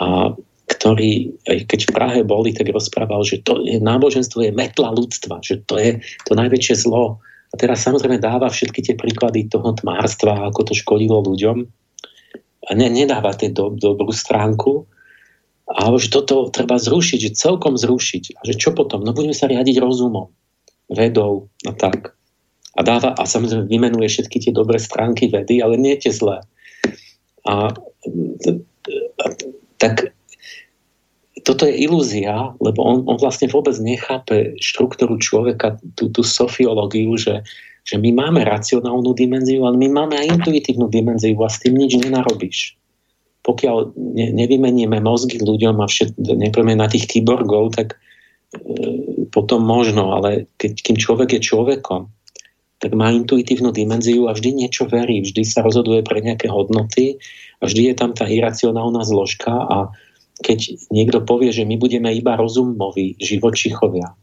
[SPEAKER 2] A ktorý, keď v Prahe boli, tak rozprával, že to je, náboženstvo je metla ľudstva, že to je to najväčšie zlo. A teraz samozrejme dáva všetky tie príklady toho tmárstva, ako to škodilo ľuďom. A ne, nedáva tie do, dobrú stránku, a že toto treba zrušiť, že celkom zrušiť. A že čo potom? No budeme sa riadiť rozumom, vedou a tak. A dáva, a samozrejme vymenuje všetky tie dobré stránky vedy, ale nie tie zlé. A, a tak toto je ilúzia, lebo on, on vlastne vôbec nechápe štruktúru človeka, tú, tú sofiológiu, že, že my máme racionálnu dimenziu, ale my máme aj intuitívnu dimenziu a s tým nič nenarobíš pokiaľ ne, nevymeníme mozgy ľuďom a všet, nepreme na tých kyborgov, tak e, potom možno, ale keď, kým človek je človekom, tak má intuitívnu dimenziu a vždy niečo verí, vždy sa rozhoduje pre nejaké hodnoty a vždy je tam tá iracionálna zložka a keď niekto povie, že my budeme iba rozumoví živočichovia,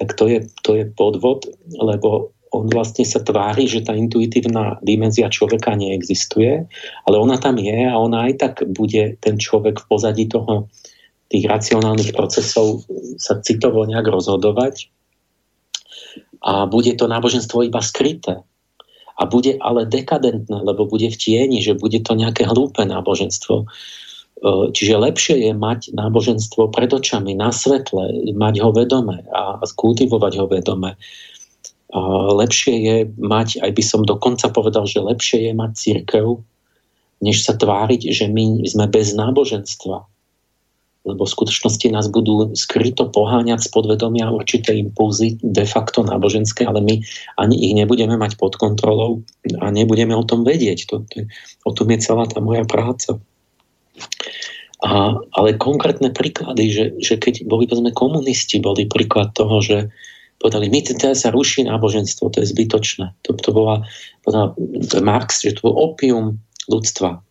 [SPEAKER 2] tak to je, to je podvod, lebo on vlastne sa tvári, že tá intuitívna dimenzia človeka neexistuje, ale ona tam je a ona aj tak bude ten človek v pozadí toho tých racionálnych procesov sa citovo nejak rozhodovať a bude to náboženstvo iba skryté. A bude ale dekadentné, lebo bude v tieni, že bude to nejaké hlúpe náboženstvo. E, čiže lepšie je mať náboženstvo pred očami, na svetle, mať ho vedome a kultivovať ho vedome lepšie je mať, aj by som dokonca povedal, že lepšie je mať církev, než sa tváriť, že my sme bez náboženstva. Lebo v skutočnosti nás budú skryto poháňať z podvedomia určité impulzy de facto náboženské, ale my ani ich nebudeme mať pod kontrolou a nebudeme o tom vedieť. To, to, o tom je celá tá moja práca. A, ale konkrétne príklady, že, že keď boli povedzme komunisti, boli príklad toho, že, povedali, my teraz sa ruší náboženstvo, to je zbytočné. To, to bola, povedal Marx, že to bol opium ľudstva.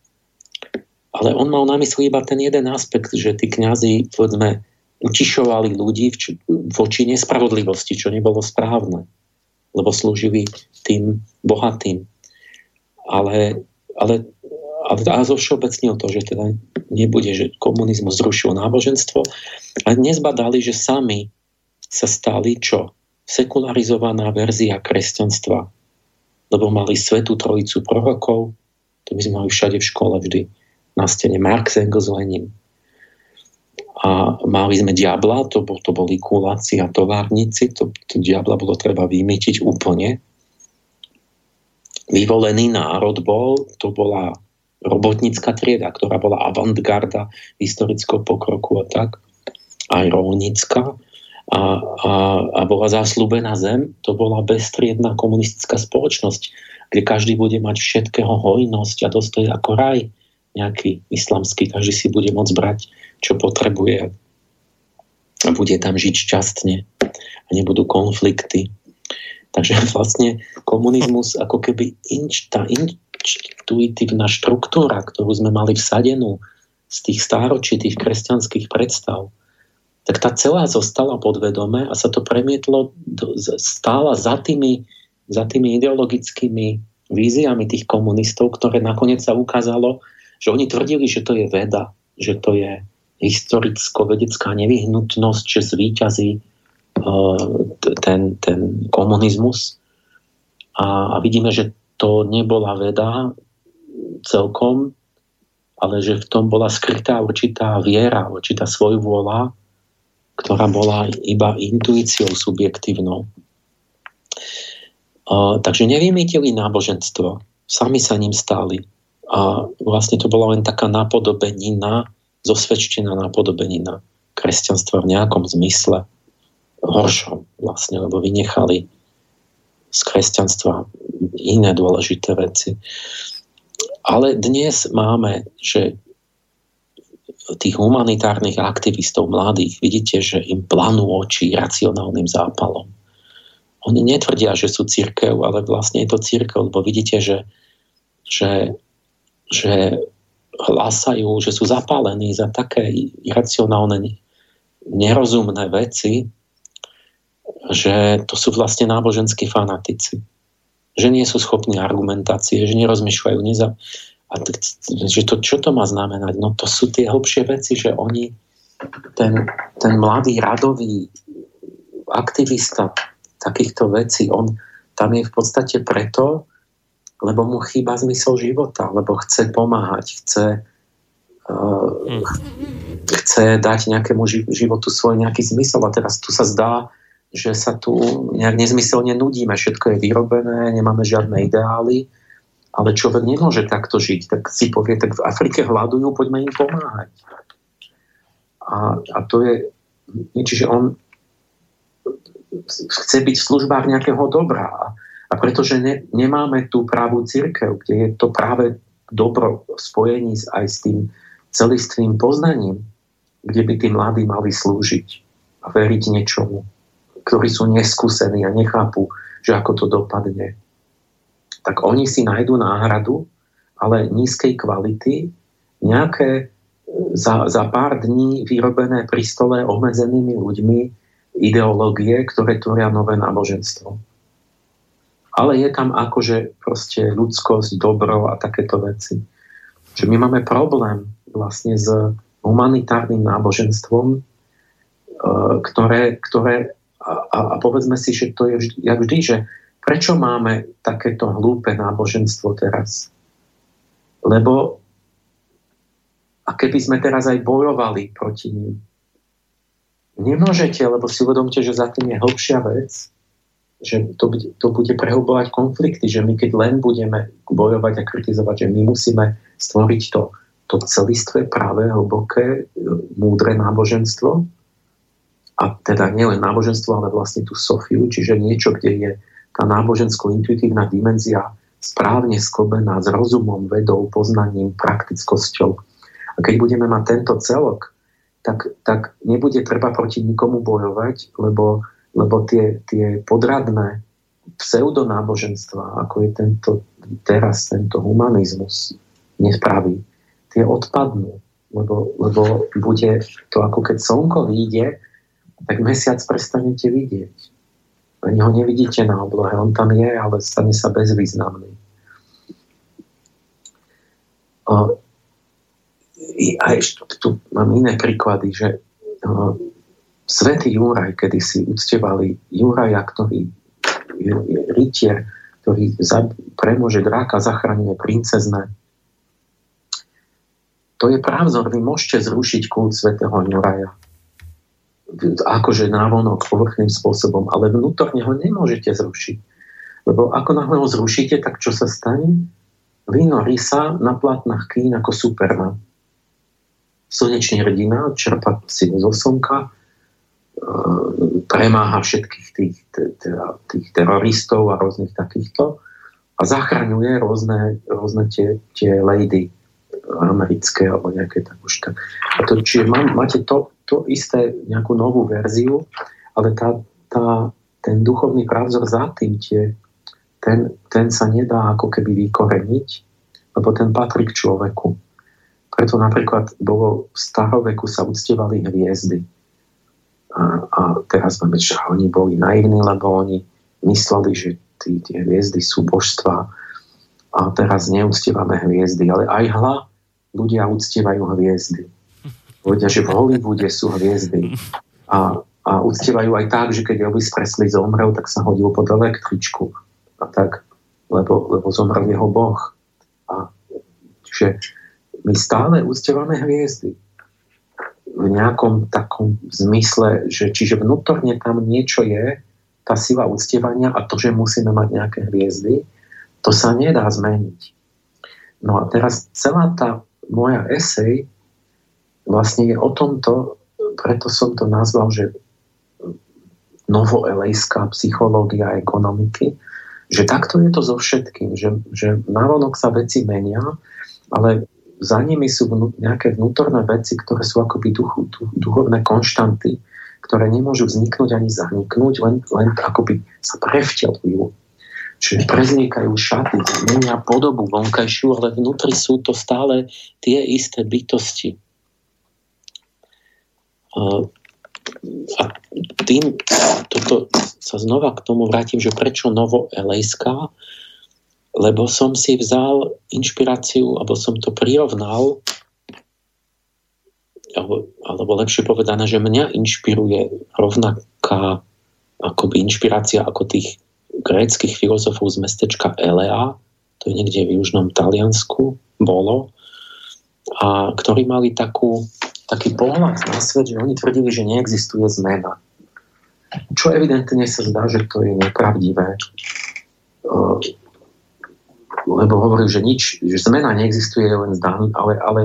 [SPEAKER 2] Ale on mal na mysli iba ten jeden aspekt, že tí kňazi, povedzme, utišovali ľudí voči nespravodlivosti, čo nebolo správne, lebo slúžili tým bohatým. Ale, ale, ale a zo všeobecnil to, že teda nebude, že komunizmus zrušil náboženstvo, ale nezbadali, že sami sa stali čo? Sekularizovaná verzia kresťanstva. Lebo mali svetú trojicu prorokov, to by sme mali všade v škole vždy, na stene Marx, Engels, Lenin. A mali sme diabla, to, bol, to boli kuláci a továrnici, to, to diabla bolo treba vymytiť úplne. Vyvolený národ bol, to bola robotnícka trieda, ktorá bola avantgarda historického pokroku a tak, aj rolnícka a, a, a bola zaslúbená zem, to bola bestriedná komunistická spoločnosť, kde každý bude mať všetkého hojnosť a dostať ako raj nejaký islamský, každý si bude môcť brať, čo potrebuje a bude tam žiť šťastne a nebudú konflikty. Takže vlastne komunizmus ako keby inč, tá intuitívna štruktúra, ktorú sme mali vsadenú z tých stáročitých kresťanských predstav, tak tá celá zostala podvedome a sa to premietlo, stála za tými, za tými ideologickými víziami tých komunistov, ktoré nakoniec sa ukázalo, že oni tvrdili, že to je veda, že to je historicko-vedecká nevyhnutnosť, že zvýťazí uh, ten, ten komunizmus. A, a vidíme, že to nebola veda celkom, ale že v tom bola skrytá určitá viera, určitá svojvôľa, ktorá bola iba intuíciou subjektívnou. A, takže nevymýtili náboženstvo, sami sa ním stáli. A vlastne to bola len taká napodobenina, zosvedčená napodobenina kresťanstva v nejakom zmysle horšom vlastne, lebo vynechali z kresťanstva iné dôležité veci. Ale dnes máme, že tých humanitárnych aktivistov mladých, vidíte, že im planú oči racionálnym zápalom. Oni netvrdia, že sú církev, ale vlastne je to církev, lebo vidíte, že, že, že hlásajú, že sú zapálení za také iracionálne, nerozumné veci, že to sú vlastne náboženskí fanatici. Že nie sú schopní argumentácie, že nerozmýšľajú. Neza... A t- že to, čo to má znamenať? No to sú tie hlbšie veci, že oni, ten, ten mladý radový aktivista takýchto vecí, on tam je v podstate preto, lebo mu chýba zmysel života, lebo chce pomáhať, chce, uh, chce dať nejakému životu svoj nejaký zmysel. A teraz tu sa zdá, že sa tu nejak nezmyselne nudíme, všetko je vyrobené, nemáme žiadne ideály, ale človek nemôže takto žiť. Tak si povie, tak v Afrike hľadujú, poďme im pomáhať. A, a to je, čiže on chce byť v službách nejakého dobra. A, pretože ne, nemáme tú právú církev, kde je to práve dobro v spojení aj s tým celistvým poznaním, kde by tí mladí mali slúžiť a veriť niečomu, ktorí sú neskúsení a nechápu, že ako to dopadne. Tak oni si nájdú náhradu, ale nízkej kvality, nejaké za, za pár dní vyrobené pri stole obmedzenými ľuďmi ideológie, ktoré tvoria nové náboženstvo. Ale je tam akože proste ľudskosť, dobro a takéto veci. Že my máme problém vlastne s humanitárnym náboženstvom, e, ktoré, ktoré a, a povedzme si, že to je vždy, jak vždy, že prečo máme takéto hlúpe náboženstvo teraz? Lebo a keby sme teraz aj bojovali proti ním, Nemôžete, lebo si uvedomte, že za tým je hlbšia vec, že to, to bude prehlbovať konflikty, že my keď len budeme bojovať a kritizovať, že my musíme stvoriť to, to celistvé, práve, hlboké, múdre náboženstvo, a teda nielen náboženstvo, ale vlastne tú Sofiu, čiže niečo, kde je tá nábožensko-intuitívna dimenzia správne sklbená s rozumom, vedou, poznaním, praktickosťou. A keď budeme mať tento celok, tak, tak nebude treba proti nikomu bojovať, lebo, lebo tie, tie podradné pseudonáboženstva, ako je tento, teraz tento humanizmus nespraví, tie odpadnú, lebo, lebo bude to ako keď slnko vyjde, tak mesiac prestanete vidieť. Ani ho nevidíte na oblohe, on tam je, ale stane sa bezvýznamný a ešte tu mám iné príklady, že uh, Svetý Juraj, kedy si uctievali Juraja, ktorý je, rytier, ktorý za, dráka, zachraňuje princezné. To je právzor, vy môžete zrušiť kult svätého Juraja. Akože návonok, povrchným spôsobom, ale vnútorne ho nemôžete zrušiť. Lebo ako náhle ho zrušíte, tak čo sa stane? Vynorí sa na platnách kín ako Superman slnečný hrdina, čerpa si zo slnka, e, premáha všetkých tých, tých teroristov a rôznych takýchto a zachraňuje rôzne, rôzne tie, tie lady americké alebo nejaké tak už tak. A to, čiže má, máte to, to isté, nejakú novú verziu, ale tá, tá, ten duchovný právzor za tým tie, ten, ten sa nedá ako keby vykoreniť, lebo ten patrí k človeku. Preto napríklad bolo v staroveku sa uctievali hviezdy. A, a teraz máme, že oni boli naivní, lebo oni mysleli, že tí, tie hviezdy sú božstva a teraz neúctievame hviezdy. Ale aj hla, ľudia uctievajú hviezdy. Povedia, že v Hollywoode sú hviezdy. A, a uctievajú aj tak, že keď Elvis Presley zomrel, tak sa hodil pod električku. A tak, lebo, lebo zomrel jeho boh. A, čiže my stále uctievame hviezdy v nejakom takom zmysle, že čiže vnútorne tam niečo je, tá sila uctievania a to, že musíme mať nejaké hviezdy, to sa nedá zmeniť. No a teraz celá tá moja esej vlastne je o tomto, preto som to nazval, že novoelejská psychológia ekonomiky, že takto je to so všetkým, že, že navonok sa veci menia, ale za nimi sú vnú, nejaké vnútorné veci, ktoré sú akoby duchu, duchovné konštanty, ktoré nemôžu vzniknúť ani zaniknúť, len, len akoby sa prevtelujú. Čiže preznikajú šaty, menia podobu vonkajšiu, ale vnútri sú to stále tie isté bytosti. A tým, toto sa znova k tomu vrátim, že prečo novo elejská, lebo som si vzal inšpiráciu, alebo som to prirovnal, alebo, alebo lepšie povedané, že mňa inšpiruje rovnaká akoby inšpirácia ako tých gréckých filozofov z mestečka Elea, to je niekde v južnom Taliansku, bolo, a ktorí mali takú, taký pohľad na svet, že oni tvrdili, že neexistuje zmena. Čo evidentne sa zdá, že to je nepravdivé. Uh, lebo hovorili, že nič, že zmena neexistuje len zdaný, ale, ale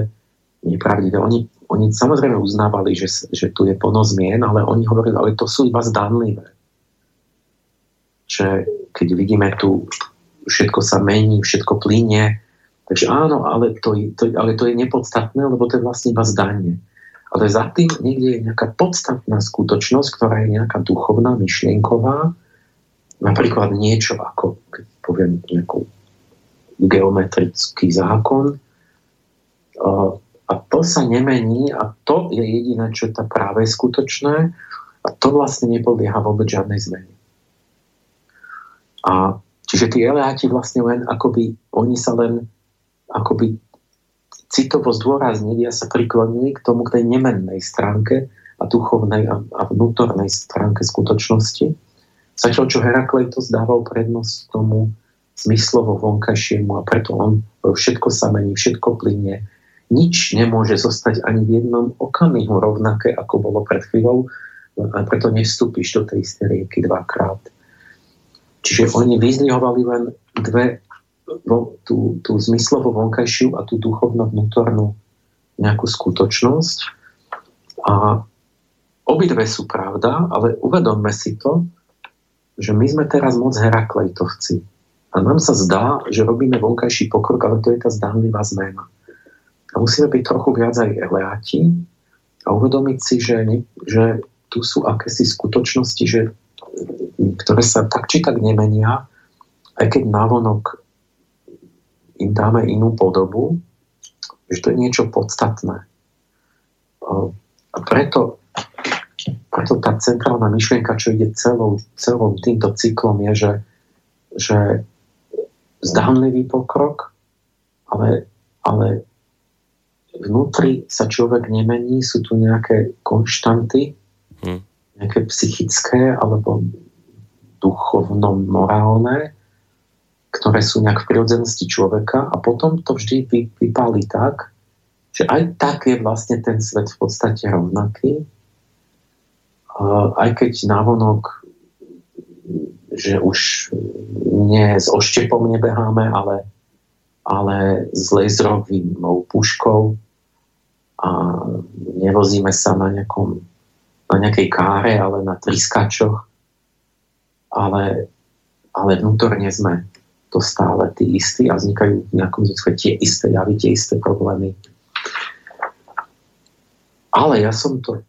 [SPEAKER 2] nepravdivé. Oni, oni samozrejme uznávali, že, že tu je plno zmien, ale oni hovorili, ale to sú iba zdanlivé. Že keď vidíme tu, všetko sa mení, všetko plíne, takže áno, ale to, to, ale to je nepodstatné, lebo to je vlastne iba zdanie. Ale za tým niekde je nejaká podstatná skutočnosť, ktorá je nejaká duchovná, myšlienková, napríklad niečo ako, keď poviem nejakú geometrický zákon. A to sa nemení a to je jediné, čo je tá práve skutočné a to vlastne nepodlieha vôbec žiadnej zmene. A čiže tí eleáti vlastne len akoby, oni sa len akoby citovo zdôraznili a sa priklonili k tomu, k tej nemennej stránke a duchovnej a, a vnútornej stránke skutočnosti. Zatiaľ, čo Herakleitos dával prednosť tomu zmyslovo vonkajšiemu a preto on všetko sa mení, všetko plynie. Nič nemôže zostať ani v jednom okamihu rovnaké, ako bolo pred chvíľou, a preto nevstúpiš do tej istej rieky dvakrát. Čiže oni vyzdvihovali len dve tú, tú zmyslovo vonkajšiu a tú duchovno vnútornú nejakú skutočnosť. A obidve sú pravda, ale uvedomme si to, že my sme teraz moc Heraklejtovci. A nám sa zdá, že robíme vonkajší pokrok, ale to je tá zdánlivá zmena. A musíme byť trochu viac aj eleáti a uvedomiť si, že, že tu sú akési skutočnosti, že, ktoré sa tak či tak nemenia, aj keď návonok im dáme inú podobu, že to je niečo podstatné. A preto, preto tá centrálna myšlienka, čo ide celou, celou týmto cyklom, je, že, že zdánlivý pokrok, ale, ale vnútri sa človek nemení, sú tu nejaké konštanty, hm. nejaké psychické alebo duchovno-morálne, ktoré sú nejak v prirodzenosti človeka a potom to vždy vypáli tak, že aj tak je vlastne ten svet v podstate rovnaký, aj keď návonok že už nie s oštepom nebeháme, ale, ale s laserovou puškou a nevozíme sa na, nejakom, na nejakej káre, ale na triskačoch. Ale, ale vnútorne sme to stále tí istí a vznikajú v nejakom zmysle tie isté javy, tie isté problémy. Ale ja som to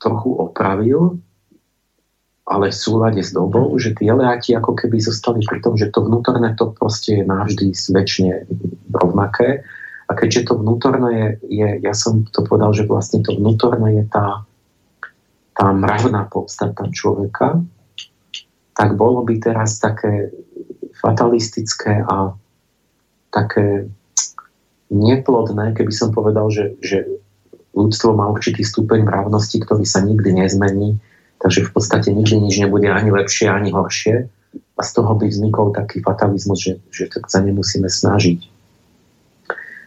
[SPEAKER 2] trochu opravil, ale v súlade s dobou, že tí eleáti ako keby zostali pri tom, že to vnútorné to proste je navždy väčšine rovnaké. A keďže to vnútorné je, je, ja som to povedal, že vlastne to vnútorné je tá, tá mravná podstata človeka, tak bolo by teraz také fatalistické a také neplodné, keby som povedal, že, že ľudstvo má určitý stupeň mravnosti, ktorý sa nikdy nezmení, takže v podstate nikdy nič nebude ani lepšie, ani horšie. A z toho by vznikol taký fatalizmus, že, že tak sa nemusíme snažiť.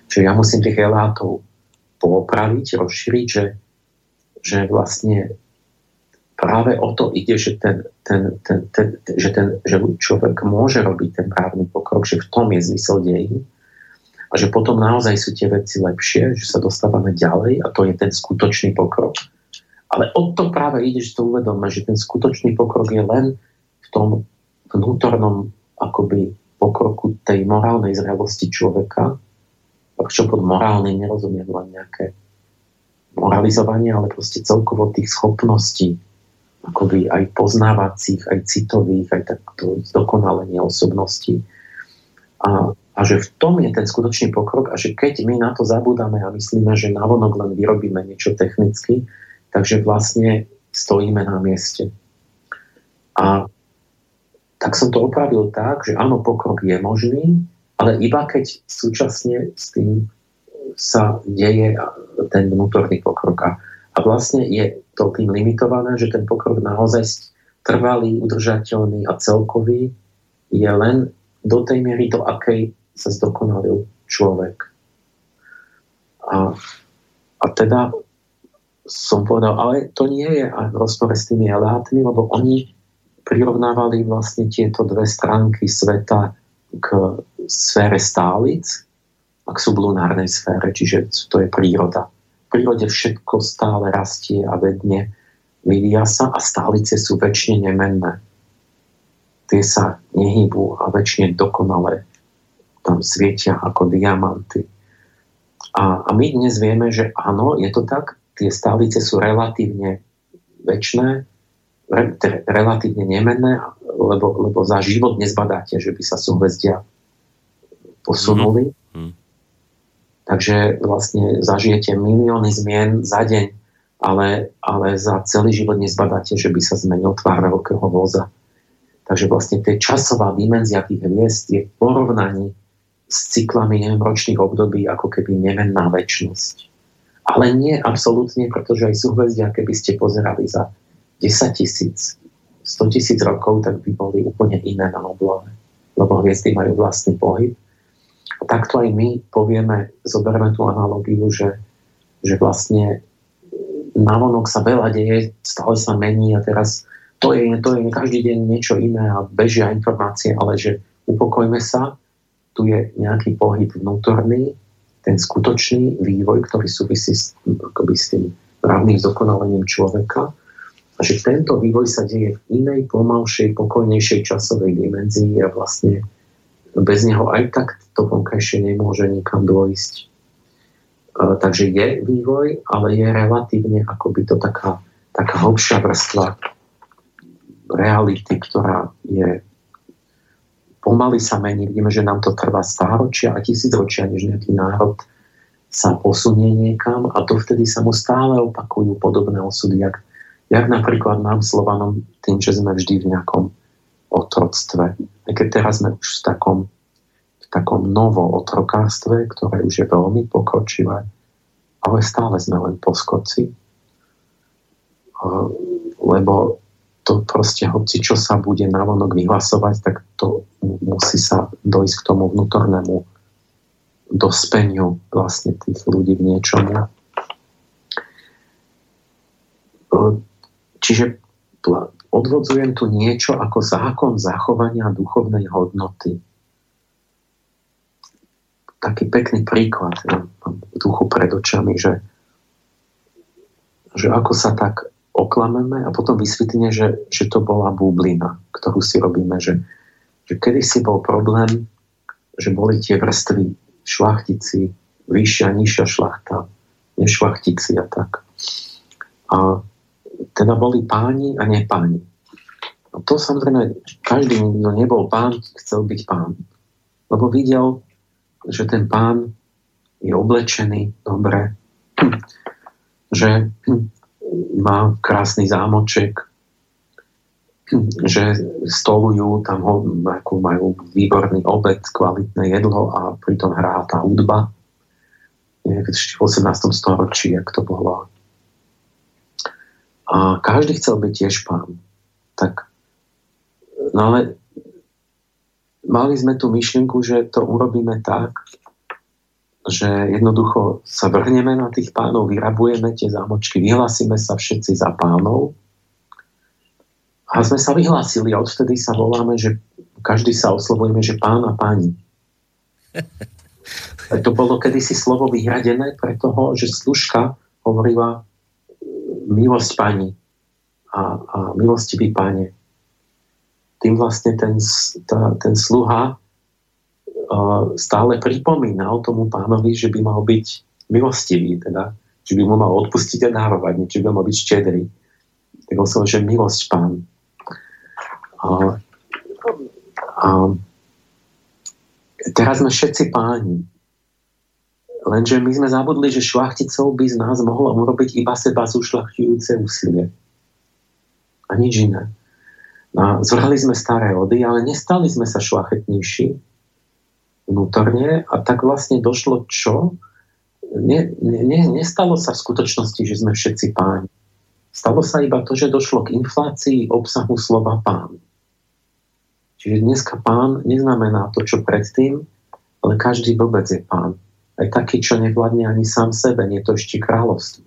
[SPEAKER 2] Čiže ja musím tých elátov poopraviť, rozšíriť, že, že vlastne práve o to ide, že ten, ten, ten, ten, že ten že človek môže robiť ten právny pokrok, že v tom je zmysel dejín a že potom naozaj sú tie veci lepšie, že sa dostávame ďalej a to je ten skutočný pokrok. Ale o to práve ide, že to uvedome, že ten skutočný pokrok je len v tom vnútornom akoby pokroku tej morálnej zrelosti človeka, čo pod morálnym nerozumiem len nejaké moralizovanie, ale proste celkovo tých schopností akoby aj poznávacích, aj citových, aj takto zdokonalenie osobností. A, a že v tom je ten skutočný pokrok a že keď my na to zabudáme a myslíme, že navonok len vyrobíme niečo technicky, takže vlastne stojíme na mieste. A tak som to opravil tak, že áno, pokrok je možný, ale iba keď súčasne s tým sa deje ten vnútorný pokrok. A, a vlastne je to tým limitované, že ten pokrok naozaj trvalý, udržateľný a celkový je len do tej miery, do akej sa zdokonalil človek. A, a teda som povedal, ale to nie je v rozpore s tými elátmi, lebo oni prirovnávali vlastne tieto dve stránky sveta k sfére stálic a k sublunárnej sfére, čiže to je príroda prírode všetko stále rastie a vedne vyvíja sa a stálice sú väčšine nemenné. Tie sa nehybú a väčšine dokonale tam svietia ako diamanty. A, a my dnes vieme, že áno, je to tak, tie stálice sú relatívne väčšie, re, relatívne nemenné, lebo, lebo za život nezbadáte, že by sa súhvezdia posunuli. Mm-hmm. Takže vlastne zažijete milióny zmien za deň, ale, ale za celý život nezbadáte, že by sa zmenil tvár veľkého voza. Takže vlastne tie časová dimenzia tých hviezd je v porovnaní s cyklami ročných období ako keby nemenná väčšnosť. Ale nie absolútne, pretože aj súhvezdia, keby ste pozerali za 10 tisíc, 100 tisíc rokov, tak by boli úplne iné na oblohe. Lebo hviezdy majú vlastný pohyb takto aj my povieme, zoberieme tú analogiu, že, že vlastne navonok sa veľa deje, stále sa mení a teraz to je, to je každý deň niečo iné a bežia informácie, ale že upokojme sa, tu je nejaký pohyb vnútorný, ten skutočný vývoj, ktorý súvisí s, akoby s tým právnym zdokonalením človeka a že tento vývoj sa deje v inej, pomalšej, pokojnejšej časovej dimenzii a vlastne bez neho aj tak to vonkajšie nemôže nikam dôjsť. E, takže je vývoj, ale je relatívne akoby to taká, taká hlbšia vrstva reality, ktorá je pomaly sa mení. Vidíme, že nám to trvá stáročia a tisícročia, než nejaký národ sa posunie niekam a dovtedy sa mu stále opakujú podobné osudy, jak, jak napríklad nám Slovanom tým, že sme vždy v nejakom otroctve. Aj keď teraz sme už v takom, v takom novo otrokárstve, ktoré už je veľmi pokročilé, ale stále sme len poskoci, lebo to proste, hoci čo sa bude navonok vyhlasovať, tak to musí sa dojsť k tomu vnútornému dospeniu vlastne tých ľudí v niečomu. Čiže odvodzujem tu niečo ako zákon zachovania duchovnej hodnoty. Taký pekný príklad ja mám v duchu pred očami, že, že ako sa tak oklameme a potom vysvetline, že, že to bola bublina, ktorú si robíme, že, že kedy si bol problém, že boli tie vrstvy šlachtici, vyššia, nižšia šlachta, nešlachtici a tak. A teda boli páni a nepáni. A to samozrejme, každý, kto nebol pán, chcel byť pán. Lebo videl, že ten pán je oblečený dobre, že má krásny zámoček, že stolujú, tam ho, ako majú výborný obed, kvalitné jedlo a pritom hrá tá hudba. v 18. storočí, jak to bolo a každý chcel byť tiež pán. Tak, no ale mali sme tú myšlienku, že to urobíme tak, že jednoducho sa vrhneme na tých pánov, vyrabujeme tie zámočky, vyhlasíme sa všetci za pánov A sme sa vyhlásili a odvtedy sa voláme, že každý sa oslovujeme, že pán a páni. To bolo kedysi slovo vyhradené pre toho, že služka hovorila milosť pani a, a milostivý páne. Tým vlastne ten, tá, ten sluha uh, stále pripomínal tomu pánovi, že by mal byť milostivý, teda, že by mu mal odpustiť a dárovať, či by mal byť štedrý. Tak som, že milosť pán. A, a teraz sme všetci páni. Lenže my sme zabudli, že šlachticov by z nás mohlo urobiť iba seba zušlachtujúce úsilie. A nič iné. A zvrhli sme staré rody, ale nestali sme sa šlachetnejší vnútorne a tak vlastne došlo čo? Ne, ne, nestalo sa v skutočnosti, že sme všetci páni. Stalo sa iba to, že došlo k inflácii obsahu slova pán. Čiže dneska pán neznamená to, čo predtým, ale každý vôbec je pán aj taký, čo nevládne ani sám sebe, nie to ešte kráľovstvo.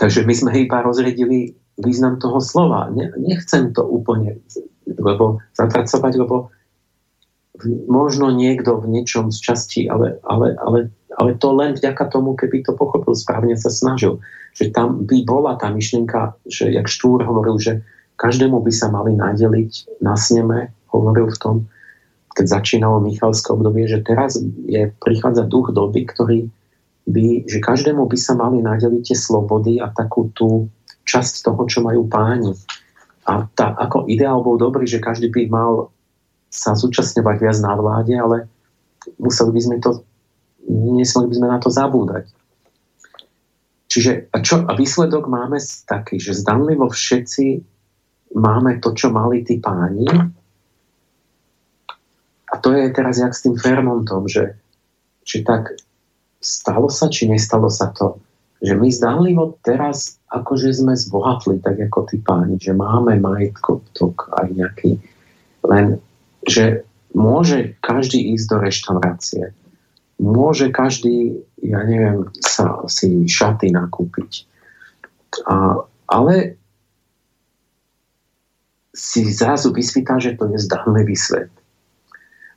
[SPEAKER 2] Takže my sme iba rozredili význam toho slova. nechcem to úplne lebo zatracovať, lebo možno niekto v niečom z časti, ale, ale, ale, ale to len vďaka tomu, keby to pochopil správne, sa snažil. Že tam by bola tá myšlienka, že jak Štúr hovoril, že každému by sa mali nadeliť na sneme, hovoril v tom, keď začínalo Michalské obdobie, že teraz je, prichádza duch doby, ktorý by, že každému by sa mali nadeliť tie slobody a takú tú časť toho, čo majú páni. A tá, ako ideál bol dobrý, že každý by mal sa zúčastňovať viac na vláde, ale museli by sme to, nesmeli by sme na to zabúdať. Čiže a, čo, a výsledok máme taký, že zdanlivo všetci máme to, čo mali tí páni, to je teraz jak s tým Fermontom, že či tak stalo sa, či nestalo sa to, že my zdánlivo teraz akože sme zbohatli, tak ako tí páni, že máme majetkotok aj nejaký, len že môže každý ísť do reštaurácie, môže každý, ja neviem, sa si šaty nakúpiť. A, ale si zrazu vysvítá, že to je zdánlivý svet.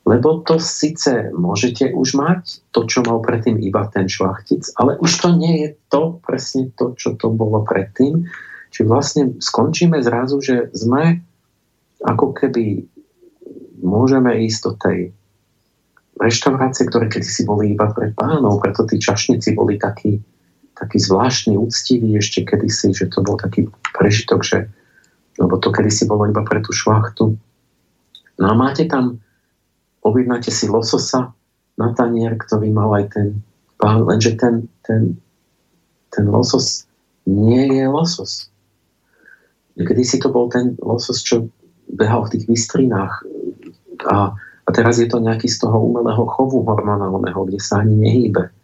[SPEAKER 2] Lebo to síce môžete už mať, to, čo mal predtým iba ten šlachtic, ale už to nie je to presne to, čo to bolo predtým. Čiže vlastne skončíme zrazu, že sme ako keby môžeme ísť do tej reštaurácie, ktoré kedysi boli iba pre pánov, preto tí čašníci boli takí, takí zvláštni, úctiví ešte kedysi, že to bol taký prežitok, že lebo to kedysi bolo iba pre tú šlachtu. No a máte tam objednáte si lososa na tanier, ktorý mal aj ten pán, lenže ten, ten, ten losos nie je losos. Kedy si to bol ten losos, čo behal v tých vystrinách a, a teraz je to nejaký z toho umelého chovu hormonálneho, kde sa ani nehýbe.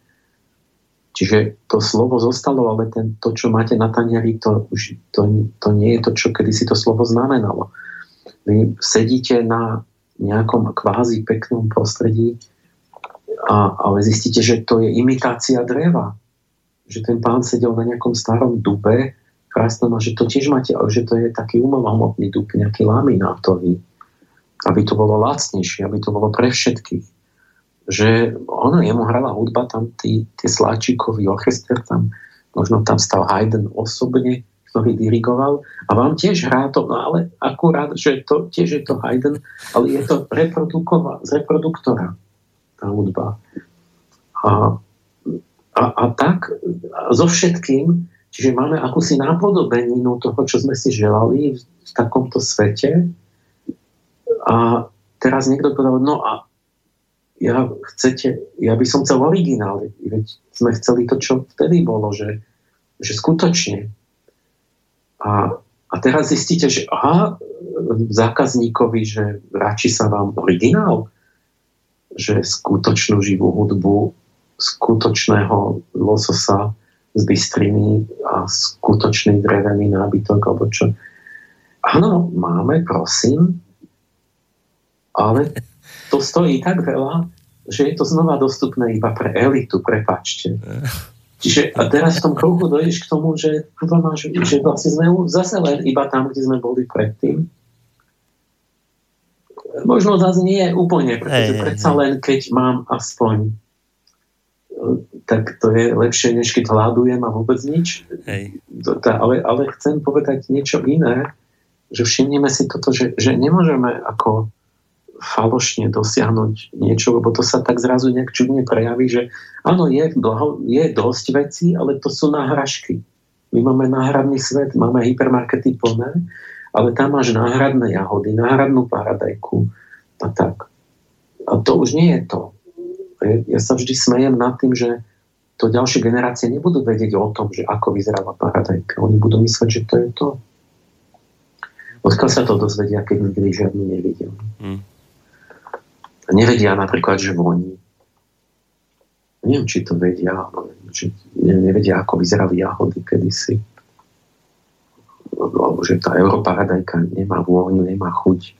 [SPEAKER 2] Čiže to slovo zostalo, ale ten, to, čo máte na tanieri, to, už, to, to nie je to, čo kedysi to slovo znamenalo. Vy sedíte na nejakom kvázi peknom prostredí, a, ale zistíte, že to je imitácia dreva. Že ten pán sedel na nejakom starom dube, krásnom, a že to tiež máte, že to je taký umelomotný dub, nejaký laminátový, aby to bolo lacnejšie, aby to bolo pre všetkých. Že ono, jemu hrala hudba, tam tí, tie sláčikový orchester, tam možno tam stal Haydn osobne, ktorý dirigoval a vám tiež hrá to, no ale akurát, že to, tiež je to Haydn, ale je to z reproduktora tá hudba. A, a, a tak a so všetkým, čiže máme akúsi nápodobeninu toho, čo sme si želali v, v takomto svete a teraz niekto povedal, no a ja, chcete, ja by som chcel originál, veď sme chceli to, čo vtedy bolo, že, že skutočne a, a teraz zistíte, že aha, zákazníkovi, že radši sa vám originál, že skutočnú živú hudbu, skutočného lososa z bystriny a skutočný drevený nábytok, alebo čo. Áno, máme, prosím, ale to stojí tak veľa, že je to znova dostupné iba pre elitu, prepačte. Čiže a teraz v tom kruhu dojdeš k tomu, že, máš, že vlastne sme zase len iba tam, kde sme boli predtým. Možno zase nie úplne, pretože hey, predsa len keď mám aspoň tak to je lepšie, než keď hľadujem a vôbec nič. Hej. Ale, ale chcem povedať niečo iné, že všimneme si toto, že, že nemôžeme ako falošne dosiahnuť niečo, lebo to sa tak zrazu nejak čudne prejaví, že áno, je, blaho, je dosť vecí, ale to sú náhražky. My máme náhradný svet, máme hypermarkety plné, ale tam máš náhradné jahody, náhradnú paradajku a tak. A to už nie je to. Ja sa vždy smejem nad tým, že to ďalšie generácie nebudú vedieť o tom, že ako vyzerala paradajka. Oni budú mysleť, že to je to. Odkiaľ sa to dozvedia, keď nikdy žiadnu nevidel. Hmm nevedia napríklad, že voní. Neviem, či to vedia, ale či nevedia, ako vyzerali jahody kedysi. Alebo že tá Európaradajka nemá vôňu, nemá chuť.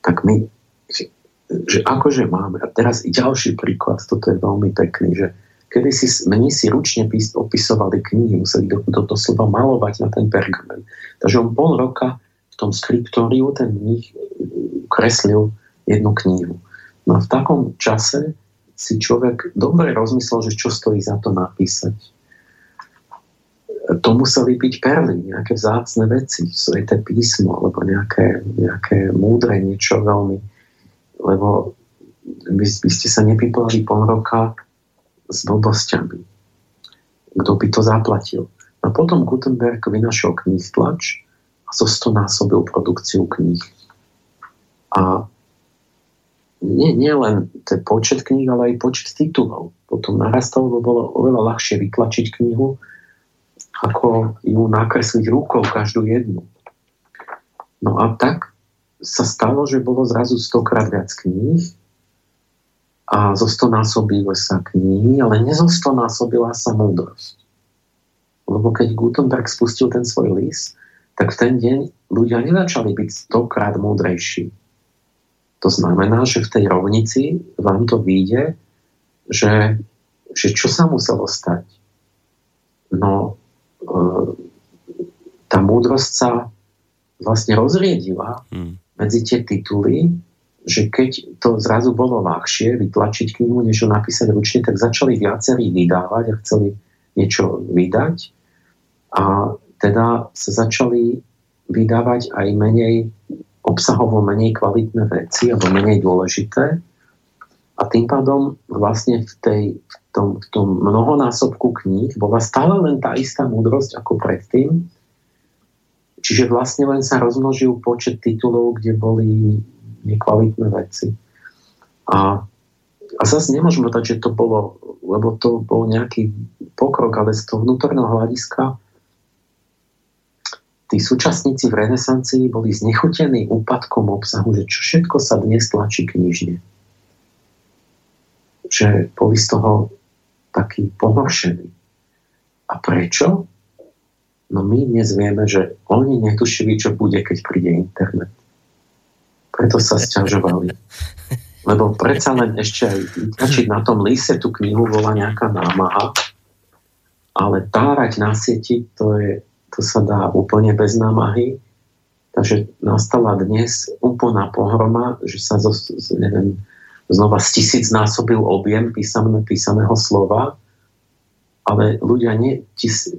[SPEAKER 2] Tak my, že akože máme, a teraz i ďalší príklad, toto je veľmi pekný, že kedy si mení si ručne opisovali knihy, museli do, do, doslova malovať na ten pergamen. Takže on pol roka v tom skriptóriu ten mních kreslil jednu knihu. No a v takom čase si človek dobre rozmyslel, že čo stojí za to napísať. To museli byť perly, nejaké vzácne veci, sveté písmo, alebo nejaké, nejaké múdre niečo veľmi. Lebo by, by ste sa nepiplali pol roka s blbosťami. Kto by to zaplatil? A potom Gutenberg vynašiel knih tlač a zo 100 násobil produkciu kníh. A nie, nie len ten počet kníh, ale aj počet titulov. Potom narastalo, lebo bolo oveľa ľahšie vytlačiť knihu, ako ju nakresliť rukou každú jednu. No a tak sa stalo, že bolo zrazu stokrát viac kníh a zo sa knihy, ale násobila sa múdrosť. Lebo keď Gutenberg spustil ten svoj list, tak v ten deň ľudia nezačali byť stokrát múdrejší to znamená, že v tej rovnici vám to vyjde, že, že čo sa muselo stať? No, e, tá múdrosť sa vlastne rozriedila hmm. medzi tie tituly, že keď to zrazu bolo ľahšie vytlačiť knihu, než ho napísať ručne, tak začali viacerí vydávať a chceli niečo vydať. A teda sa začali vydávať aj menej obsahovo menej kvalitné veci alebo menej dôležité a tým pádom vlastne v, tej, v, tom, v tom mnohonásobku kníh bola stále len tá istá múdrosť ako predtým. Čiže vlastne len sa rozmnožil počet titulov, kde boli nekvalitné veci. A, a zase nemôžeme povedať, že to bolo, lebo to bol nejaký pokrok, ale z toho vnútorného hľadiska tí súčasníci v renesancii boli znechutení úpadkom obsahu, že čo všetko sa dnes tlačí knižne. Že boli z toho takí pohoršení. A prečo? No my dnes vieme, že oni netušili, čo bude, keď príde internet. Preto sa sťažovali. Lebo predsa len ešte aj vytlačiť na tom lise tú knihu bola nejaká námaha, ale tárať na sieti, to je to sa dá úplne bez námahy. Takže nastala dnes úplná pohroma, že sa zo, neviem, znova z tisíc násobil objem písané, písaného slova, ale ľudia, nie, tis,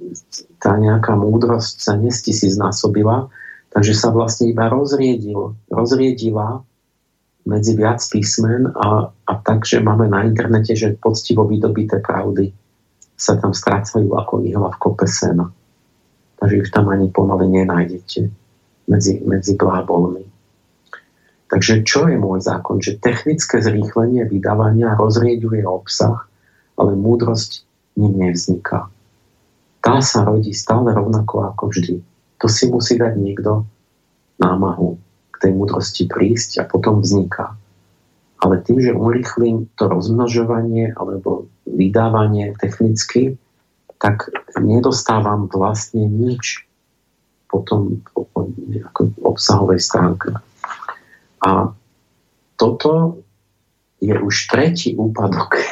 [SPEAKER 2] tá nejaká múdrosť sa nestisíc násobila, takže sa vlastne iba rozriedil, rozriedila medzi viac písmen a, a tak, že máme na internete, že poctivo vydobité pravdy sa tam strácajú ako ihla v kope sena takže ich tam ani pomaly nenájdete medzi, medzi blábolmi. Takže čo je môj zákon? Že technické zrýchlenie vydávania rozrieďuje obsah, ale múdrosť ním nevzniká. Tá sa rodí stále rovnako ako vždy. To si musí dať niekto námahu k tej múdrosti prísť a potom vzniká. Ale tým, že urýchlim to rozmnožovanie alebo vydávanie technicky, tak nedostávam vlastne nič potom po obsahovej stránke. A toto je už tretí úpadok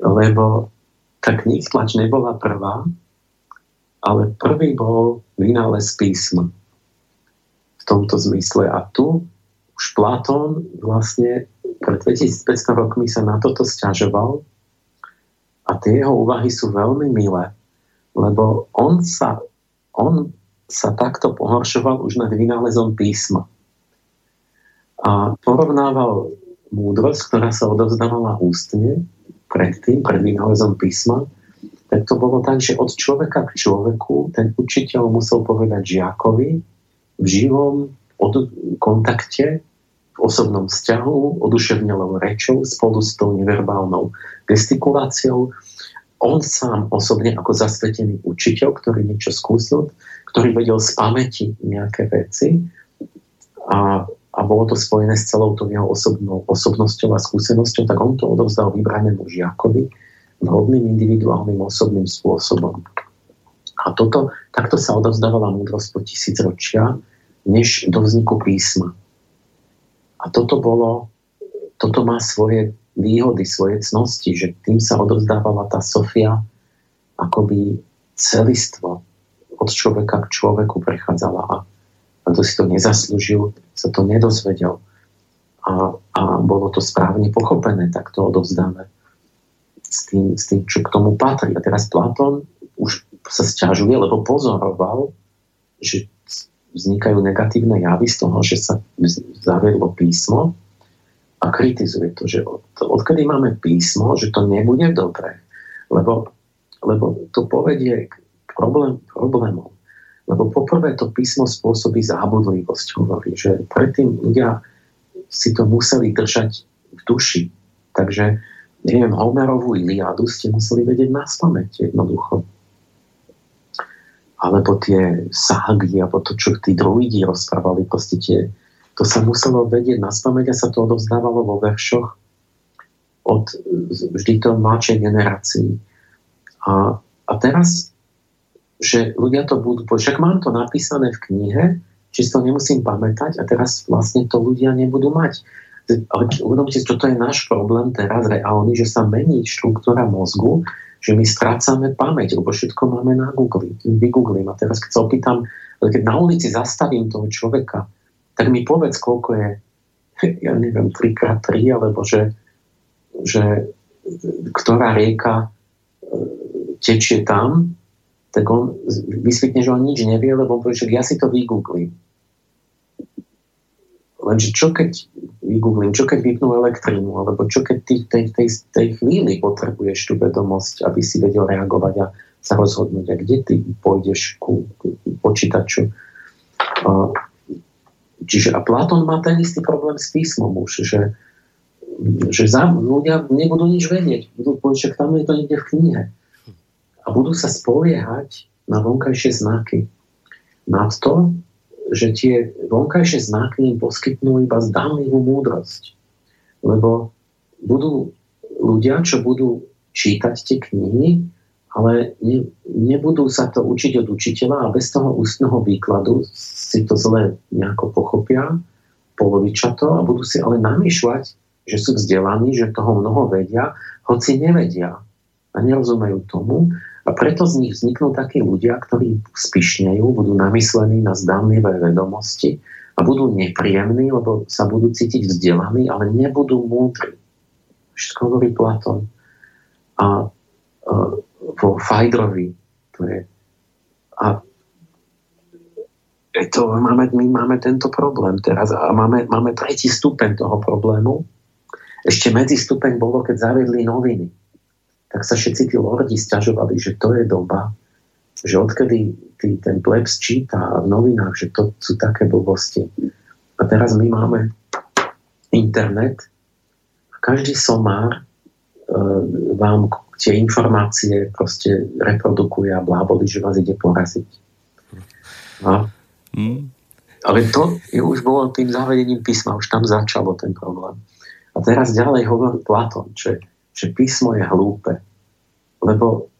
[SPEAKER 2] lebo tá tlač nebola prvá, ale prvý bol vynález písma v tomto zmysle. A tu už Platón vlastne pred 2500 rokmi sa na toto stiažoval a tie jeho úvahy sú veľmi milé, lebo on sa, on sa takto pohoršoval už nad vynálezom písma. A porovnával múdrosť, ktorá sa odovzdávala ústne predtým, pred vynálezom písma, tak to bolo tak, že od človeka k človeku ten učiteľ musel povedať žiakovi v živom od kontakte, v osobnom vzťahu, oduševnelou rečou spolu s tou neverbálnou gestikuláciou. On sám osobne ako zasvetený učiteľ, ktorý niečo skúsil, ktorý vedel z pamäti nejaké veci a a bolo to spojené s celou tou jeho osobnou, osobnosťou a skúsenosťou, tak on to odovzdal vybranému žiakovi vhodným individuálnym osobným spôsobom. A toto, takto sa odovzdávala múdrosť po tisícročia, než do vzniku písma. A toto bolo, toto má svoje výhody, svoje cnosti, že tým sa odovzdávala tá Sofia akoby celistvo od človeka k človeku prechádzala a a kto si to nezaslúžil, sa to nedozvedel. A, a bolo to správne pochopené, tak to odovzdáme s tým, s tým, čo k tomu patrí. A teraz Platón už sa stiažuje, lebo pozoroval, že vznikajú negatívne javy z toho, že sa zavedlo písmo a kritizuje to, že od, odkedy máme písmo, že to nebude dobré, lebo, lebo to povedie k problém, problémom. Lebo poprvé to písmo spôsobí zábudlivosť, hovorí, že predtým ľudia si to museli držať v duši. Takže, neviem, Homerovú Iliadu ste museli vedieť na spameť jednoducho. Alebo tie ságy, alebo to, čo tí druidi rozprávali, proste tie, to sa muselo vedieť na spameť a sa to odovzdávalo vo veršoch od vždy to mladšej generácii. A, a teraz že ľudia to budú, však mám to napísané v knihe, či to nemusím pamätať a teraz vlastne to ľudia nebudú mať. Ale uvedomte si, toto je náš problém teraz reálny, že sa mení štruktúra mozgu, že my strácame pamäť, lebo všetko máme na Google, vygooglím. A teraz keď sa opýtam, keď na ulici zastavím toho človeka, tak mi povedz, koľko je, ja neviem, 3x3, alebo že, že ktorá rieka e, tečie tam, tak on vysvetne, že on nič nevie, lebo on povie, že ja si to vygooglím. Lenže čo keď vygooglím, čo keď vypnú elektrínu, alebo čo keď ty tej, tej, tej chvíli potrebuješ tú vedomosť, aby si vedel reagovať a sa rozhodnúť, a kde ty pôjdeš ku, ku počítaču. Čiže a Platón má ten istý problém s písmom už, že, že za, ľudia nebudú nič vedieť. Budú povedať, že tam je to niekde v knihe a budú sa spoliehať na vonkajšie znaky. Na to, že tie vonkajšie znaky im poskytnú iba zdánlivú múdrosť. Lebo budú ľudia, čo budú čítať tie knihy, ale ne, nebudú sa to učiť od učiteľa a bez toho ústneho výkladu si to zle nejako pochopia, polovičato a budú si ale namýšľať, že sú vzdelaní, že toho mnoho vedia, hoci nevedia a nerozumejú tomu a preto z nich vzniknú takí ľudia, ktorí spišnejú, budú namyslení na zdánlivé vedomosti a budú nepríjemní, lebo sa budú cítiť vzdelaní, ale nebudú múdri. Všetko hovorí Platón. A, a vo Fajdrovi to je a to, máme, my máme tento problém teraz a máme, máme tretí stupeň toho problému. Ešte medzi stupeň bolo, keď zavedli noviny tak sa všetci tí lordi stiažovali, že to je doba, že odkedy tý, ten plebs číta v novinách, že to sú také blbosti. A teraz my máme internet a každý somár e, vám tie informácie proste reprodukuje a bláboli, že vás ide poraziť. No. Mm. Ale to je, už bolo tým zavedením písma, už tam začalo ten problém. A teraz ďalej hovorí Platón, že že písmo je hlúpe, lebo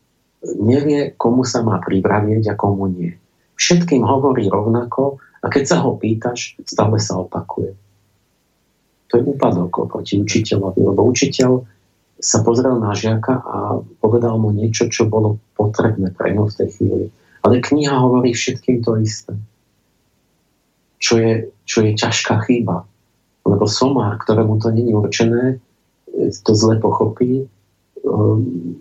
[SPEAKER 2] nevie, komu sa má pripravieť a komu nie. Všetkým hovorí rovnako a keď sa ho pýtaš, stále sa opakuje. To je úpadok oproti učiteľovi, lebo učiteľ sa pozrel na žiaka a povedal mu niečo, čo bolo potrebné pre ňu v tej chvíli. Ale kniha hovorí všetkým to isté. Čo je, čo je ťažká chyba. Lebo somár, ktorému to není určené, to zle pochopí. Um,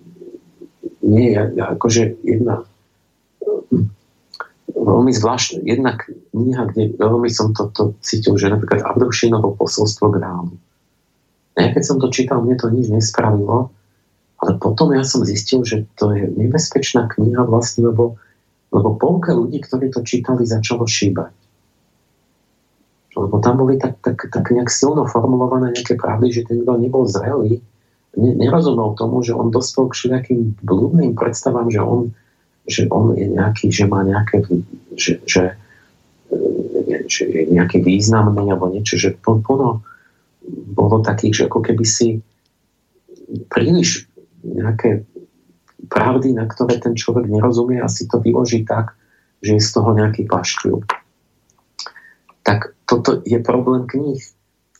[SPEAKER 2] nie je akože jedna veľmi zvláštna, jedna kniha, kde veľmi som to, to cítil, že napríklad Abdušinovo posolstvo Grálu ja keď som to čítal, mne to nič nespravilo, ale potom ja som zistil, že to je nebezpečná kniha vlastne, lebo, lebo polka ľudí, ktorí to čítali, začalo šíbať. Lebo tam boli tak, tak, tak nejak silno formulované nejaké pravdy, že ten, kto nebol zrelý, ne, nerozumel tomu, že on dospel k všetkým blúdnym predstavám, že on, že on je nejaký, že má nejaké, že, že, že je nejaký významný alebo niečo, že plno, bolo takých, že ako keby si príliš nejaké pravdy, na ktoré ten človek nerozumie a si to vyloží tak, že je z toho nejaký paškľub. Tak toto je problém kníh.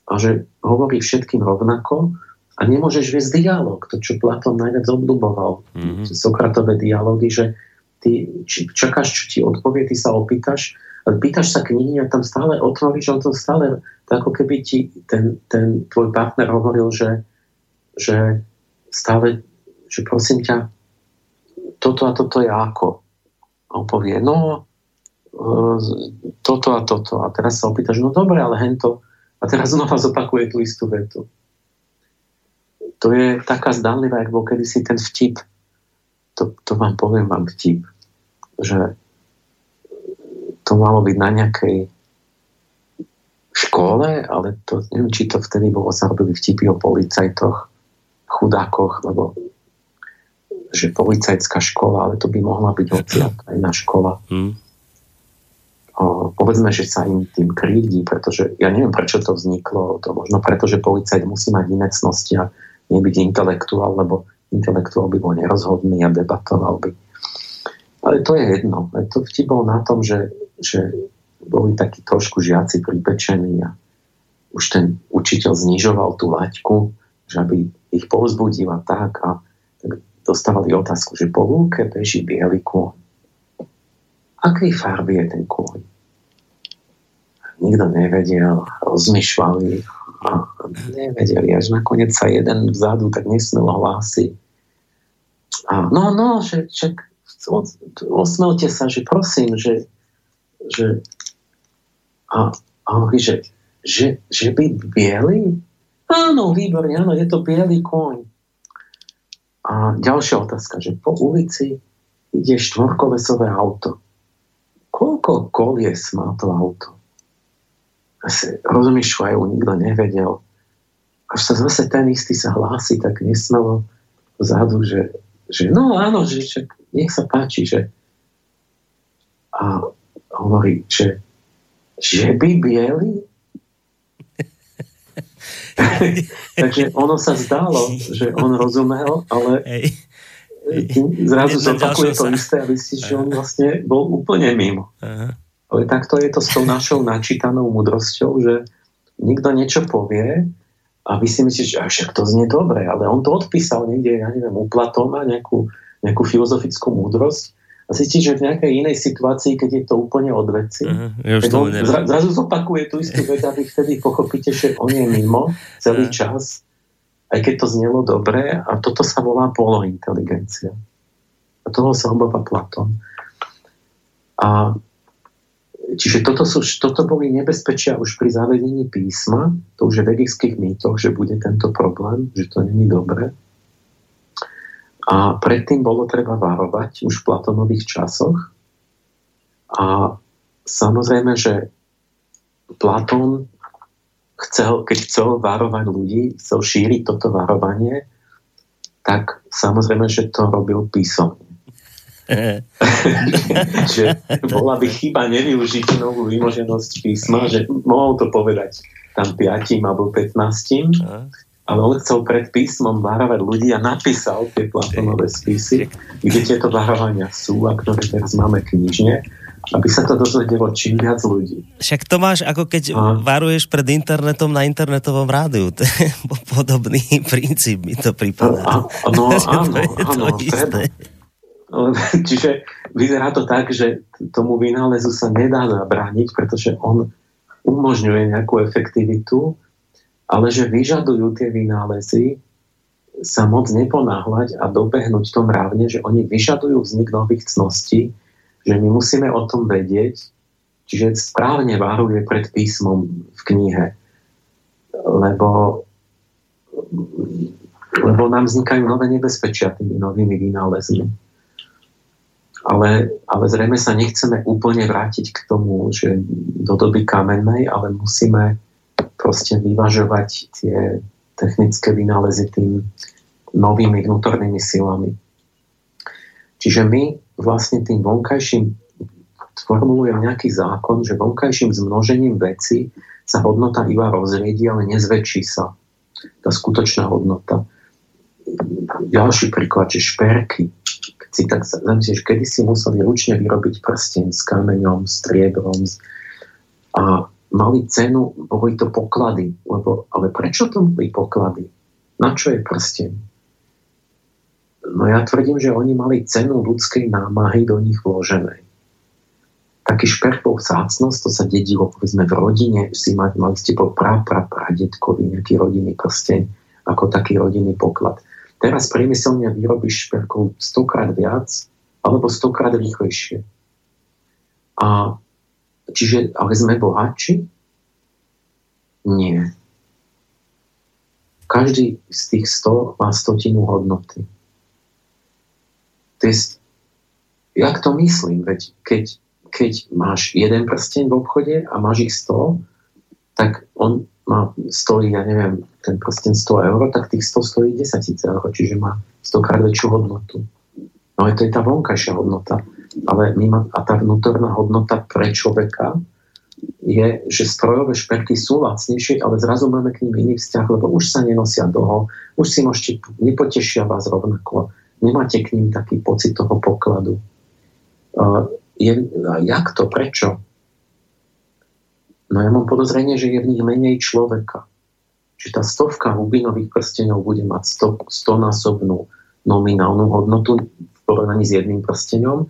[SPEAKER 2] A že hovorí všetkým rovnako a nemôžeš viesť dialog. To, čo Platón najviac obľúboval. Mm-hmm. Sokratové dialógy, že ty čakáš, čo ti odpovie, ty sa opýtaš pýtaš sa knihy a tam stále otvoríš, on to stále, to ako keby ti ten, ten tvoj partner hovoril, že, že stále, že prosím ťa, toto a toto je ako. A on povie, no, toto a toto. A teraz sa opýtaš, no dobre, ale hento. A teraz znova zopakuje tú istú vetu. To je taká zdánlivá, ako bol kedysi ten vtip. To, to vám poviem vám vtip. Že to malo byť na nejakej škole, ale to, neviem, či to vtedy bolo, sa robili vtipy o policajtoch, chudákoch, lebo že policajtská škola, ale to by mohla byť aj na škola. Hmm. Povedzme, že sa im tým krivdí, pretože ja neviem, prečo to vzniklo. To možno preto, že policajt musí mať iné cnosti a nebyť intelektuál, lebo intelektuál by bol nerozhodný a debatoval by. Ale to je jedno. To vtip bol na tom, že že boli takí trošku žiaci pripečení a už ten učiteľ znižoval tú laťku, že aby ich povzbudil a tak a tak dostávali otázku, že po lúke beží biely kôň. Akej farby je ten kôň? Nikto nevedel, rozmýšľali a nevedeli, až nakoniec sa jeden vzadu tak nesmelo hlási. A no, no, že, že osmelte sa, že prosím, že že a, a hovorí, že, že, že by biely? Áno, výborne, áno, je to biely koň. A ďalšia otázka, že po ulici ide štvorkolesové auto. Koľko kolies má to auto? Asi rozmýšľajú, nikto nevedel. Až sa zase ten istý sa hlási tak nesmelo vzadu, že, že no áno, že, že nech sa páči, že a hovorí, že, že by bieli? Takže ono sa zdalo, že on rozumel, ale zrazu zopakuje to isté a si, že on vlastne bol úplne mimo. Ale takto je to s tou našou načítanou mudrosťou, že nikto niečo povie a vy si myslíte, že však to znie dobre, ale on to odpísal niekde, ja neviem, u Platóna, nejakú, nejakú filozofickú múdrosť a zistí, že v nejakej inej situácii, keď je to úplne od veci, tak on zra, zrazu zopakuje tú istú vec a vy vtedy pochopíte, že on je mimo celý čas, aj keď to znelo dobre a toto sa volá polointeligencia. A toho sa obáva Platón. A Čiže toto, sú, toto boli nebezpečia už pri zavedení písma, to už je v vegických mýtoch, že bude tento problém, že to není dobré. A predtým bolo treba varovať už v Platonových časoch. A samozrejme, že Platón chcel, keď chcel varovať ľudí, chcel šíriť toto varovanie, tak samozrejme, že to robil písomne. že bola by chyba nevyužiť novú vymoženosť písma, že mohol to povedať tam piatim alebo 15 ale on chcel pred písmom varovať ľudí a napísal tie Platonové spisy, kde tieto varovania sú a ktoré teraz máme knižne. A aby sa to dozvedelo čím viac ľudí.
[SPEAKER 1] Však to máš ako keď a... varuješ pred internetom na internetovom rádiu. To je podobný princíp, mi to pripadá.
[SPEAKER 2] No, áno, áno, Čiže vyzerá to tak, že tomu vynálezu sa nedá zabrániť, pretože on umožňuje nejakú efektivitu, ale že vyžadujú tie vynálezy sa moc neponáhľať a dobehnúť to mravne, že oni vyžadujú vznik nových cností, že my musíme o tom vedieť, čiže správne varuje pred písmom v knihe, lebo, lebo nám vznikajú nové nebezpečia tými novými vynálezmi. Ale, ale zrejme sa nechceme úplne vrátiť k tomu, že do doby kamennej, ale musíme proste vyvažovať tie technické vynálezy tým novými vnútornými silami. Čiže my vlastne tým vonkajším formulujem nejaký zákon, že vonkajším zmnožením veci sa hodnota iba rozriedi, ale nezväčší sa tá skutočná hodnota. Ďalší príklad, že šperky si tak zamyslíš, kedy si museli ručne vyrobiť prsteň s kameňom, striebrom a mali cenu, boli to poklady. Lebo, ale prečo to boli poklady? Na čo je prsteň? No ja tvrdím, že oni mali cenu ľudskej námahy do nich vloženej. Taký šperkov vzácnosť, to sa dedilo povedzme v rodine, si mali, mali ste po pra, pra, pradetkovi nejaký rodinný prsteň ako taký rodinný poklad. Teraz priemyselne vyrobíš šperkov stokrát viac alebo stokrát rýchlejšie. A čiže, ale sme bohatší? Nie. Každý z tých 100 má stotinu hodnoty. To je, jak to myslím? Veď keď, keď máš jeden prsteň v obchode a máš ich 100, tak on má, stojí, ja neviem, ten prsten 100 eur, tak tých 100 stojí 10 tisíc eur, čiže má 100 krát väčšiu hodnotu. No je to je tá vonkajšia hodnota. Ale my a tá vnútorná hodnota pre človeka je, že strojové šperky sú lacnejšie, ale zrazu máme k ním iný vzťah, lebo už sa nenosia dlho, už si môžete, nepotešia vás rovnako, nemáte k ním taký pocit toho pokladu. Uh, je, jak to? Prečo? No ja mám podozrenie, že je v nich menej človeka. Čiže tá stovka hubinových prstenov bude mať 100, 100 násobnú nominálnu hodnotu v porovnaní s jedným prstenom,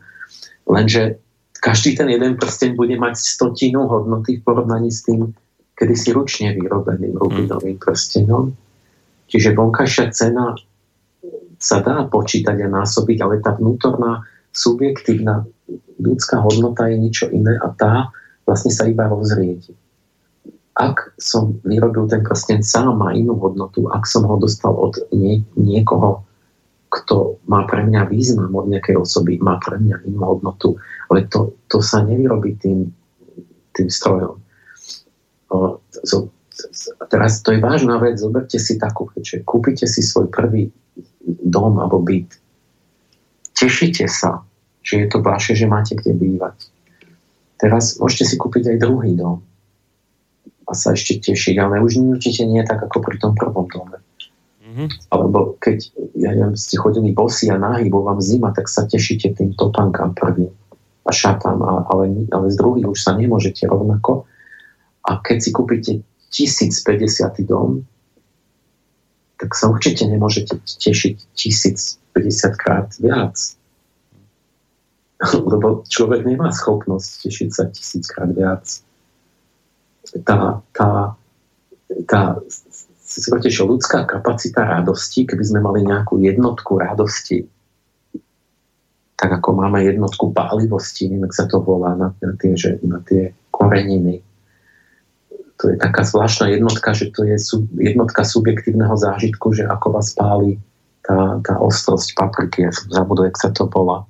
[SPEAKER 2] lenže každý ten jeden prsteň bude mať stotinu hodnoty v porovnaní s tým kedysi ručne vyrobeným rubinovým prstenom. Čiže vonkajšia cena sa dá počítať a násobiť, ale tá vnútorná subjektívna ľudská hodnota je niečo iné a tá vlastne sa iba rozriedi. Ak som vyrobil ten prsten sám, má inú hodnotu, ak som ho dostal od nie, niekoho, kto má pre mňa význam od nejakej osoby, má pre mňa inú hodnotu, ale to, to sa nevyrobí tým, tým strojom. O, so, teraz to je vážna vec, zoberte si takú, že kúpite si svoj prvý dom alebo byt. Tešite sa, že je to vaše, že máte kde bývať Teraz môžete si kúpiť aj druhý dom a sa ešte tešiť, ale už určite nie tak ako pri tom prvom dome. Mm-hmm. Alebo keď ja neviem, ste chodili bosí a náhy, bo vám zima, tak sa tešíte tým topankám prvým a šatám, ale, ale z druhých už sa nemôžete rovnako. A keď si kúpite 1050 dom, tak sa určite nemôžete tešiť 1050 krát viac. lebo človek nemá schopnosť tešiť sa tisíckrát viac. Tá, tá, tá že ľudská kapacita radosti, keby sme mali nejakú jednotku radosti, tak ako máme jednotku pálivosti, neviem, sa to volá na, na, tie, že, na tie koreniny. To je taká zvláštna jednotka, že to je sub, jednotka subjektívneho zážitku, že ako vás páli tá, tá ostrosť papriky. Ja som zabudol, jak sa to volá.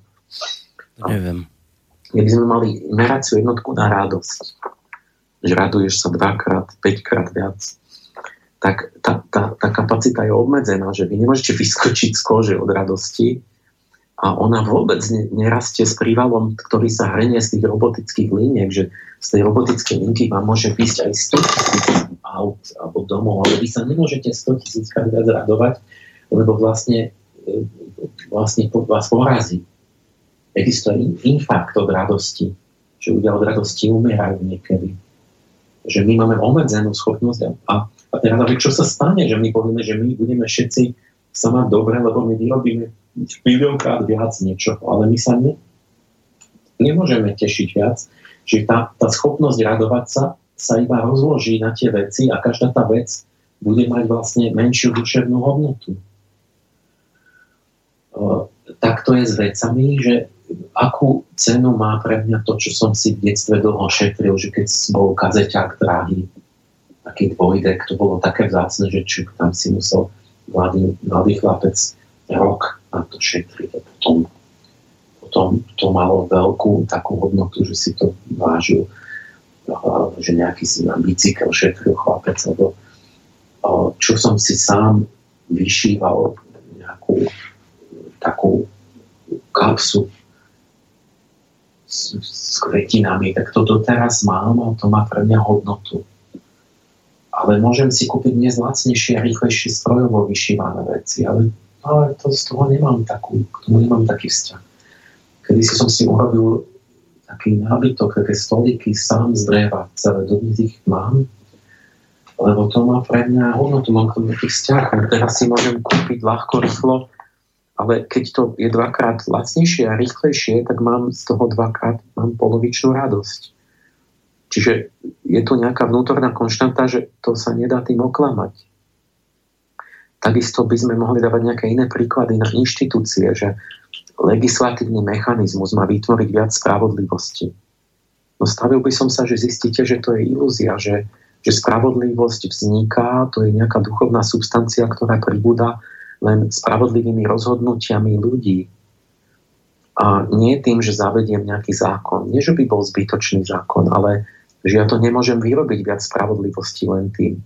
[SPEAKER 1] Neviem.
[SPEAKER 2] Keby sme mali meraciu jednotku na radosť, že raduješ sa dvakrát, päťkrát viac, tak tá, tá, tá kapacita je obmedzená, že vy nemôžete vyskočiť z kože od radosti a ona vôbec nerastie s prívalom, ktorý sa hrenie z tých robotických líniek, že z tej robotickej linky vám môže ísť aj 100 tisíc aut alebo domov, ale vy sa nemôžete 100 tisíc viac radovať, lebo vlastne, e, vlastne vás porazí existuje infarkt od radosti. že ľudia od radosti umierajú niekedy. Že my máme obmedzenú schopnosť a, a teraz, čo sa stane, že my povieme, že my budeme všetci sa mať dobre, lebo my vyrobíme miliónkrát viac niečoho, ale my sa ne, nemôžeme tešiť viac, že tá, tá schopnosť radovať sa sa iba rozloží na tie veci a každá tá vec bude mať vlastne menšiu duševnú hodnotu. Tak to je s vecami, že akú cenu má pre mňa to, čo som si v detstve dlho šetril, že keď bol kazeťák dráhy, taký dvojdek, to bolo také vzácne, že či tam si musel mladý, mladý chlapec rok na to šetriť a potom, potom to malo veľkú takú hodnotu, že si to vážil, že nejaký si na bicykel šetril chlapec, lebo čo som si sám vyšíval nejakú takú kapsu s, s kvetinami, tak to doteraz mám a to má pre mňa hodnotu. Ale môžem si kúpiť dnes lacnejšie a rýchlejšie strojovo vyšívané veci, ale, ale to, z toho nemám takú, k tomu nemám taký vzťah. Kedy si som si urobil taký nábytok, také stoliky sám z dreva, celé dodnes ich mám, lebo to má pre mňa hodnotu, mám k tomu taký vzťah. Teraz si môžem kúpiť ľahko, rýchlo, ale keď to je dvakrát lacnejšie a rýchlejšie, tak mám z toho dvakrát mám polovičnú radosť. Čiže je tu nejaká vnútorná konštanta, že to sa nedá tým oklamať. Takisto by sme mohli dávať nejaké iné príklady na inštitúcie, že legislatívny mechanizmus má vytvoriť viac spravodlivosti. No stavil by som sa, že zistíte, že to je ilúzia, že, že spravodlivosť vzniká, to je nejaká duchovná substancia, ktorá pribúda len spravodlivými rozhodnutiami ľudí. A nie tým, že zavediem nejaký zákon. Nie, že by bol zbytočný zákon, ale že ja to nemôžem vyrobiť viac spravodlivosti len tým.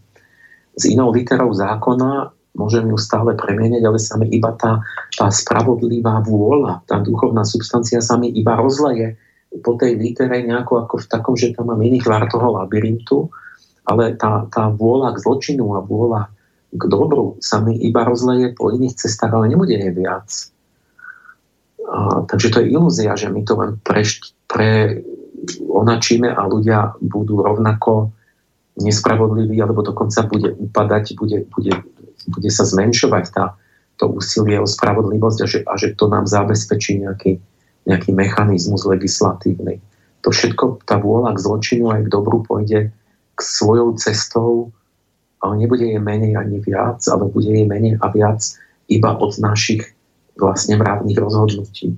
[SPEAKER 2] S inou literou zákona môžem ju stále premieňať, ale sa mi iba tá, tá spravodlivá vôľa, tá duchovná substancia sa mi iba rozleje po tej litere nejako ako v takom, že tam mám iný tvar toho labyrintu, ale tá, tá vôľa k zločinu a vôľa k dobru sa mi iba rozleje po iných cestách, ale nebude je viac. A, takže to je ilúzia, že my to len pre, pre, onačíme a ľudia budú rovnako nespravodliví, alebo dokonca bude upadať, bude, bude, bude sa zmenšovať tá, to úsilie o spravodlivosť a že, a že to nám zabezpečí nejaký, nejaký mechanizmus legislatívny. To všetko, tá vôľa k zločinu aj k dobru pôjde k svojou cestou, ale nebude jej menej ani viac, ale bude jej menej a viac iba od našich vlastne mravných rozhodnutí.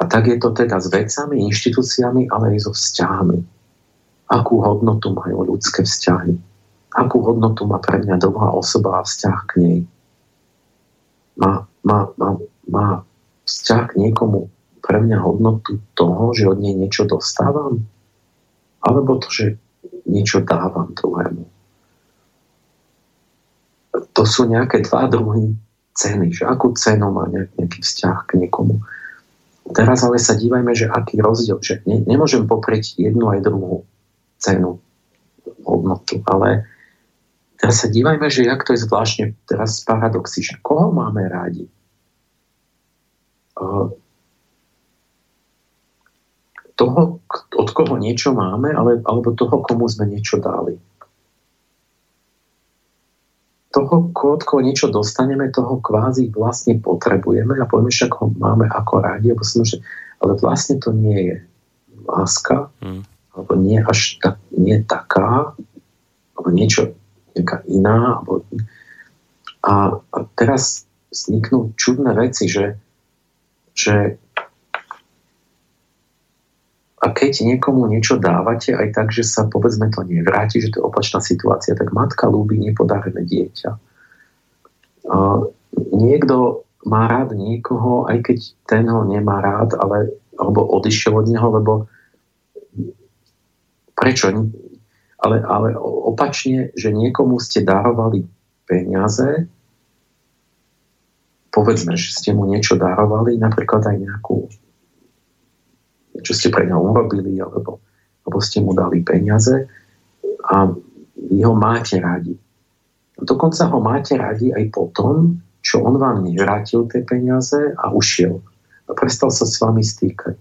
[SPEAKER 2] A tak je to teda s vecami, inštitúciami, ale aj so vzťahmi. Akú hodnotu majú ľudské vzťahy? Akú hodnotu má pre mňa dobrá osoba a vzťah k nej? Má, má, má, má vzťah k niekomu pre mňa hodnotu toho, že od nej niečo dostávam? Alebo to, že niečo dávam druhému? To sú nejaké dva druhy ceny, že akú cenu má nejaký vzťah k niekomu. Teraz ale sa dívajme, že aký rozdiel, že ne, nemôžem poprieť jednu aj druhú cenu, hodnotu, ale teraz sa dívajme, že jak to je zvláštne teraz paradoxy, že koho máme rádi? toho, od koho niečo máme, ale, alebo toho, komu sme niečo dali toho, od koho niečo dostaneme, toho kvázi vlastne potrebujeme a povieme, však ho máme ako rádi, som, že, ale vlastne to nie je láska, mm. alebo nie až tak, nie taká, alebo niečo nejaká iná. A, a teraz vzniknú čudné veci, že, že a keď niekomu niečo dávate, aj tak, že sa povedzme to nevráti, že to je opačná situácia, tak matka ľúbi nepodarené dieťa. A niekto má rád niekoho, aj keď ten ho nemá rád, ale, alebo odišiel od neho, lebo prečo? Ale, ale opačne, že niekomu ste darovali peniaze, povedzme, že ste mu niečo darovali, napríklad aj nejakú čo ste pre ňa urobili, alebo, alebo ste mu dali peniaze a vy ho máte radi. Dokonca ho máte radi aj po tom, čo on vám nevrátil tie peniaze a ušiel. A prestal sa s vami stýkať.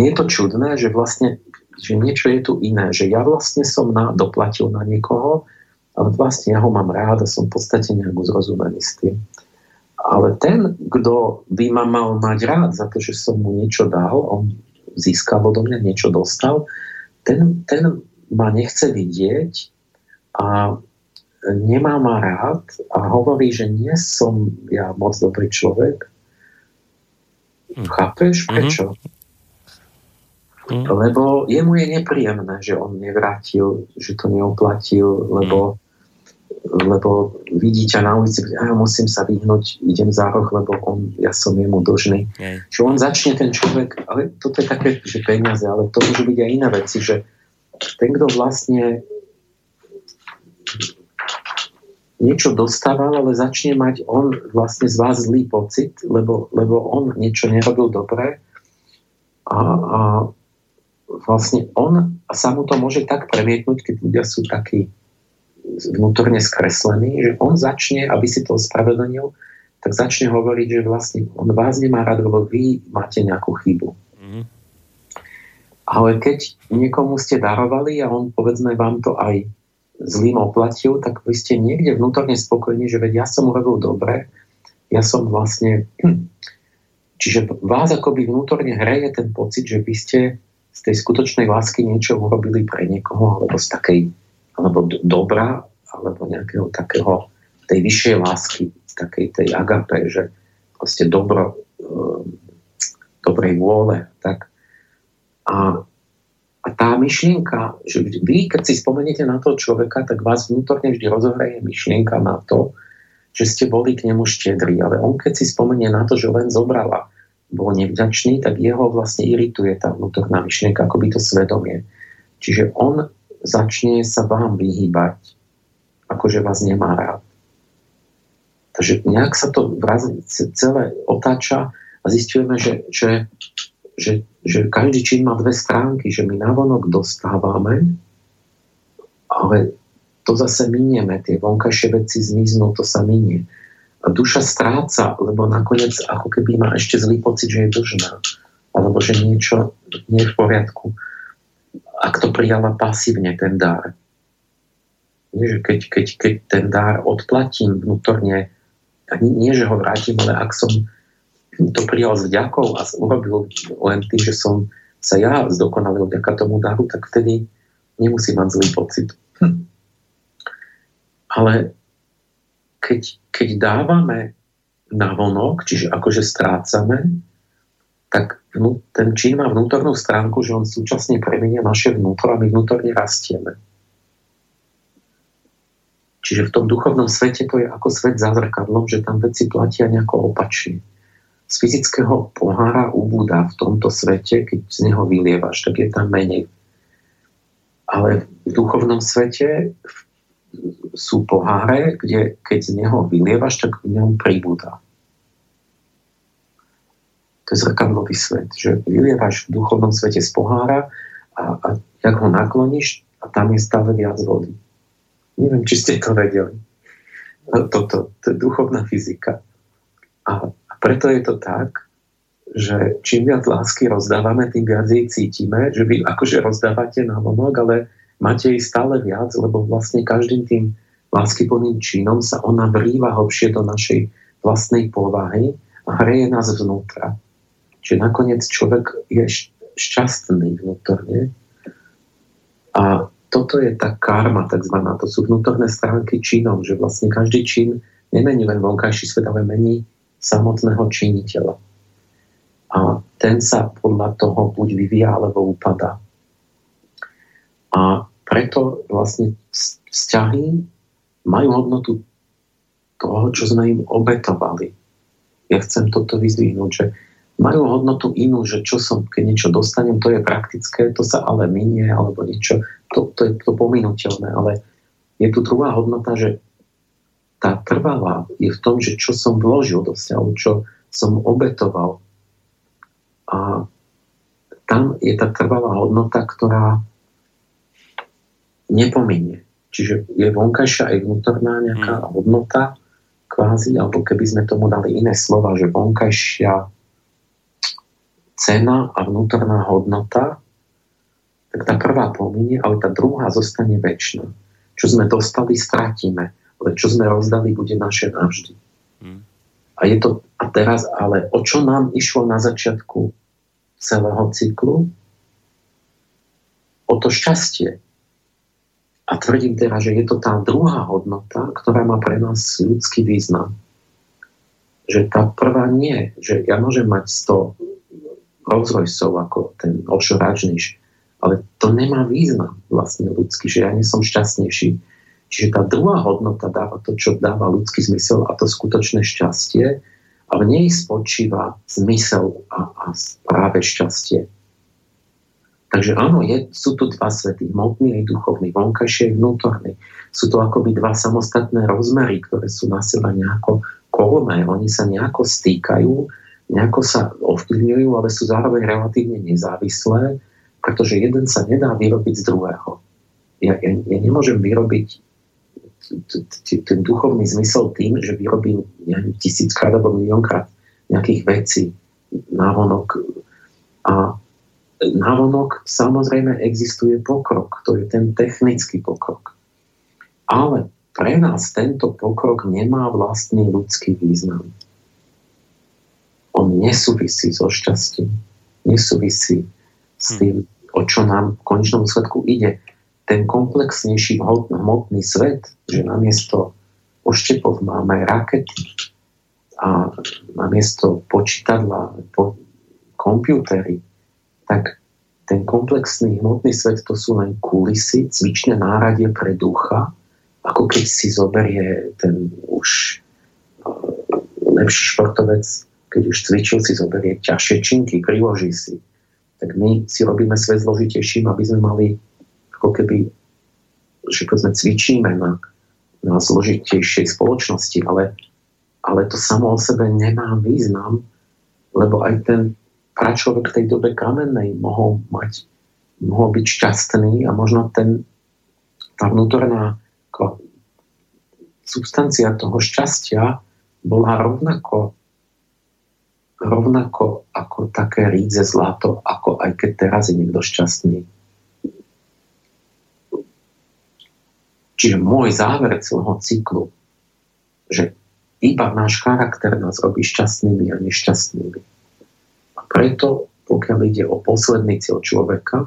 [SPEAKER 2] Nie je to čudné, že vlastne že niečo je tu iné, že ja vlastne som na, doplatil na niekoho, ale vlastne ja ho mám rád a som v podstate nejak uzrozumený s tým. Ale ten, kto by ma mal mať rád za to, že som mu niečo dal, on získal odo mňa, niečo dostal, ten, ten ma nechce vidieť a nemá ma rád a hovorí, že nie som ja moc dobrý človek. Hm. Chápeš prečo? Mm-hmm. Lebo jemu je nepríjemné, že on nevrátil, že to neoplatil, lebo, mm. lebo vidí ťa na ulici, ja musím sa vyhnúť, idem za roh, lebo on, ja som jemu. Mm. Že on začne ten človek, ale toto je také, že peniaze, ale to môžu byť aj iné veci, že ten, kto vlastne niečo dostával, ale začne mať on vlastne z vás zlý pocit, lebo, lebo on niečo nerobil dobre a, a vlastne on sa mu to môže tak premietnúť, keď ľudia sú takí vnútorne skreslení, že on začne, aby si to ospravedlnil, tak začne hovoriť, že vlastne on vás nemá rád, lebo vy máte nejakú chybu. Mm-hmm. Ale keď niekomu ste darovali a on povedzme vám to aj zlým oplatil, tak vy ste niekde vnútorne spokojní, že veď ja som urobil dobre, ja som vlastne... Hm. Čiže vás akoby vnútorne hreje ten pocit, že vy ste z tej skutočnej lásky niečo urobili pre niekoho, alebo z takej, alebo dobra, alebo nejakého takého, tej vyššej lásky, takej tej agape, že proste dobro, e, dobrej vôle. Tak. A a tá myšlienka, že vy, keď si spomeniete na toho človeka, tak vás vnútorne vždy rozohraje myšlienka na to, že ste boli k nemu štedri. Ale on, keď si spomenie na to, že len zobrala, bol nevďačný, tak jeho vlastne irituje tá vnútorná myšlienka, akoby to svedomie. Čiže on začne sa vám vyhýbať, akože vás nemá rád. Takže nejak sa to celé otáča a zistujeme, že, že že, že každý čin má dve stránky, že my navonok dostávame, ale to zase minieme, tie vonkajšie veci zmiznú, to sa minie. Duša stráca, lebo nakoniec ako keby má ešte zlý pocit, že je dlžná. Alebo že niečo nie je v poriadku. Ak to prijala pasívne, ten dar. Nie, že keď, keď, keď ten dar odplatím vnútorne, nie, nie, že ho vrátim, ale ak som to prijal s vďakou a urobil len tým, že som sa ja zdokonalil vďaka tomu daru, tak vtedy nemusí mať zlý pocit. Hm. Ale keď, keď dávame na vonok, čiže akože strácame, tak vnú, ten čin má vnútornú stránku, že on súčasne premenia naše vnútro a my vnútorne rastieme. Čiže v tom duchovnom svete to je ako svet za zrkadlom, že tam veci platia nejako opačne z fyzického pohára ubúda v tomto svete, keď z neho vylievaš, tak je tam menej. Ale v duchovnom svete sú poháre, kde keď z neho vylievaš, tak v ňom pribúda. To je zrkadlový svet, že vylievaš v duchovnom svete z pohára a, a jak ho nakloníš a tam je stále viac vody. Neviem, či ste to vedeli. Toto, to je duchovná fyzika. A preto je to tak, že čím viac lásky rozdávame, tým viac jej cítime, že vy akože rozdávate na vonok, ale máte jej stále viac, lebo vlastne každým tým láskyplným činom sa ona vrýva hlbšie do našej vlastnej povahy a hreje nás vnútra. Čiže nakoniec človek je šťastný vnútorne. A toto je tá karma takzvaná, to sú vnútorné stránky činom, že vlastne každý čin nemení len vonkajší svet, ale mení samotného činiteľa. A ten sa podľa toho buď vyvíja, alebo upadá. A preto vlastne vzťahy majú hodnotu toho, čo sme im obetovali. Ja chcem toto vyzvihnúť, že majú hodnotu inú, že čo som, keď niečo dostanem, to je praktické, to sa ale minie, alebo niečo, to, to je to pominuteľné, ale je tu druhá hodnota, že tá trvalá je v tom, že čo som vložil do vzťahu, čo som obetoval. A tam je tá trvalá hodnota, ktorá nepominie. Čiže je vonkajšia aj vnútorná nejaká hmm. hodnota, kvázi, alebo keby sme tomu dali iné slova, že vonkajšia cena a vnútorná hodnota, tak tá prvá pominie, ale tá druhá zostane väčšina. Čo sme dostali, strátime, ale čo sme rozdali, bude naše navždy. Hmm. A je to, a teraz, ale o čo nám išlo na začiatku celého cyklu? O to šťastie. A tvrdím teraz, že je to tá druhá hodnota, ktorá má pre nás ľudský význam že tá prvá nie, že ja môžem mať 100 Rolls Royceov ako ten Ošo Rajniš, ale to nemá význam vlastne ľudský, že ja nie som šťastnejší. Čiže tá druhá hodnota dáva to, čo dáva ľudský zmysel a to skutočné šťastie, a v nej spočíva zmysel a, a práve šťastie. Takže áno, je, sú tu dva svety, hmotný aj duchovný, vonkajší aj vnútorný. Sú to akoby dva samostatné rozmery, ktoré sú na seba nejako kolme, oni sa nejako stýkajú, nejako sa ovplyvňujú, ale sú zároveň relatívne nezávislé, pretože jeden sa nedá vyrobiť z druhého. Ja, ja, ja nemôžem vyrobiť ten duchovný zmysel tým, že vyrobím tisíckrát alebo miliónkrát nejakých vecí návonok. A návonok samozrejme existuje pokrok, to je ten technický pokrok. Ale pre nás tento pokrok nemá vlastný ľudský význam. On nesúvisí so šťastím, nesúvisí s hm. tým, o čo nám v konečnom svetku ide. Ten komplexnejší hmotný svet, že namiesto oštepov máme rakety a namiesto počítadla po, počítatla, tak ten komplexný hmotný svet to sú len kulisy, cvičné náradie pre ducha, ako keď si zoberie ten už uh, lepší športovec, keď už cvičil, si zoberie ťažšie činky, krivoží si. Tak my si robíme svet zložitejším, aby sme mali ako keby, že sme cvičíme na, na zložitejšej spoločnosti, ale, ale to samo o sebe nemá význam, lebo aj ten pračovek v tej dobe kamennej mohol mať mohol byť šťastný a možno ten, tá vnútorná ako substancia toho šťastia bola rovnako rovnako ako také rídze zlato, ako aj keď teraz je niekto šťastný. Čiže môj záver celého cyklu, že iba náš charakter nás robí šťastnými a nešťastnými. Preto, pokiaľ ide o posledný cieľ človeka,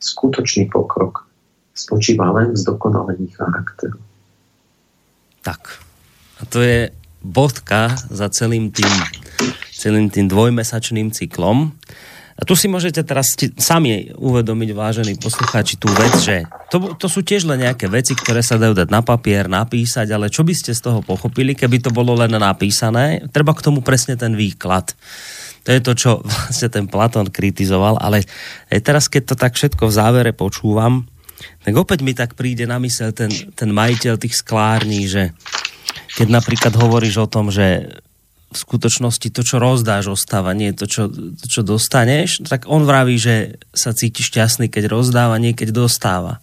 [SPEAKER 2] skutočný pokrok spočíva len v zdokonalení charakteru.
[SPEAKER 1] Tak. A to je bodka za celým tým, celým tým dvojmesačným cyklom. A tu si môžete teraz sami uvedomiť, vážení poslucháči, tú vec, že to, to sú tiež len nejaké veci, ktoré sa dajú dať na papier, napísať, ale čo by ste z toho pochopili, keby to bolo len napísané? Treba k tomu presne ten výklad. To je to, čo vlastne ten Platón kritizoval, ale aj teraz, keď to tak všetko v závere počúvam, tak opäť mi tak príde na mysel ten, ten majiteľ tých sklární, že keď napríklad hovoríš o tom, že v skutočnosti to, čo rozdáš, ostáva, nie to, čo, to, čo dostaneš, tak on vraví, že sa cíti šťastný, keď rozdáva, nie keď dostáva.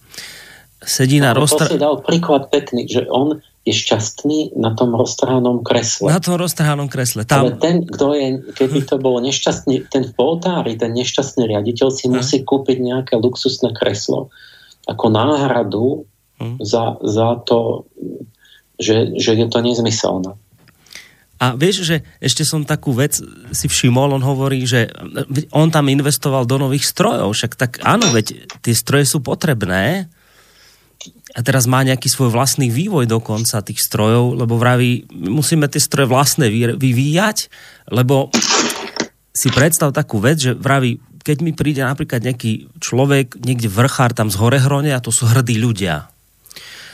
[SPEAKER 1] Sedí na
[SPEAKER 2] roztra... To si dal príklad pekný, že on je šťastný na tom roztrhanom kresle.
[SPEAKER 1] Na tom roztrhanom kresle. Tam...
[SPEAKER 2] Ale ten, kto je, keby to bolo nešťastný, ten v poltári, ten nešťastný riaditeľ si hm. musí kúpiť nejaké luxusné kreslo ako náhradu hmm. za, za to, že, že je to nezmyselné.
[SPEAKER 1] A vieš, že ešte som takú vec si všimol, on hovorí, že on tam investoval do nových strojov, však tak áno, veď tie stroje sú potrebné a teraz má nejaký svoj vlastný vývoj dokonca tých strojov, lebo vraví, musíme tie stroje vlastné vyvíjať, lebo si predstav takú vec, že vraví, keď mi príde napríklad nejaký človek, niekde vrchár tam z Horehrone a to sú hrdí ľudia.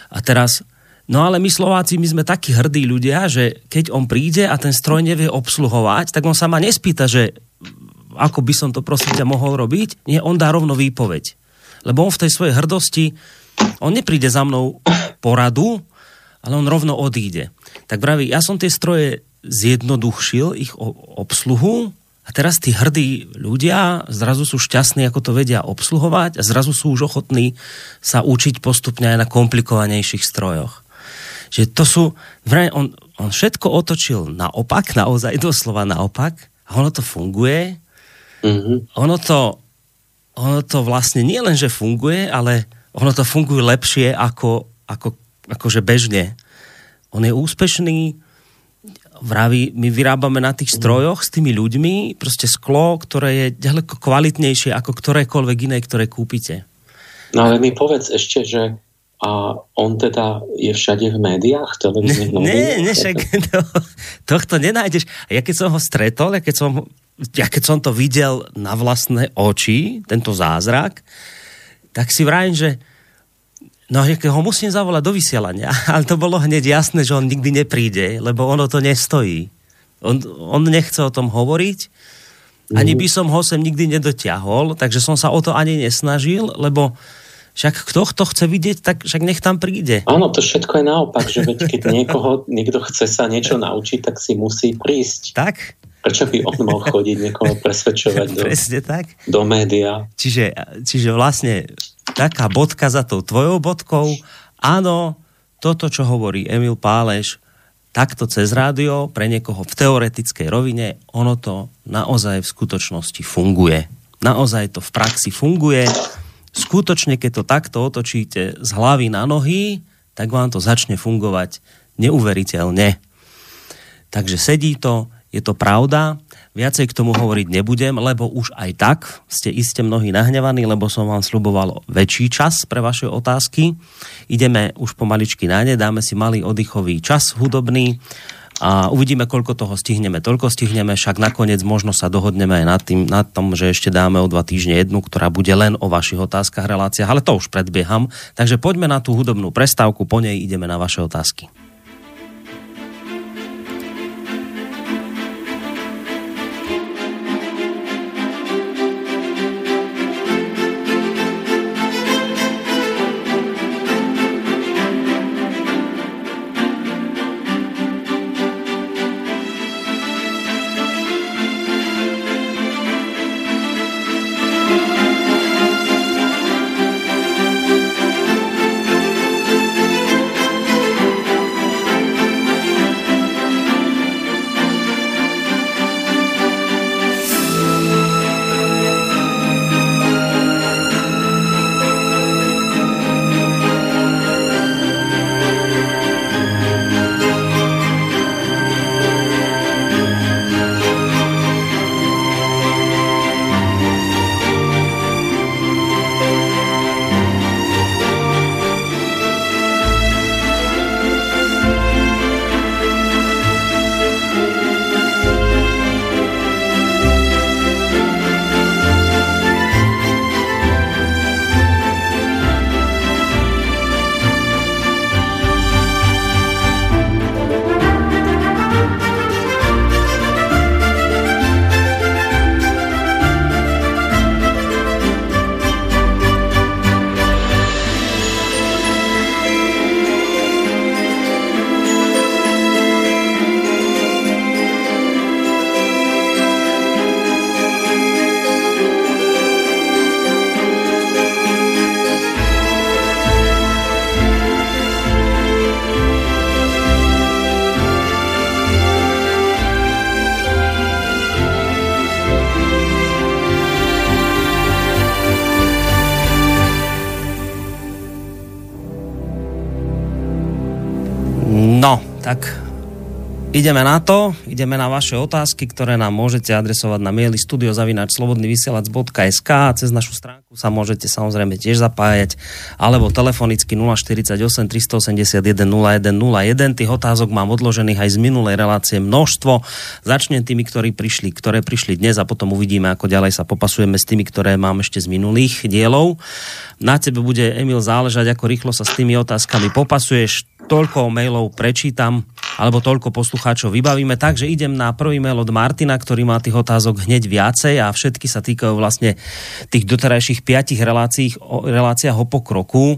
[SPEAKER 1] A teraz, no ale my Slováci, my sme takí hrdí ľudia, že keď on príde a ten stroj nevie obsluhovať, tak on sa ma nespýta, že ako by som to prosím ťa mohol robiť. Nie, on dá rovno výpoveď. Lebo on v tej svojej hrdosti, on nepríde za mnou poradu, ale on rovno odíde. Tak praví, ja som tie stroje zjednoduchšil, ich obsluhu, a teraz tí hrdí ľudia zrazu sú šťastní, ako to vedia obsluhovať a zrazu sú už ochotní sa učiť postupne aj na komplikovanejších strojoch. Že to sú, on, on všetko otočil naopak, naozaj doslova naopak a ono to funguje Mm-hmm. Ono to ono to vlastne nie len, že funguje, ale ono to funguje lepšie ako, ako, akože bežne. On je úspešný, vraví, my vyrábame na tých strojoch s tými ľuďmi proste sklo, ktoré je ďaleko kvalitnejšie ako ktorékoľvek iné, ktoré kúpite.
[SPEAKER 2] No ale mi povedz ešte, že a on teda je všade v médiách, televíznych?
[SPEAKER 1] Nie, nie, však to, tohto nenájdeš. Ja keď som ho stretol, ja keď som ja keď som to videl na vlastné oči, tento zázrak, tak si vrajím, že no ho musím zavolať do vysielania, ale to bolo hneď jasné, že on nikdy nepríde, lebo ono to nestojí. On, on nechce o tom hovoriť, ani mhm. by som ho sem nikdy nedotiahol, takže som sa o to ani nesnažil, lebo však kto to chce vidieť, tak však nech tam príde.
[SPEAKER 2] Áno, to všetko je naopak, že veď keď niekoho, niekto chce sa niečo naučiť, tak si musí prísť.
[SPEAKER 1] Tak,
[SPEAKER 2] Prečo by on mal chodiť niekoho presvedčovať do,
[SPEAKER 1] Presne tak.
[SPEAKER 2] do média?
[SPEAKER 1] Čiže, čiže vlastne taká bodka za tou tvojou bodkou. Áno, toto, čo hovorí Emil Páleš, takto cez rádio, pre niekoho v teoretickej rovine, ono to naozaj v skutočnosti funguje. Naozaj to v praxi funguje. Skutočne, keď to takto otočíte z hlavy na nohy, tak vám to začne fungovať neuveriteľne. Takže sedí to, je to pravda, viacej k tomu hovoriť nebudem, lebo už aj tak ste iste mnohí nahnevaní, lebo som vám sluboval väčší čas pre vaše otázky. Ideme už pomaličky na ne, dáme si malý oddychový čas hudobný a uvidíme, koľko toho stihneme. Toľko stihneme, však nakoniec možno sa dohodneme aj nad, tým, nad tom, že ešte dáme o dva týždne jednu, ktorá bude len o vašich otázkach, reláciách, ale to už predbieham. Takže poďme na tú hudobnú prestávku, po nej ideme na vaše otázky. Ideme na to, ideme na vaše otázky, ktoré nám môžete adresovať na maili studiozavinačslobodnyvysielac.sk a cez našu stránku sa môžete samozrejme tiež zapájať, alebo telefonicky 048 381 0101. Tých otázok mám odložených aj z minulej relácie množstvo. Začnem tými, ktorí prišli, ktoré prišli dnes a potom uvidíme, ako ďalej sa popasujeme s tými, ktoré mám ešte z minulých dielov. Na tebe bude, Emil, záležať, ako rýchlo sa s tými otázkami popasuješ. Toľko mailov prečítam, alebo toľko poslucháčov vybavíme. Takže idem na prvý mail od Martina, ktorý má tých otázok hneď viacej a všetky sa týkajú vlastne tých doterajších piatich reláciách, o, reláciách o pokroku.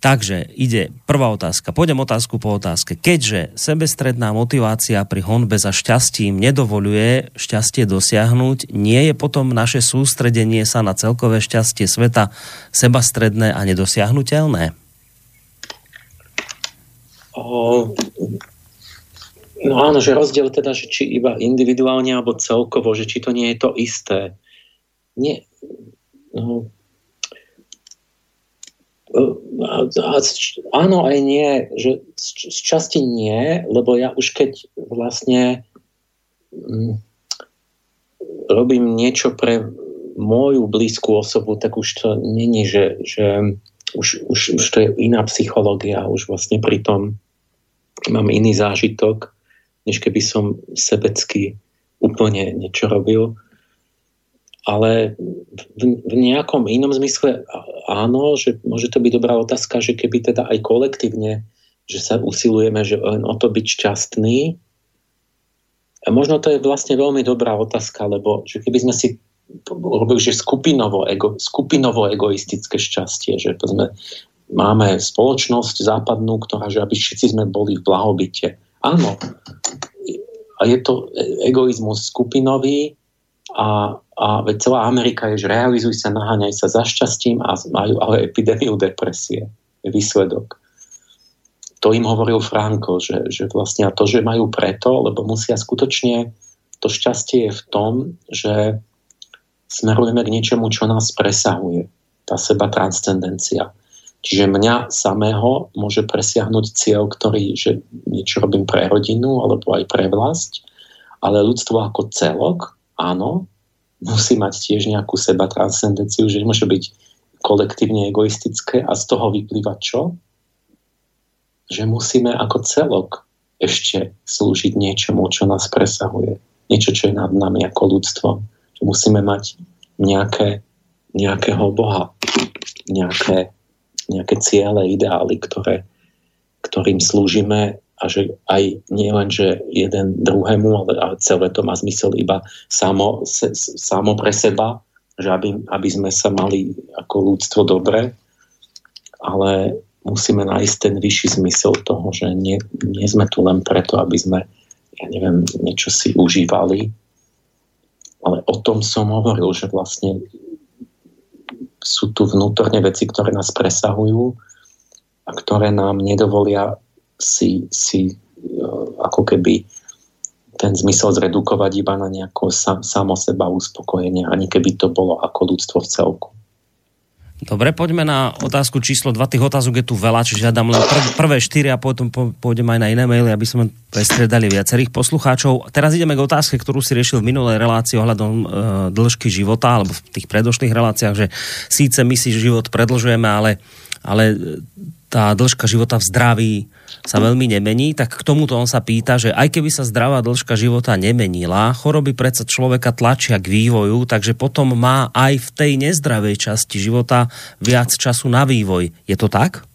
[SPEAKER 1] Takže ide prvá otázka. Pôjdem otázku po otázke. Keďže sebestredná motivácia pri honbe za šťastím nedovoluje šťastie dosiahnuť, nie je potom naše sústredenie sa na celkové šťastie sveta sebastredné a nedosiahnutelné?
[SPEAKER 2] O, No áno, že rozdiel teda, že či iba individuálne alebo celkovo, že či to nie je to isté. nie, no, a, áno aj nie, že z, z časti nie, lebo ja už keď vlastne hm, robím niečo pre moju blízku osobu, tak už to není, že, že už, už, už to je iná psychológia, už vlastne pri tom mám iný zážitok, než keby som sebecky úplne niečo robil. Ale v, v nejakom inom zmysle áno, že môže to byť dobrá otázka, že keby teda aj kolektívne, že sa usilujeme, že len o to byť šťastný. A možno to je vlastne veľmi dobrá otázka, lebo že keby sme si robili, že skupinovo, ego, skupinovo egoistické šťastie, že sme, máme spoločnosť západnú, ktorá, že aby všetci sme boli v blahobite. Áno, a je to egoizmus skupinový, a, a veď celá Amerika je, že realizuj sa, naháňaj sa za šťastím a majú ale epidémiu depresie. Je výsledok. To im hovoril Franko, že, že vlastne to, že majú preto, lebo musia skutočne, to šťastie je v tom, že smerujeme k niečomu, čo nás presahuje. Tá seba transcendencia. Čiže mňa samého môže presiahnuť cieľ, ktorý, že niečo robím pre rodinu alebo aj pre vlast, ale ľudstvo ako celok áno, musí mať tiež nejakú seba transcendenciu, že môže byť kolektívne egoistické a z toho vyplýva čo? Že musíme ako celok ešte slúžiť niečomu, čo nás presahuje. Niečo, čo je nad nami ako ľudstvo. Že musíme mať nejaké, nejakého Boha, nejaké, nejaké ciele, ideály, ktoré, ktorým slúžime a že aj nie len, že jeden druhému, ale, ale celé to má zmysel iba samo, se, samo pre seba, že aby, aby sme sa mali ako ľudstvo dobre, ale musíme nájsť ten vyšší zmysel toho, že nie, nie sme tu len preto, aby sme, ja neviem, niečo si užívali, ale o tom som hovoril, že vlastne sú tu vnútorne veci, ktoré nás presahujú a ktoré nám nedovolia si, si e, ako keby ten zmysel zredukovať iba na nejako sam, samo seba uspokojenie, ani keby to bolo ako ľudstvo v celku.
[SPEAKER 1] Dobre, poďme na otázku číslo 2. Tých otázok je tu veľa, čiže ja dám len prv, prvé štyri a potom pôjdem aj na iné maily, aby sme prestredali viacerých poslucháčov. Teraz ideme k otázke, ktorú si riešil v minulej relácii ohľadom e, dĺžky života, alebo v tých predošlých reláciách, že síce my si život predlžujeme, ale, ale tá dĺžka života v zdraví sa veľmi nemení, tak k tomuto on sa pýta, že aj keby sa zdravá dĺžka života nemenila, choroby predsa človeka tlačia k vývoju, takže potom má aj v tej nezdravej časti života viac času na vývoj. Je to tak?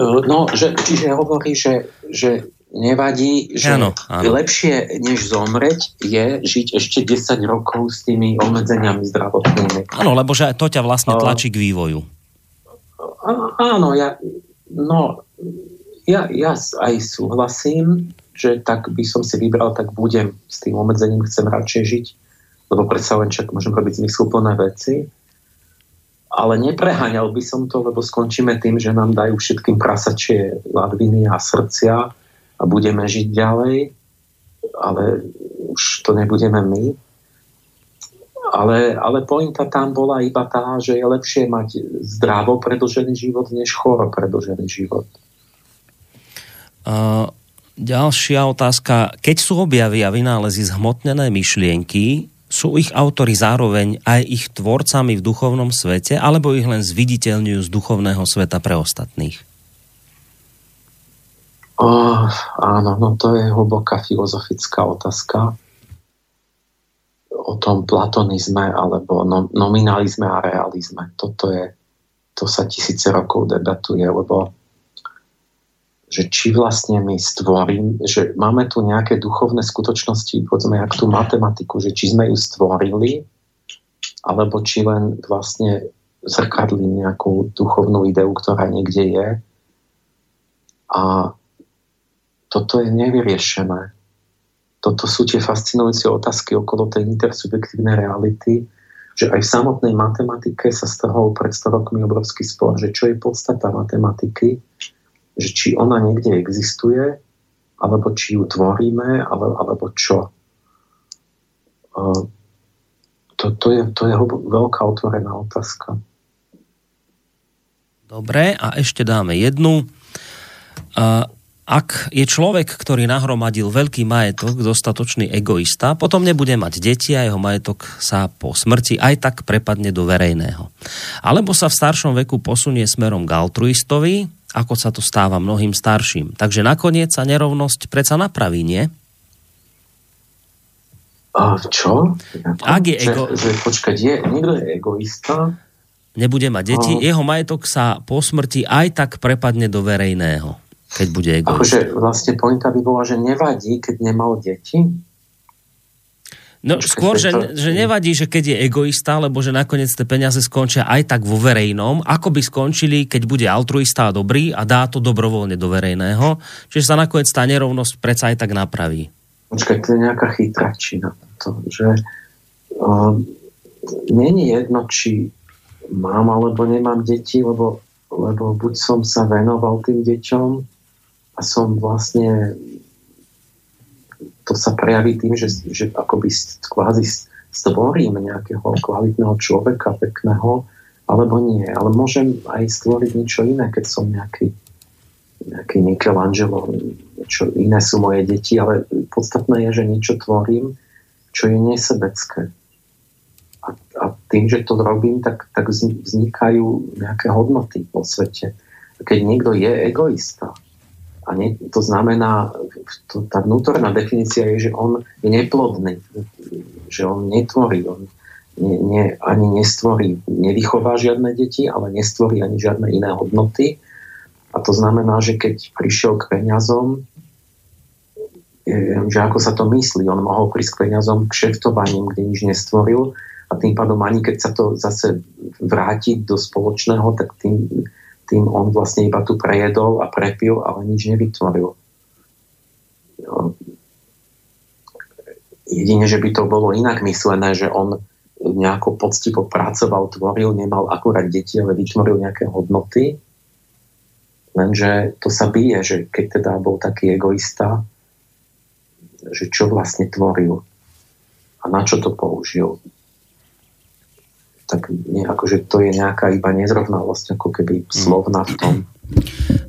[SPEAKER 2] No, že, čiže hovorí, že, že nevadí, že ano, ano. lepšie než zomreť je žiť ešte 10 rokov s tými obmedzeniami zdravotnými.
[SPEAKER 1] Áno, lebo že to ťa vlastne tlačí k vývoju
[SPEAKER 2] áno, ja, no, ja, ja aj súhlasím, že tak by som si vybral, tak budem s tým obmedzením, chcem radšej žiť, lebo predsa len čak môžem robiť zmysluplné veci. Ale nepreháňal by som to, lebo skončíme tým, že nám dajú všetkým prasačie ladviny a srdcia a budeme žiť ďalej, ale už to nebudeme my. Ale, ale pointa tam bola iba tá, že je lepšie mať zdravo predlžený život, než choro predlžený život.
[SPEAKER 1] Uh, ďalšia otázka. Keď sú objavy a vynálezy zhmotnené myšlienky, sú ich autory zároveň aj ich tvorcami v duchovnom svete, alebo ich len zviditeľňujú z duchovného sveta pre ostatných?
[SPEAKER 2] Oh, áno, no to je hlboká filozofická otázka o tom platonizme alebo nominalizme a realizme. Toto je, to sa tisíce rokov debatuje, lebo že či vlastne my stvorím, že máme tu nejaké duchovné skutočnosti, povedzme, jak tú matematiku, že či sme ju stvorili, alebo či len vlastne zrkadli nejakú duchovnú ideu, ktorá niekde je. A toto je nevyriešené toto sú tie fascinujúce otázky okolo tej intersubjektívnej reality, že aj v samotnej matematike sa toho pred 100 rokmi obrovský spor, že čo je podstata matematiky, že či ona niekde existuje, alebo či ju tvoríme, ale, alebo čo. to, to, je, to je veľká otvorená otázka.
[SPEAKER 1] Dobre, a ešte dáme jednu. Ak je človek, ktorý nahromadil veľký majetok, dostatočný egoista, potom nebude mať deti a jeho majetok sa po smrti aj tak prepadne do verejného. Alebo sa v staršom veku posunie smerom k altruistovi, ako sa to stáva mnohým starším. Takže nakoniec sa nerovnosť predsa napraví, nie?
[SPEAKER 2] A čo?
[SPEAKER 1] Ak je ego...
[SPEAKER 2] Že, že počkať, je, niekto je egoista?
[SPEAKER 1] Nebude mať deti, a... jeho majetok sa po smrti aj tak prepadne do verejného keď bude egoista.
[SPEAKER 2] Akože vlastne pointa by bola, že nevadí, keď nemal deti?
[SPEAKER 1] No Počkej, skôr, že, to... že nevadí, že keď je egoista, lebo že nakoniec tie peniaze skončia aj tak vo verejnom, ako by skončili, keď bude altruista a dobrý a dá to dobrovoľne do verejného. Čiže sa nakoniec tá nerovnosť predsa aj tak napraví.
[SPEAKER 2] Počkaj, to je nejaká chytračina. To, že uh, není jedno, či mám alebo nemám deti, lebo, lebo buď som sa venoval tým deťom, som vlastne to sa prejaví tým, že, že akoby kvázi stvorím nejakého kvalitného človeka, pekného, alebo nie. Ale môžem aj stvoriť niečo iné, keď som nejaký, nejaký Michelangelo, niečo iné sú moje deti, ale podstatné je, že niečo tvorím, čo je nesebecké. A, a tým, že to robím, tak, tak vznikajú nejaké hodnoty vo svete. Keď niekto je egoista, a nie, to znamená, to, tá vnútorná definícia je, že on je neplodný, že on netvorí, on ne, ne, ani nestvorí, nevychová žiadne deti, ale nestvorí ani žiadne iné hodnoty. A to znamená, že keď prišiel k peniazom, že ako sa to myslí, on mohol prísť k peniazom k šeftovaním, kde nič nestvoril a tým pádom ani keď sa to zase vráti do spoločného, tak tým tým on vlastne iba tu prejedol a prepil, ale nič nevytvoril. Jedine, že by to bolo inak myslené, že on nejako poctivo pracoval, tvoril, nemal akurát deti, ale vytvoril nejaké hodnoty. Lenže to sa bije, že keď teda bol taký egoista, že čo vlastne tvoril a na čo to použil tak nie, akože to je nejaká iba nezrovnalosť, ako keby slovná v tom.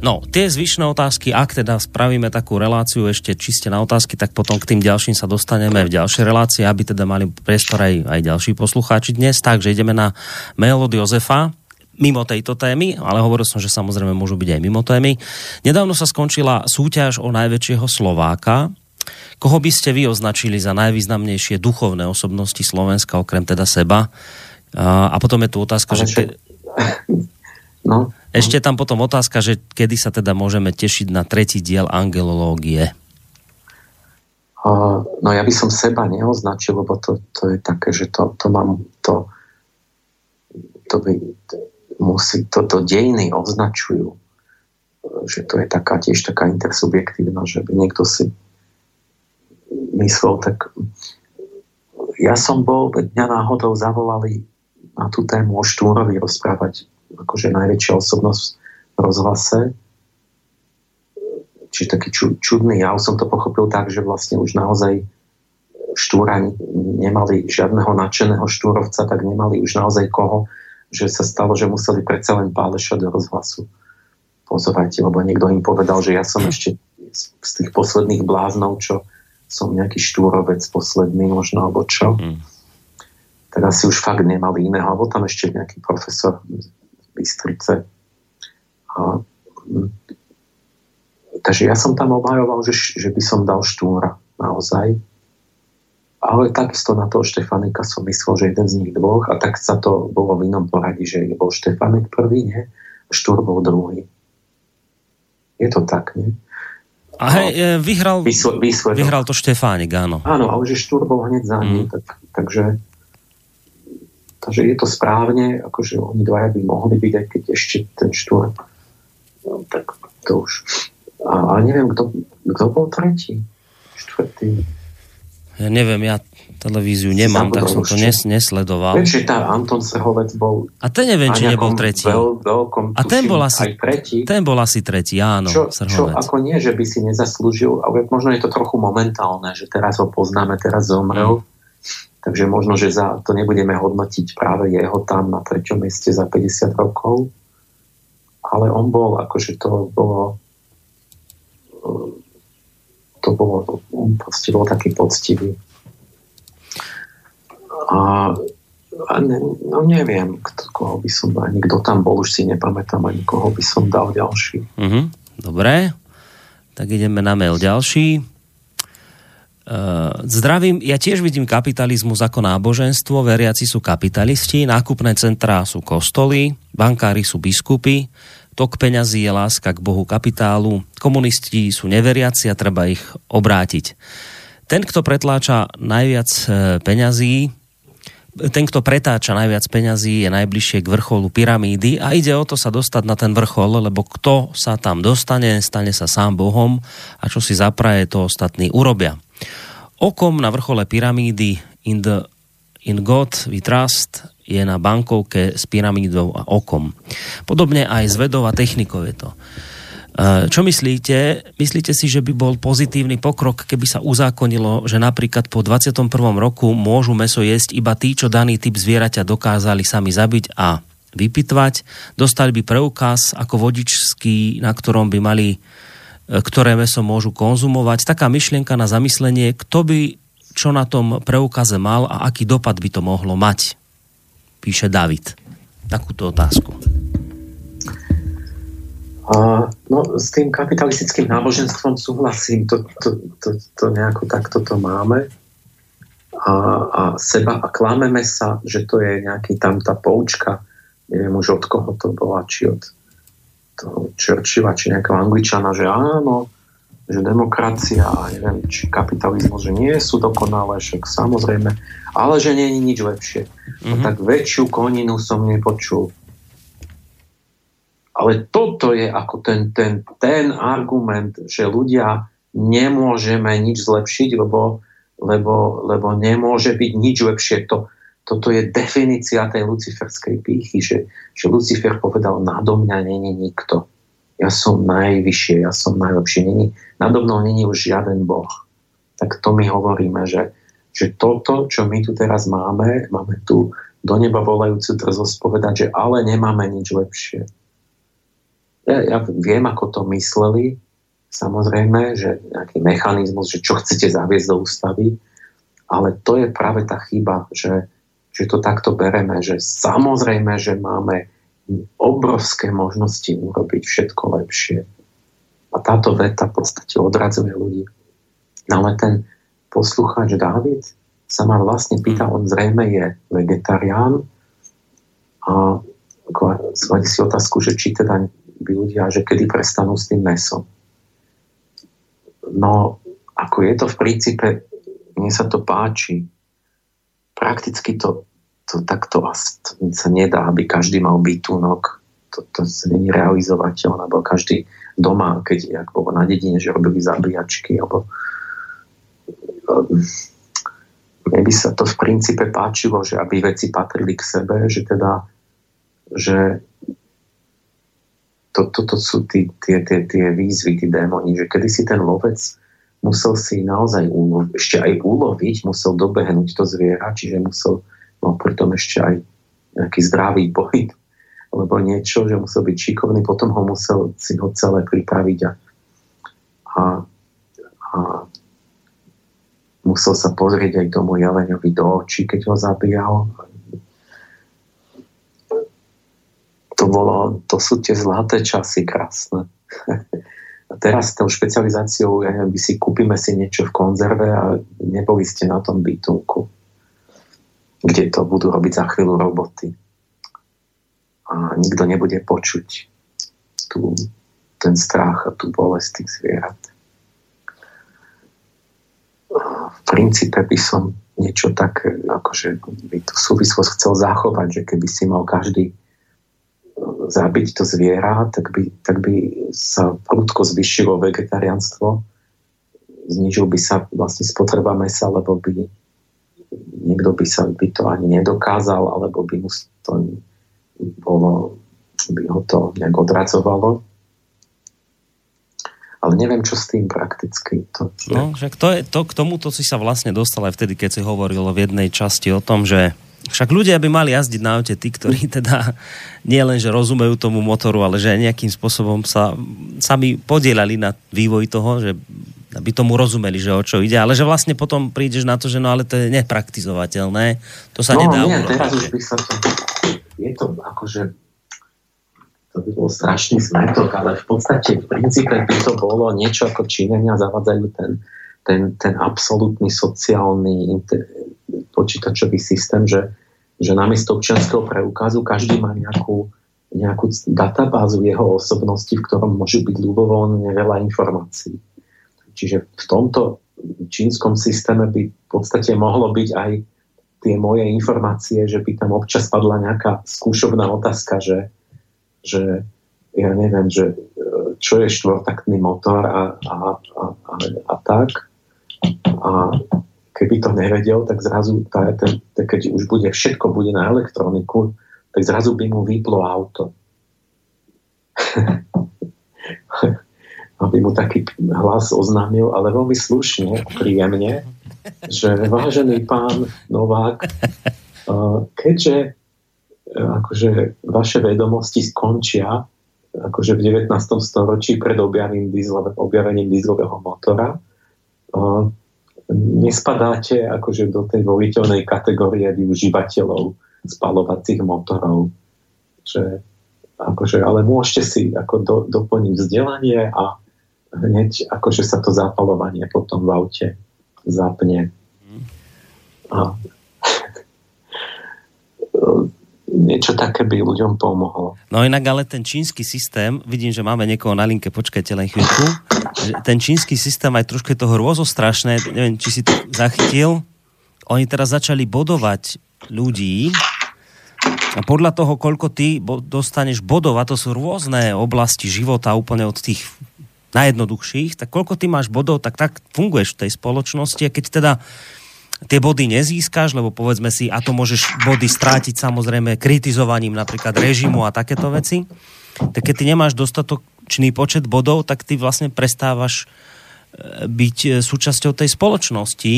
[SPEAKER 1] No, tie zvyšné otázky, ak teda spravíme takú reláciu ešte čiste na otázky, tak potom k tým ďalším sa dostaneme v ďalšej relácii, aby teda mali priestor aj, aj ďalší poslucháči dnes. Takže ideme na mail od Jozefa, mimo tejto témy, ale hovoril som, že samozrejme môžu byť aj mimo témy. Nedávno sa skončila súťaž o najväčšieho Slováka. Koho by ste vy označili za najvýznamnejšie duchovné osobnosti Slovenska, okrem teda seba? A, potom je tu otázka, Ale že... Ke... No, Ešte tam potom otázka, že kedy sa teda môžeme tešiť na tretí diel angelológie.
[SPEAKER 2] Uh, no ja by som seba neoznačil, lebo to, to je také, že to, to mám, to, to by musí, to, to dejiny označujú, že to je taká tiež taká intersubjektívna, že by niekto si myslel, tak ja som bol, dňa náhodou zavolali na tú tému o Štúrovi rozprávať akože najväčšia osobnosť v rozhlase. Čiže taký čudný ja som to pochopil tak, že vlastne už naozaj Štúra nemali žiadneho nadšeného Štúrovca, tak nemali už naozaj koho, že sa stalo, že museli predsa len Páleša do rozhlasu pozvať, lebo niekto im povedal, že ja som ešte z tých posledných bláznov, čo som nejaký štúrovec posledný možno, alebo čo. Mm tak asi už fakt nemali iného, alebo tam ešte nejaký profesor z Bystrice. A, hm. takže ja som tam obhajoval, že, že by som dal štúra naozaj. Ale takisto na toho Štefanika som myslel, že jeden z nich dvoch a tak sa to bolo v inom poradí, že bol Štefanik prvý, nie? A Štúr bol druhý. Je to tak, nie?
[SPEAKER 1] A hej, e, vyhral, Vysle, vyhral to Štefánik, áno.
[SPEAKER 2] Áno, ale že Štúr bol hneď za ním, mm. tak, takže Takže je to správne, akože oni dvaja by mohli byť, aj keď ešte ten štúr. No, tak to už. A, ale neviem, kto, kto bol tretí? Štvrtý?
[SPEAKER 1] Ja neviem, ja televíziu nemám, tak som to nes, nesledoval.
[SPEAKER 2] Viem, že tá Anton Srhovec bol...
[SPEAKER 1] A ten neviem, či nebol tretí.
[SPEAKER 2] Veľ, veľkom,
[SPEAKER 1] a ten bol, asi, tretí. ten bol asi tretí, áno,
[SPEAKER 2] čo, čo ako nie, že by si nezaslúžil, ale možno je to trochu momentálne, že teraz ho poznáme, teraz zomrel. Mm Takže možno, že za to nebudeme hodnotiť práve jeho tam na treťom mieste za 50 rokov, ale on bol, akože to bolo to bolo, proste bol taký poctivý. A, a ne, no neviem, kto, koho by som ani kto tam bol, už si nepamätám ani koho by som dal ďalší.
[SPEAKER 1] Mm-hmm. Dobre, tak ideme na mail ďalší. Uh, zdravím, ja tiež vidím kapitalizmus ako náboženstvo, veriaci sú kapitalisti, nákupné centrá sú kostoly, bankári sú biskupy, tok peňazí je láska k Bohu kapitálu, komunisti sú neveriaci a treba ich obrátiť. Ten, kto pretláča najviac e, peňazí, ten, kto pretáča najviac peňazí, je najbližšie k vrcholu pyramídy a ide o to sa dostať na ten vrchol, lebo kto sa tam dostane, stane sa sám Bohom a čo si zapraje, to ostatní urobia. Okom na vrchole pyramídy in, the, in God we trust je na bankovke s pyramídou a okom. Podobne aj s vedou a technikou je to. E, čo myslíte? Myslíte si, že by bol pozitívny pokrok, keby sa uzákonilo, že napríklad po 21. roku môžu meso jesť iba tí, čo daný typ zvieraťa dokázali sami zabiť a vypitvať? Dostali by preukaz ako vodičský, na ktorom by mali ktoré meso môžu konzumovať. Taká myšlienka na zamyslenie, kto by čo na tom preukaze mal a aký dopad by to mohlo mať, píše David. Takúto otázku.
[SPEAKER 2] Uh, no, s tým kapitalistickým náboženstvom súhlasím, to, to, to, to nejako takto to máme a, a seba a klameme sa, že to je nejaký tam tá poučka, neviem už od koho to bola, či od toho Churchilla, či nejakého angličana, že áno, že demokracia a neviem, či kapitalizmus, že nie sú dokonalé, však samozrejme, ale že nie je nič lepšie. Mm-hmm. No mhm. tak väčšiu koninu som nepočul. Ale toto je ako ten, ten, ten argument, že ľudia nemôžeme nič zlepšiť, lebo, lebo, lebo nemôže byť nič lepšie. To, toto je definícia tej luciferskej pýchy, že, že Lucifer povedal, nado mňa není nikto. Ja som najvyššie, ja som najlepšie. Není, nado mnou není už žiaden boh. Tak to my hovoríme, že, že toto, čo my tu teraz máme, máme tu do neba volajúcu drzosť povedať, že ale nemáme nič lepšie. Ja, ja viem, ako to mysleli, samozrejme, že nejaký mechanizmus, že čo chcete zaviesť do ústavy, ale to je práve tá chyba, že, že to takto bereme, že samozrejme, že máme obrovské možnosti urobiť všetko lepšie. A táto veta v podstate odradzuje ľudí. No ale ten poslucháč David sa ma vlastne pýta, on zrejme je vegetarián a svali si otázku, že či teda by ľudia, že kedy prestanú s tým mesom. No, ako je to v princípe, mne sa to páči, prakticky to, to takto to sa nedá, aby každý mal bytunok. To, to není realizovateľné, lebo každý doma, keď ak bolo na dedine, že robili zabíjačky, alebo um, mne by sa to v princípe páčilo, že aby veci patrili k sebe, že teda že to, to sú tí, tie, tie, tie výzvy, tí démoni, že kedy si ten lovec musel si naozaj uloviť, ešte aj uloviť, musel dobehnúť to zviera, čiže musel mal pritom ešte aj nejaký zdravý pohyb, alebo niečo, že musel byť šikovný, potom ho musel si ho celé pripraviť a, a, a musel sa pozrieť aj tomu jeleňovi do očí, keď ho zabíjal. To, bolo, to sú tie zlaté časy krásne. A teraz tou špecializáciou, ja neviem, si kúpime si niečo v konzerve a neboli ste na tom bytunku, kde to budú robiť za chvíľu roboty. A nikto nebude počuť tú, ten strach a tú bolesť tých zvierat. V princípe by som niečo tak, akože by tú súvislosť chcel zachovať, že keby si mal každý zabiť to zviera, tak by, tak by sa prudko zvyšilo vegetariánstvo, znižil by sa vlastne spotreba mesa, lebo by niekto by sa by to ani nedokázal, alebo by mu to bolo, by ho to nejak odradzovalo. ale neviem, čo s tým prakticky. To,
[SPEAKER 1] no, že to je, to, k tomuto si sa vlastne dostal aj vtedy, keď si hovoril v jednej časti o tom, že však ľudia by mali jazdiť na aute tí, ktorí teda nie len, že rozumejú tomu motoru, ale že nejakým spôsobom sa sami podielali na vývoj toho, že aby tomu rozumeli, že o čo ide, ale že vlastne potom prídeš na to, že no ale to je nepraktizovateľné, to sa
[SPEAKER 2] no,
[SPEAKER 1] nedá
[SPEAKER 2] nie, urobiť. teraz už by sa to, je to akože to by bol strašný smetok, ale v podstate v princípe by to bolo niečo ako Číňania zavadzajú ten, ten, ten absolútny sociálny počítačový systém, že, že namiesto občianského preukazu každý má nejakú, nejakú databázu jeho osobnosti, v ktorom môže byť ľubovoľne veľa informácií. Čiže v tomto čínskom systéme by v podstate mohlo byť aj tie moje informácie, že by tam občas padla nejaká skúšovná otázka, že, že ja neviem, že e, čo je štvortaktný motor a, a, a, a, a tak. A keby to nevedel, tak zrazu, tá, ten, keď už bude všetko bude na elektroniku, tak zrazu by mu vyplo auto. aby mu taký hlas oznámil, ale veľmi slušne, príjemne, že vážený pán Novák, keďže e, akože vaše vedomosti skončia akože v 19. storočí pred objavením, dieslove, objavením dieslového motora, nespadáte akože do tej voliteľnej kategórie využívateľov spalovacích motorov. Že, akože, ale môžete si ako do, doplniť vzdelanie a hneď akože sa to zapalovanie potom v aute zapne. A niečo také by ľuďom pomohlo.
[SPEAKER 1] No inak ale ten čínsky systém, vidím, že máme niekoho na linke, počkajte len chvíľku, ten čínsky systém aj trošku toho strašné, neviem, či si to zachytil, oni teraz začali bodovať ľudí a podľa toho, koľko ty dostaneš bodov, a to sú rôzne oblasti života, úplne od tých najjednoduchších, tak koľko ty máš bodov, tak tak funguješ v tej spoločnosti a keď teda tie body nezískaš, lebo povedzme si, a to môžeš body strátiť samozrejme kritizovaním napríklad režimu a takéto veci, tak keď ty nemáš dostatočný počet bodov, tak ty vlastne prestávaš e, byť e, súčasťou tej spoločnosti.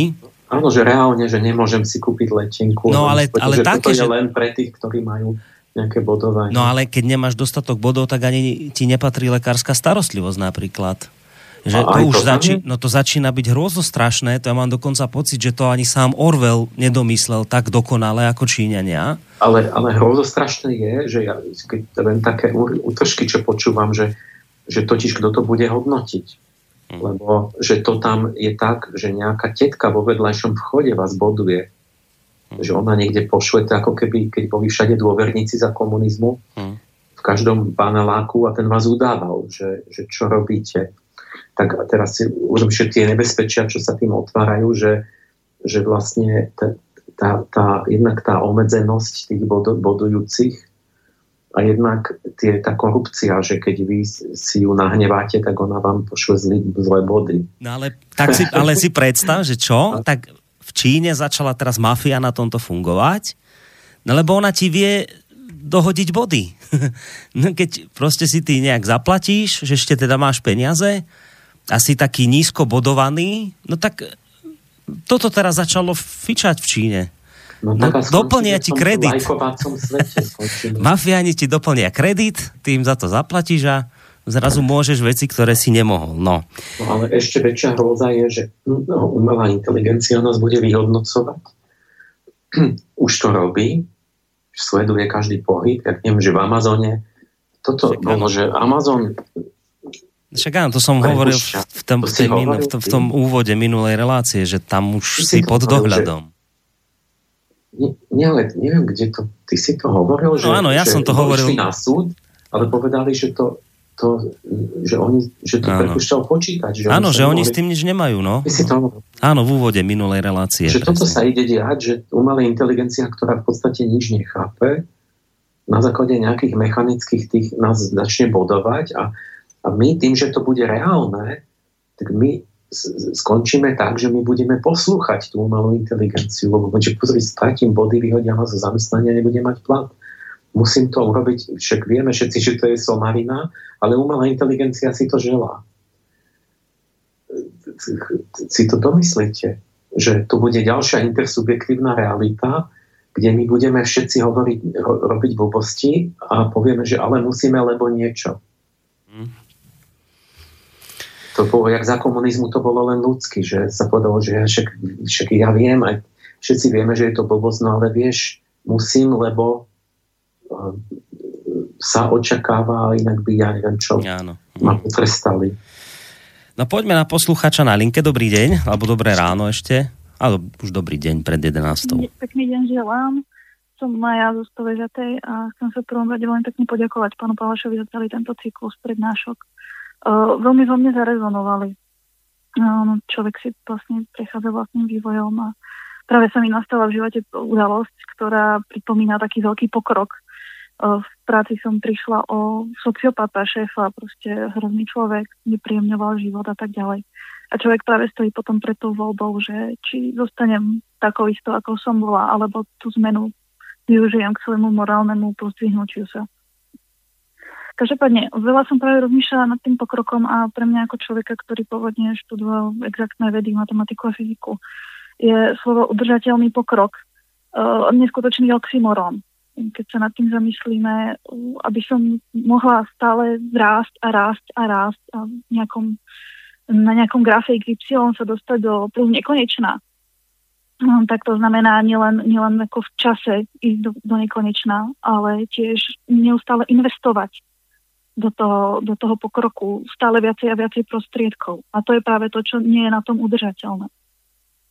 [SPEAKER 2] Áno, že reálne, že nemôžem si kúpiť letenku.
[SPEAKER 1] No ale, ale také,
[SPEAKER 2] že... len pre tých, ktorí majú nejaké bodovanie.
[SPEAKER 1] No ale keď nemáš dostatok bodov, tak ani ti nepatrí lekárska starostlivosť napríklad. Že to už to začí, no to začína byť hrôzo strašné, to ja mám dokonca pocit, že to ani sám Orwell nedomyslel tak dokonale ako Číňania.
[SPEAKER 2] Ale, ale hrozo strašné je, že ja keď len také útržky, čo počúvam, že, že totiž kto to bude hodnotiť. Hm. Lebo že to tam je tak, že nejaká tetka vo vedľajšom vchode vás boduje že ona niekde pošle, to ako keby, keď boli všade dôverníci za komunizmu, hmm. v každom paneláku a ten vás udával, že, že čo robíte. Tak a teraz si uvedomíte tie nebezpečia, čo sa tým otvárajú, že, že vlastne tá, tá, tá, jednak tá obmedzenosť tých bod, bodujúcich a jednak tie, tá korupcia, že keď vy si ju nahneváte, tak ona vám pošle zlý, zlé body.
[SPEAKER 1] No ale, tak si, ale si predstav, že čo? Tak v Číne začala teraz mafia na tomto fungovať, no lebo ona ti vie dohodiť body. no keď proste si ty nejak zaplatíš, že ešte teda máš peniaze a si taký nízko bodovaný, no tak toto teraz začalo fičať v Číne. No, no, doplnia ti kredit. Mafiáni ti doplnia kredit, ty im za to zaplatíš a zrazu môžeš veci, ktoré si nemohol. No.
[SPEAKER 2] no ale ešte väčšia hrôza je, že no, umelá inteligencia nás bude vyhodnocovať. Už to robí, sleduje každý pohyb, jak neviem, že v Amazone toto Však, bolo, že Amazon
[SPEAKER 1] však áno, to som hovoril v tom, v, tej, hovoril, v, tom, v tom úvode minulej relácie, že tam už si, si pod dohľadom.
[SPEAKER 2] Že... Nie, ale neviem, kde to... Ty si to hovoril, no, že,
[SPEAKER 1] áno, ja
[SPEAKER 2] že
[SPEAKER 1] som to hovoril.
[SPEAKER 2] na súd, ale povedali, že to to, že, oni, že to prepúšťal počítať.
[SPEAKER 1] Že Áno, že oni s tým nič nemajú, no.
[SPEAKER 2] Si to...
[SPEAKER 1] Áno, v úvode minulej relácie.
[SPEAKER 2] Že presne. toto sa ide diať, že umelá inteligencia, ktorá v podstate nič nechápe, na základe nejakých mechanických tých nás začne bodovať a, a my tým, že to bude reálne, tak my skončíme tak, že my budeme poslúchať tú umelú inteligenciu, lebo že pozri, stratím body, vyhodia ma zo zamestnania, nebudem mať plat musím to urobiť, však vieme všetci, že to je somarina, ale umelá inteligencia si to želá. si to domyslíte, že to bude ďalšia intersubjektívna realita, kde my budeme všetci hovoriť, ro, robiť blbosti a povieme, že ale musíme, lebo niečo. Hmm. To bolo, jak za komunizmu to bolo len ľudský, že sa povedalo, že ja, však, však ja viem, aj všetci vieme, že je to blbosť, no ale vieš, musím, lebo sa očakáva, inak by ja neviem čo, Áno. ma potrestali.
[SPEAKER 1] No poďme na posluchača na linke. Dobrý deň, alebo dobré ráno ešte. Ale už dobrý deň pred 11.
[SPEAKER 3] Pekný deň želám. Som Maja zo Stovežatej a chcem sa prvom rade veľmi pekne poďakovať pánu Palašovi za celý tento cyklus prednášok. Uh, veľmi vo mne zarezonovali. Uh, človek si vlastne prechádza vlastným vývojom a práve sa mi nastala v živote udalosť, ktorá pripomína taký veľký pokrok v práci som prišla o sociopata, šéfa, proste hrozný človek, nepríjemňoval život a tak ďalej. A človek práve stojí potom pred tou voľbou, že či zostanem takou isto, ako som bola, alebo tú zmenu využijem k svojmu morálnemu pozdvihnutiu sa. Každopádne, veľa som práve rozmýšľala nad tým pokrokom a pre mňa ako človeka, ktorý pôvodne študoval exaktné vedy, matematiku a fyziku, je slovo udržateľný pokrok uh, neskutočný oxymoron keď sa nad tým zamyslíme, aby som mohla stále rásť a rásť a rásť a nejakom, na nejakom grafe XY sa dostať do plus nekonečná. No, tak to znamená nielen, nielen ako v čase ísť do, do nekonečná, ale tiež neustále investovať do toho, do toho pokroku stále viacej a viacej prostriedkov. A to je práve to, čo nie je na tom udržateľné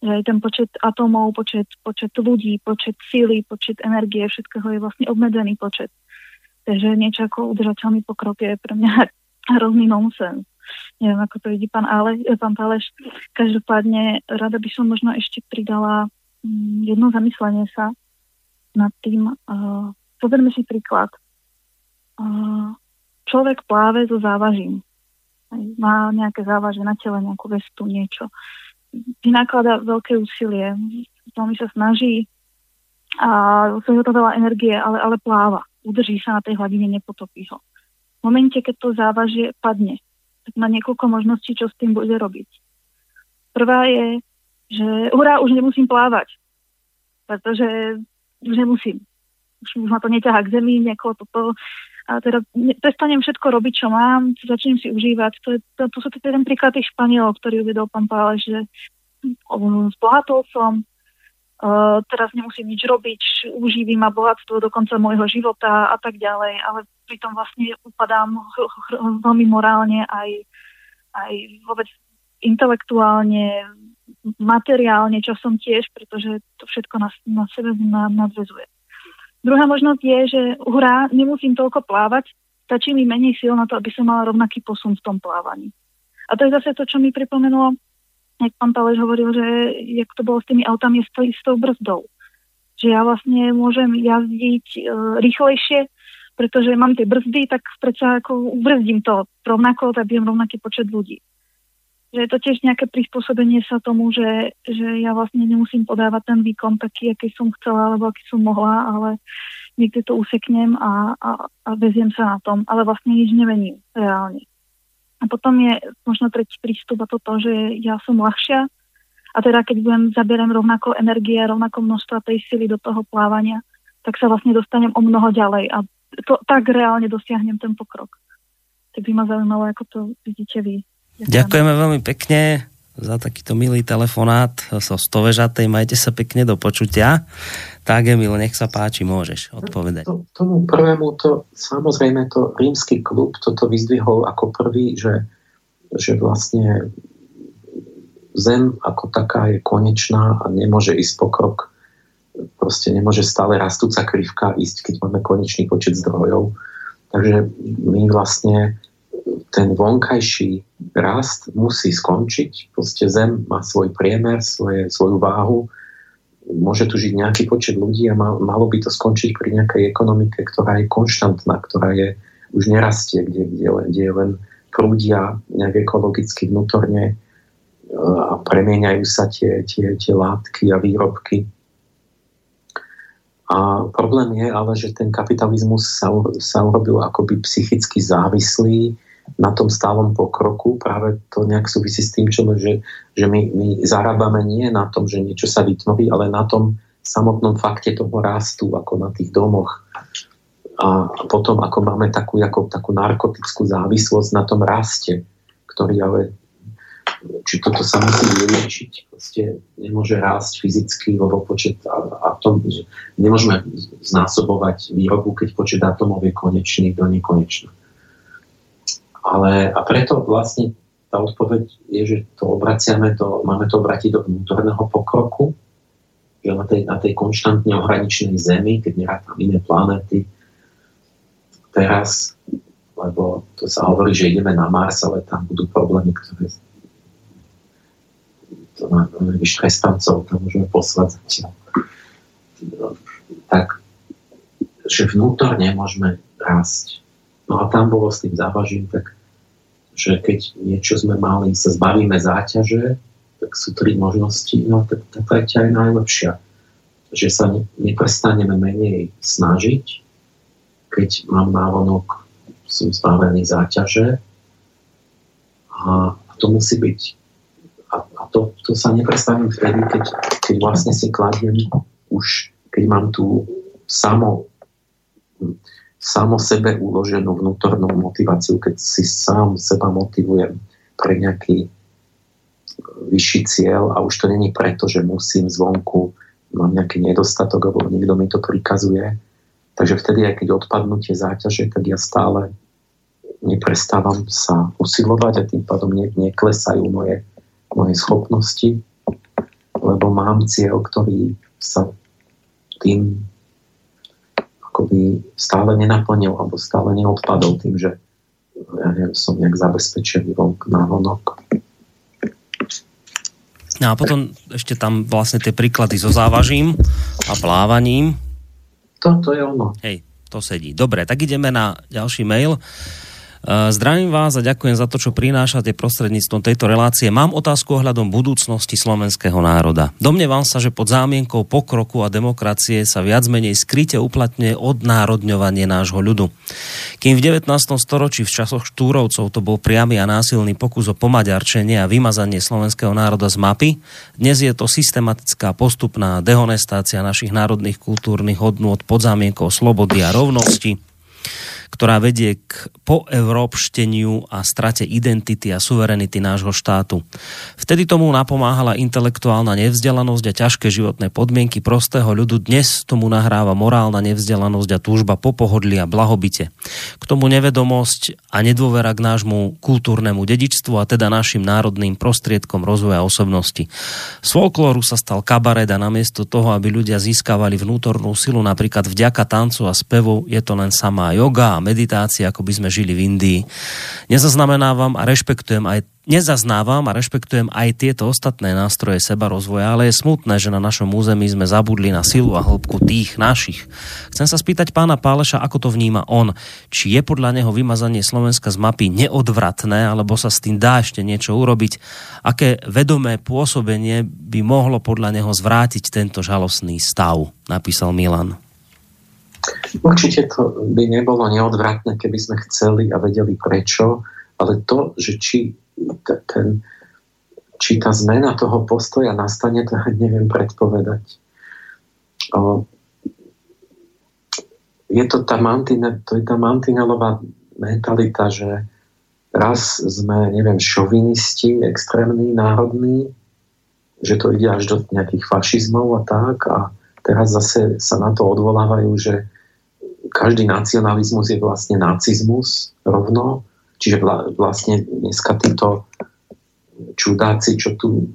[SPEAKER 3] že aj ten počet atómov, počet, počet ľudí, počet síly, počet energie, všetkého je vlastne obmedzený počet. Takže niečo ako udržateľný pokrok je pre mňa hrozný nonsens. Neviem, ako to vidí pán, Ale, eh, pán Páleš. Každopádne rada by som možno ešte pridala mm, jedno zamyslenie sa nad tým. Uh, si príklad. Uh, človek pláve so závažím. Má nejaké závaže na tele, nejakú vestu, niečo vynakladá veľké úsilie, veľmi sa snaží a stojí to veľa energie, ale, ale pláva. Udrží sa na tej hladine, nepotopí ho. V momente, keď to závažie padne, tak má niekoľko možností, čo s tým bude robiť. Prvá je, že hurá, už nemusím plávať, pretože už nemusím. Už, už ma to neťahá k zemi, niekoho toto a teda prestanem všetko robiť, čo mám, začnem si užívať. To, je, to, to sú ten príklad tých Španielov, ktorý uvedol pán Pále, že zbohatol som, uh, teraz nemusím nič robiť, užívam ma bohatstvo do konca môjho života a tak ďalej, ale pritom vlastne upadám veľmi morálne aj, aj vôbec intelektuálne, materiálne, čo som tiež, pretože to všetko na, na sebe nadvezuje. Druhá možnosť je, že hurá, nemusím toľko plávať, stačí mi menej síl na to, aby som mala rovnaký posun v tom plávaní. A to je zase to, čo mi pripomenulo, jak pán Paleš hovoril, že jak to bolo s tými autami s, tou brzdou. Že ja vlastne môžem jazdiť e, rýchlejšie, pretože mám tie brzdy, tak predsa ako ubrzdím to rovnako, tak viem rovnaký počet ľudí že je to tiež nejaké prispôsobenie sa tomu, že, že ja vlastne nemusím podávať ten výkon taký, aký som chcela, alebo aký som mohla, ale niekde to useknem a, a, a veziem sa na tom, ale vlastne nič nemením reálne. A potom je možno tretí prístup a to to, že ja som ľahšia a teda keď budem, zaberem rovnako energie, rovnako množstva tej sily do toho plávania, tak sa vlastne dostanem o mnoho ďalej a to, tak reálne dosiahnem ten pokrok. Tak by ma zaujímalo, ako to vidíte vy.
[SPEAKER 1] Ďakujeme veľmi pekne za takýto milý telefonát so stovežatej. Majte sa pekne do počutia. Tak, Emil, nech sa páči, môžeš odpovedať.
[SPEAKER 2] To, tomu prvému, to samozrejme to rímsky klub toto vyzdvihol ako prvý, že, že vlastne zem ako taká je konečná a nemôže ísť pokrok. Proste nemôže stále rastúca krivka ísť, keď máme konečný počet zdrojov. Takže my vlastne ten vonkajší rast musí skončiť. Proste Zem má svoj priemer, svoje, svoju váhu, môže tu žiť nejaký počet ľudí a mal, malo by to skončiť pri nejakej ekonomike, ktorá je konštantná, ktorá je už nerastie, kde, kde, kde len prúdia nejak ekologicky vnútorne e, a premieňajú sa tie, tie, tie látky a výrobky. A problém je ale, že ten kapitalizmus sa, sa urobil akoby psychicky závislý na tom stálom pokroku. Práve to nejak súvisí s tým, čo, že, že my, my zarábame nie na tom, že niečo sa vytvorí, ale na tom samotnom fakte toho rastu, ako na tých domoch. A potom, ako máme takú, ako, takú narkotickú závislosť na tom raste, ktorý ale či toto sa musí vyliečiť. Proste nemôže rásť fyzicky, lebo počet atom, nemôžeme znásobovať výrobu, keď počet atomov je konečný do nekonečna. Ale a preto vlastne tá odpoveď je, že to obraciame do, máme to obratiť do vnútorného pokroku, že na tej, na tej konštantne ohraničenej Zemi, keď nerátam iné planéty, teraz, lebo to sa hovorí, že ideme na Mars, ale tam budú problémy, ktoré to na trestancov, tam môžeme poslať zatiaľ. Tak, že vnútorne môžeme rásť. No a tam bolo s tým závažím, tak že keď niečo sme mali, sa zbavíme záťaže, tak sú tri možnosti, no tak tretia je najlepšia. Že sa ne, neprestaneme menej snažiť, keď mám návonok, som zbavený záťaže a, to musí byť a, a to, to sa neprestanem vtedy, keď, keď vlastne si kladiem už, keď mám tú samo, samo sebe uloženú vnútornú motiváciu, keď si sám seba motivujem pre nejaký vyšší cieľ a už to není preto, že musím zvonku, mám nejaký nedostatok, alebo niekto mi to prikazuje. Takže vtedy, aj keď odpadnú tie záťaže, tak ja stále neprestávam sa usilovať a tým pádom ne, neklesajú moje moje schopnosti, lebo mám cieľ, ktorý sa tým akoby stále nenaplnil alebo stále neodpadol tým, že ja neviem, som nejak zabezpečený vonk na honok.
[SPEAKER 1] No a potom ešte tam vlastne tie príklady so závažím a plávaním.
[SPEAKER 2] Toto je ono.
[SPEAKER 1] Hej, to sedí. Dobre, tak ideme na ďalší mail. Eh, zdravím vás a ďakujem za to, čo prinášate prostredníctvom tejto relácie. Mám otázku ohľadom budúcnosti slovenského národa. Domnievam sa, že pod zámienkou pokroku a demokracie sa viac menej skryte uplatňuje odnárodňovanie nášho ľudu. Kým v 19. storočí v časoch Štúrovcov to bol priamy a násilný pokus o pomaďarčenie a vymazanie slovenského národa z mapy, dnes je to systematická postupná dehonestácia našich národných kultúrnych hodnôt pod zámienkou slobody a rovnosti, ktorá vedie k poevropšteniu a strate identity a suverenity nášho štátu. Vtedy tomu napomáhala intelektuálna nevzdelanosť a ťažké životné podmienky prostého ľudu. Dnes tomu nahráva morálna nevzdelanosť a túžba po pohodli a blahobite. K tomu nevedomosť a nedôvera k nášmu kultúrnemu dedičstvu a teda našim národným prostriedkom rozvoja osobnosti. Z folklóru sa stal kabaret a namiesto toho, aby ľudia získavali vnútornú silu napríklad vďaka tancu a spevu, je to len samá yoga a meditácie, ako by sme žili v Indii. Nezaznamenávam a rešpektujem aj nezaznávam a rešpektujem aj tieto ostatné nástroje seba rozvoja, ale je smutné, že na našom území sme zabudli na silu a hĺbku tých našich. Chcem sa spýtať pána Páleša, ako to vníma on. Či je podľa neho vymazanie Slovenska z mapy neodvratné, alebo sa s tým dá ešte niečo urobiť? Aké vedomé pôsobenie by mohlo podľa neho zvrátiť tento žalostný stav? Napísal Milan.
[SPEAKER 2] Určite to by nebolo neodvratné, keby sme chceli a vedeli prečo, ale to, že či, ten, či tá zmena toho postoja nastane, to neviem predpovedať. O, je to tá, mantine, to je tá mantinelová mentalita, že raz sme, neviem, šovinisti, extrémni, národní, že to ide až do nejakých fašizmov a tak a teraz zase sa na to odvolávajú, že každý nacionalizmus je vlastne nacizmus rovno, čiže vlastne dneska títo čudáci, čo tu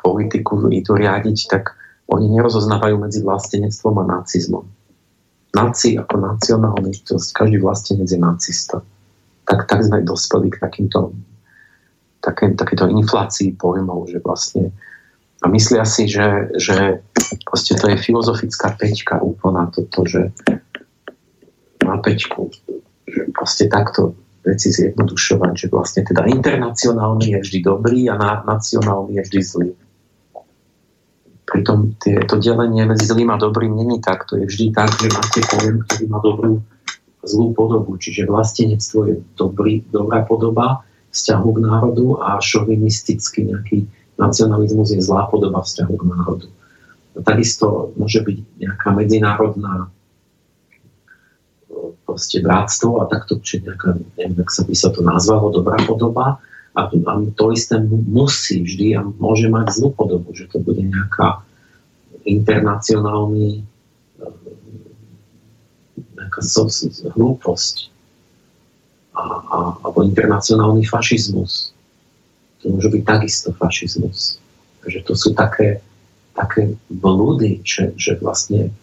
[SPEAKER 2] politiku idú riadiť, tak oni nerozoznávajú medzi vlastenectvom a nacizmom. Naci ako nacionálnosť, každý vlastenec je nacista. Tak, tak sme dospeli k takýmto také, takéto inflácii pojmov, že vlastne a myslia si, že, že proste to je filozofická peťka úplná toto, že na peťku, že proste takto veci zjednodušovať, že vlastne teda internacionálny je vždy dobrý a nacionálny je vždy zlý. Pritom tie, to delenie medzi zlým a dobrým není tak. To je vždy tak, že máte pojem, ktorý má dobrú zlú podobu, čiže vlastenectvo je dobrý, dobrá podoba vzťahu k národu a šovinistický nejaký nacionalizmus je zlá podoba vzťahu k národu. A takisto môže byť nejaká medzinárodná proste bratstvo a takto, či nejaká, neviem, ak sa by sa to nazvalo, dobrá podoba a, a to isté musí vždy a môže mať zlú podobu, že to bude nejaká internacionálny nejaká so, hlúposť a, a, alebo internacionálny fašizmus. To môže byť takisto fašizmus. Takže to sú také, také blúdy, že, že vlastne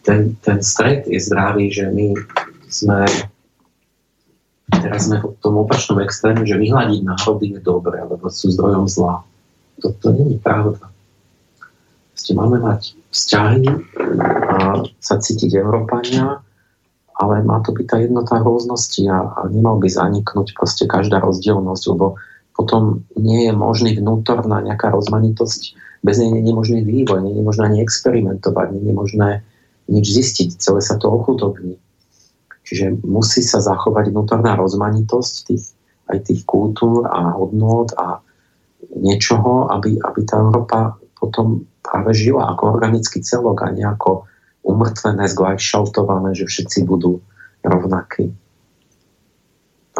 [SPEAKER 2] ten, ten stred je zdravý, že my sme teraz sme v tom opačnom extréme, že vyhľadiť národy je dobré, alebo sú zdrojom zla. To, to nie je pravda. Ste máme mať vzťahy a sa cítiť Európania, ale má to byť tá jednota rôznosti a, a nemal by zaniknúť proste každá rozdielnosť, lebo potom nie je možný vnútorná nejaká rozmanitosť, bez nej nie je možný vývoj, nie je možné ani experimentovať, nie je možné nič zistiť, celé sa to ochudobní. Čiže musí sa zachovať vnútorná rozmanitosť tých, aj tých kultúr a hodnot a niečoho, aby, aby tá Európa potom práve žila ako organický celok a nejako umrtvené, zglajšaltované, že všetci budú rovnakí.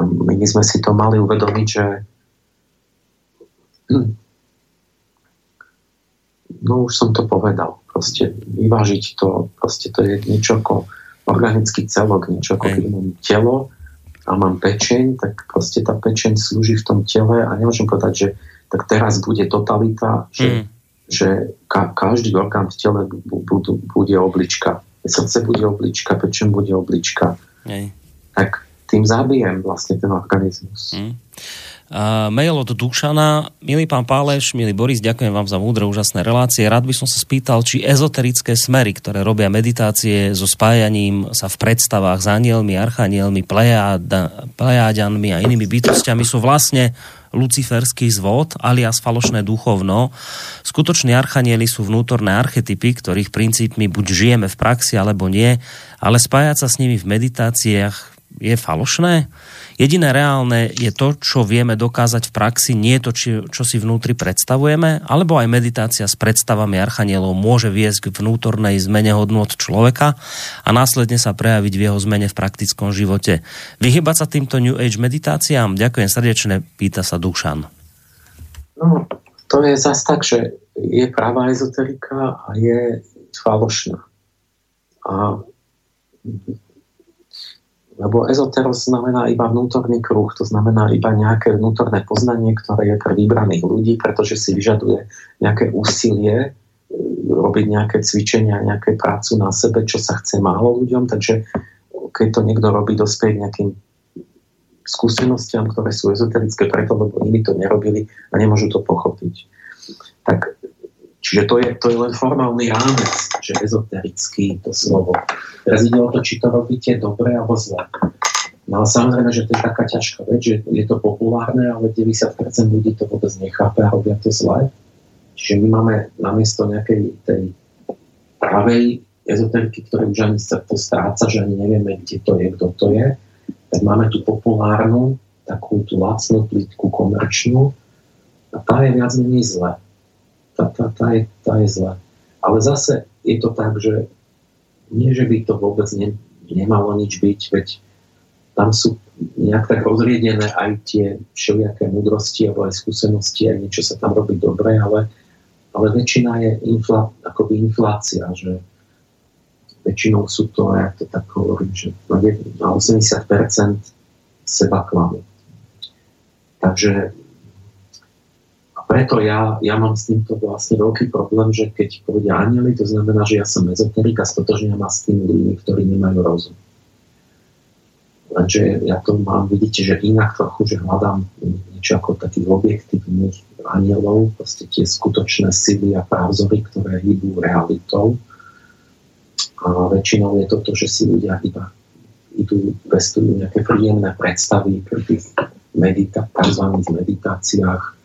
[SPEAKER 2] My sme si to mali uvedomiť, že no už som to povedal, proste vyvážiť to, proste to je niečo ako organický celok, niečo ako keď mám telo a mám pečeň, tak proste tá pečeň slúži v tom tele a nemôžem povedať, že tak teraz bude totalita, že mm že ka- každý orgán v tele budú, bude oblička. Srdce bude oblička, pečen bude oblička. Hej. Tak tým zabijem vlastne ten organizmus. Mm.
[SPEAKER 1] Uh, mail od Dušana. Milý pán Páleš, milý Boris, ďakujem vám za múdre, úžasné relácie. Rád by som sa spýtal, či ezoterické smery, ktoré robia meditácie so spájaním sa v predstavách s anielmi, archanielmi, plejáďanmi a inými bytostiami sú vlastne luciferský zvod, alias falošné duchovno. Skutoční archanieli sú vnútorné archetypy, ktorých princípmi buď žijeme v praxi, alebo nie, ale spájať sa s nimi v meditáciách je falošné? Jediné reálne je to, čo vieme dokázať v praxi, nie to, či, čo si vnútri predstavujeme, alebo aj meditácia s predstavami archanielov môže viesť k vnútornej zmene hodnot človeka a následne sa prejaviť v jeho zmene v praktickom živote. Vyhybať sa týmto New Age meditáciám? Ďakujem srdečne, pýta sa Dušan.
[SPEAKER 2] No, to je zase tak, že je pravá ezoterika a je falošná. A lebo ezoteros znamená iba vnútorný kruh, to znamená iba nejaké vnútorné poznanie, ktoré je pre vybraných ľudí, pretože si vyžaduje nejaké úsilie, e, robiť nejaké cvičenia, nejaké prácu na sebe, čo sa chce málo ľuďom, takže keď to niekto robí, dospieť nejakým skúsenostiam, ktoré sú ezoterické preto, lebo iní to nerobili a nemôžu to pochopiť. Tak Čiže to je, to je len formálny rámec, že ezoterický to slovo. Teraz ide o to, či to robíte dobre alebo zle. No ale samozrejme, že to je taká ťažká vec, že je to populárne, ale 90% ľudí to vôbec nechápe a robia to zle. Čiže my máme namiesto nejakej tej pravej ezoteriky, ktoré už ani sa to stráca, že ani nevieme, kde to je, kto to je, tak máme tú populárnu, takú tú lacnú, plítku, komerčnú a tá je viac menej zle tá, tá, tá, je, tá je zlá. Ale zase je to tak, že nie, že by to vôbec ne, nemalo nič byť, veď tam sú nejak tak rozriedené aj tie všelijaké múdrosti alebo aj skúsenosti, aj niečo sa tam robí dobre, ale, ale väčšina je infla, akoby inflácia, že väčšinou sú to, ja to tak hovorím, že na 80% seba klamu. Takže preto ja, ja mám s týmto vlastne veľký problém, že keď povedia anieli, to znamená, že ja som ezoterik a stotožňujem s tými ľuďmi, ktorí nemajú rozum. Lenže ja to mám, vidíte, že inak trochu, že hľadám niečo ako takých objektívnych anielov, proste tie skutočné sily a právzory, ktoré hýbu realitou. A väčšinou je to to, že si ľudia iba idú, pestujú nejaké príjemné predstavy pri tých medita- tzv. meditáciách,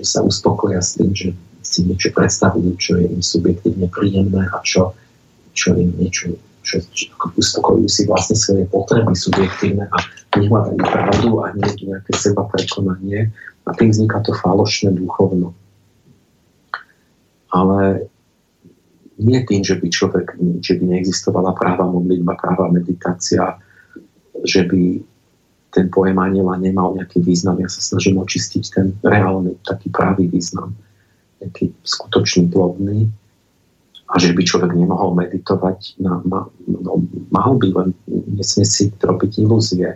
[SPEAKER 2] že sa uspokoja s tým, že si niečo predstavujú, čo je im subjektívne príjemné a čo, čo im niečo, čo, čo uspokojujú si vlastne svoje potreby subjektívne a nehľadajú pravdu a nejaké seba prekonanie a tým vzniká to falošné duchovno. Ale nie tým, že by človek, že by neexistovala práva modlitba, práva meditácia, že by ten pojem aniela nemal nejaký význam. Ja sa snažím očistiť ten reálny, taký pravý význam, nejaký skutočný, plodný a že by človek nemohol meditovať, na, no, mal by, len nesmie si robiť ilúzie.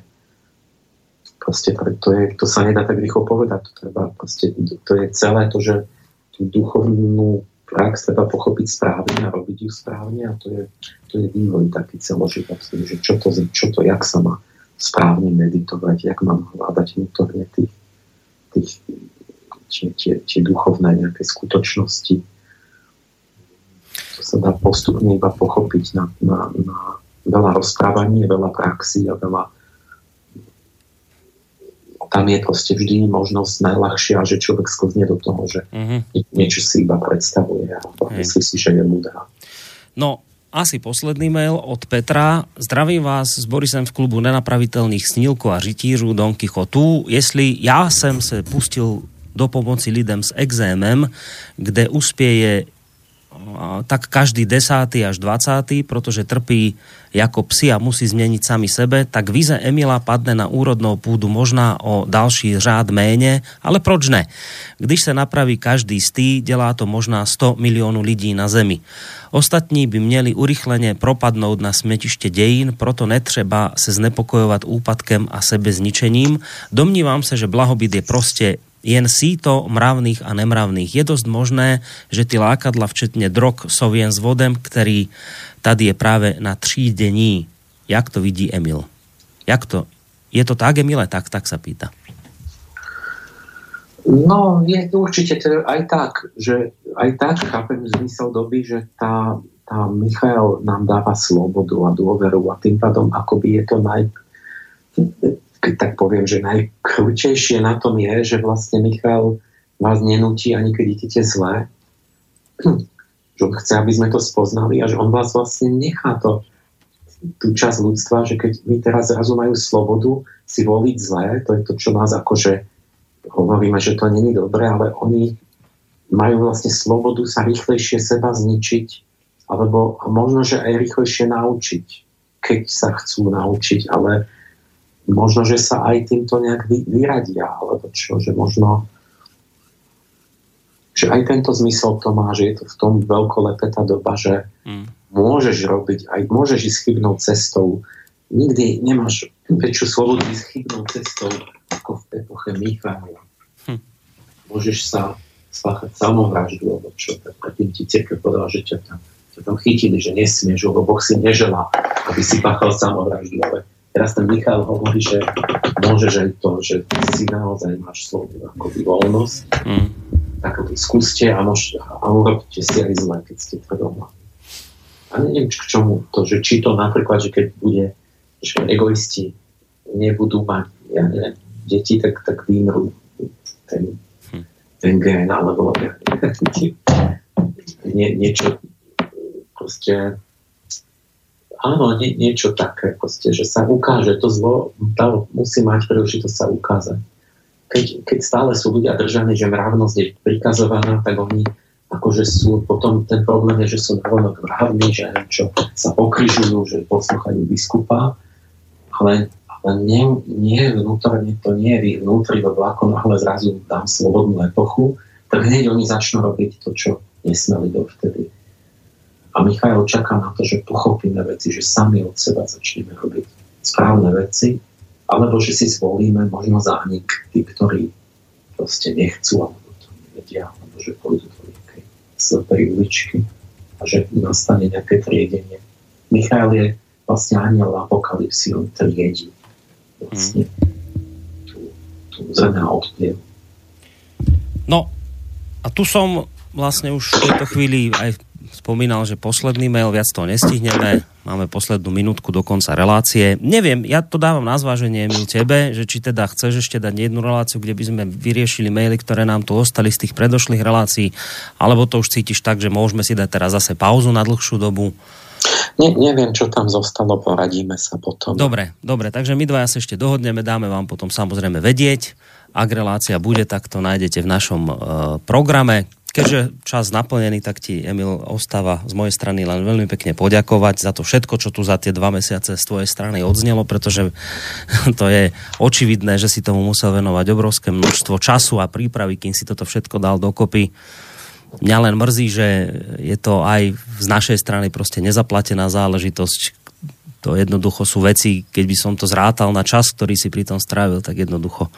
[SPEAKER 2] Proste to, je, to sa nedá tak rýchlo povedať. To, treba, proste, to je celé to, že tú duchovnú prax treba pochopiť správne a robiť ju správne a to je, to je vývoj taký celoživotný, že čo to, čo to, jak sa má správne meditovať, jak mám hľadať vnútorne tých, tých, tie, tie, tie duchovné nejaké skutočnosti. To sa dá postupne iba pochopiť na, na, na veľa rozprávaní, veľa praxí a veľa tam je proste vždy možnosť najľahšia, že človek sklzne do toho, že mm-hmm. niečo si iba predstavuje a myslí si, že je múdra.
[SPEAKER 1] No, asi posledný mail od Petra. Zdravím vás s Borisem v klubu nenapravitelných snílků a rytířů Don Quixotu. Jestli já jsem se pustil do pomoci lidem s exémem, kde uspěje tak každý desátý až dvacátý, protože trpí jako psi a musí změnit sami sebe, tak vize Emila padne na úrodnou půdu možná o další řád méně, ale proč ne? Když se napraví každý z tý, dělá to možná 100 milionů lidí na zemi. Ostatní by měli urychleně propadnout na smetiště dějin, proto netřeba se znepokojovat úpadkem a sebezničením. Domnívám se, že blahobyt je prostě jen síto mravných a nemravných. Je dosť možné, že ty lákadla, včetně drog, jsou jen s vodem, který tady je práve na třídení. Jak to vidí Emil? Jak to? Je to tak, Emile? Tak, tak sa pýta.
[SPEAKER 2] No, je určite aj tak, že aj tak chápem zmysel doby, že tá, tá Michal nám dáva slobodu a dôveru a tým pádom akoby je to naj, keď tak poviem, že najkrúčejšie na tom je, že vlastne Michal vás nenúti ani keď idete zlé. Že on chce, aby sme to spoznali a že on vás vlastne nechá to tú časť ľudstva, že keď my teraz zrazu majú slobodu si voliť zlé, to je to, čo nás akože hovoríme, že to není dobré, ale oni majú vlastne slobodu sa rýchlejšie seba zničiť, alebo možno, že aj rýchlejšie naučiť, keď sa chcú naučiť, ale možno, že sa aj týmto nejak vyradia, alebo čo, že možno že aj tento zmysel to má, že je to v tom veľkolepé tá doba, že mm. môžeš robiť, aj môžeš ísť chybnou cestou. Nikdy nemáš väčšiu slobodu ísť chybnou cestou ako v epoche Michála. Hm. Môžeš sa spáchať samovraždu, alebo čo, tak predtým ti cirkev povedala, že ťa tam, ťa tam chytili, že nesmieš, lebo Boh si neželá, aby si páchal samovraždu, ale Teraz ten Michal hovorí, že môže, že to, že si naozaj máš slovo ako voľnosť, mm. tak skúste a, môž, a urobte si aj zle, keď ste doma. A neviem, k čomu to, že či to napríklad, že keď bude, že egoisti nebudú mať, ja neviem, deti, tak, tak vymrú ten, hm. ten gen, alebo nie, niečo proste áno, nie, niečo také, proste, že sa ukáže to zlo, to musí mať príležitosť sa ukázať. Keď, keď stále sú ľudia držaní, že mravnosť je prikazovaná, tak oni akože sú, potom ten problém je, že sú navonok mravní, že čo sa pokryžujú, že poslúchajú biskupa, ale, ale nie, nie vnútorne, to nie je vnútri, lebo ako náhle zrazu dám slobodnú epochu, tak hneď oni začnú robiť to, čo nesmeli dovtedy. A Michail čaká na to, že pochopíme veci, že sami od seba začneme robiť správne veci, alebo že si zvolíme možno zánik tí, ktorí proste nechcú, alebo to nevedia, alebo že pôjdu do nejakej slepej uličky a že nastane nejaké triedenie. Michail je vlastne aniel apokalipsy, on triedí vlastne tú, tú zem a
[SPEAKER 1] No, a tu som vlastne už v tejto chvíli aj spomínal, že posledný mail, viac to nestihneme, máme poslednú minútku do konca relácie. Neviem, ja to dávam na zváženie, Emil, tebe, že či teda chceš ešte dať jednu reláciu, kde by sme vyriešili maily, ktoré nám tu ostali z tých predošlých relácií, alebo to už cítiš tak, že môžeme si dať teraz zase pauzu na dlhšiu dobu.
[SPEAKER 2] Ne, neviem, čo tam zostalo, poradíme sa potom.
[SPEAKER 1] Dobre, dobre, takže my dva sa ešte dohodneme, dáme vám potom samozrejme vedieť. Ak relácia bude, tak to nájdete v našom uh, programe. Keďže čas naplnený, tak ti, Emil, ostáva z mojej strany len veľmi pekne poďakovať za to všetko, čo tu za tie dva mesiace z tvojej strany odznelo, pretože to je očividné, že si tomu musel venovať obrovské množstvo času a prípravy, kým si toto všetko dal dokopy. Mňa len mrzí, že je to aj z našej strany proste nezaplatená záležitosť. To jednoducho sú veci, keď by som to zrátal na čas, ktorý si pri tom strávil, tak jednoducho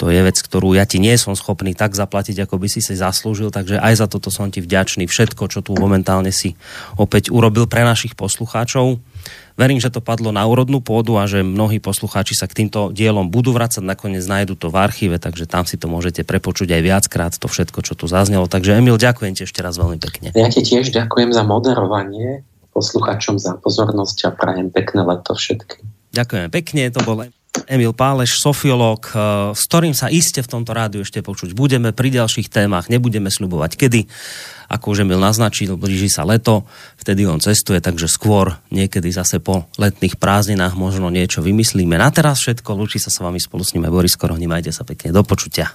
[SPEAKER 1] to je vec, ktorú ja ti nie som schopný tak zaplatiť, ako by si si zaslúžil, takže aj za toto som ti vďačný. Všetko, čo tu momentálne si opäť urobil pre našich poslucháčov. Verím, že to padlo na úrodnú pôdu a že mnohí poslucháči sa k týmto dielom budú vracať, nakoniec nájdu to v archíve, takže tam si to môžete prepočuť aj viackrát, to všetko, čo tu zaznelo. Takže Emil, ďakujem ti ešte raz veľmi pekne.
[SPEAKER 2] Ja ti tiež ďakujem za moderovanie, poslucháčom za pozornosť a prajem pekné leto všetkým.
[SPEAKER 1] Ďakujem pekne, to bol Emil Páleš, sofiológ, eh, s ktorým sa iste v tomto rádiu ešte počuť budeme pri ďalších témach, nebudeme sľubovať kedy. Ako už Emil naznačil, blíži sa leto, vtedy on cestuje, takže skôr niekedy zase po letných prázdninách možno niečo vymyslíme. Na teraz všetko, lúči sa s vami spolu s ním Boris Koroni, majte sa pekne, do počutia.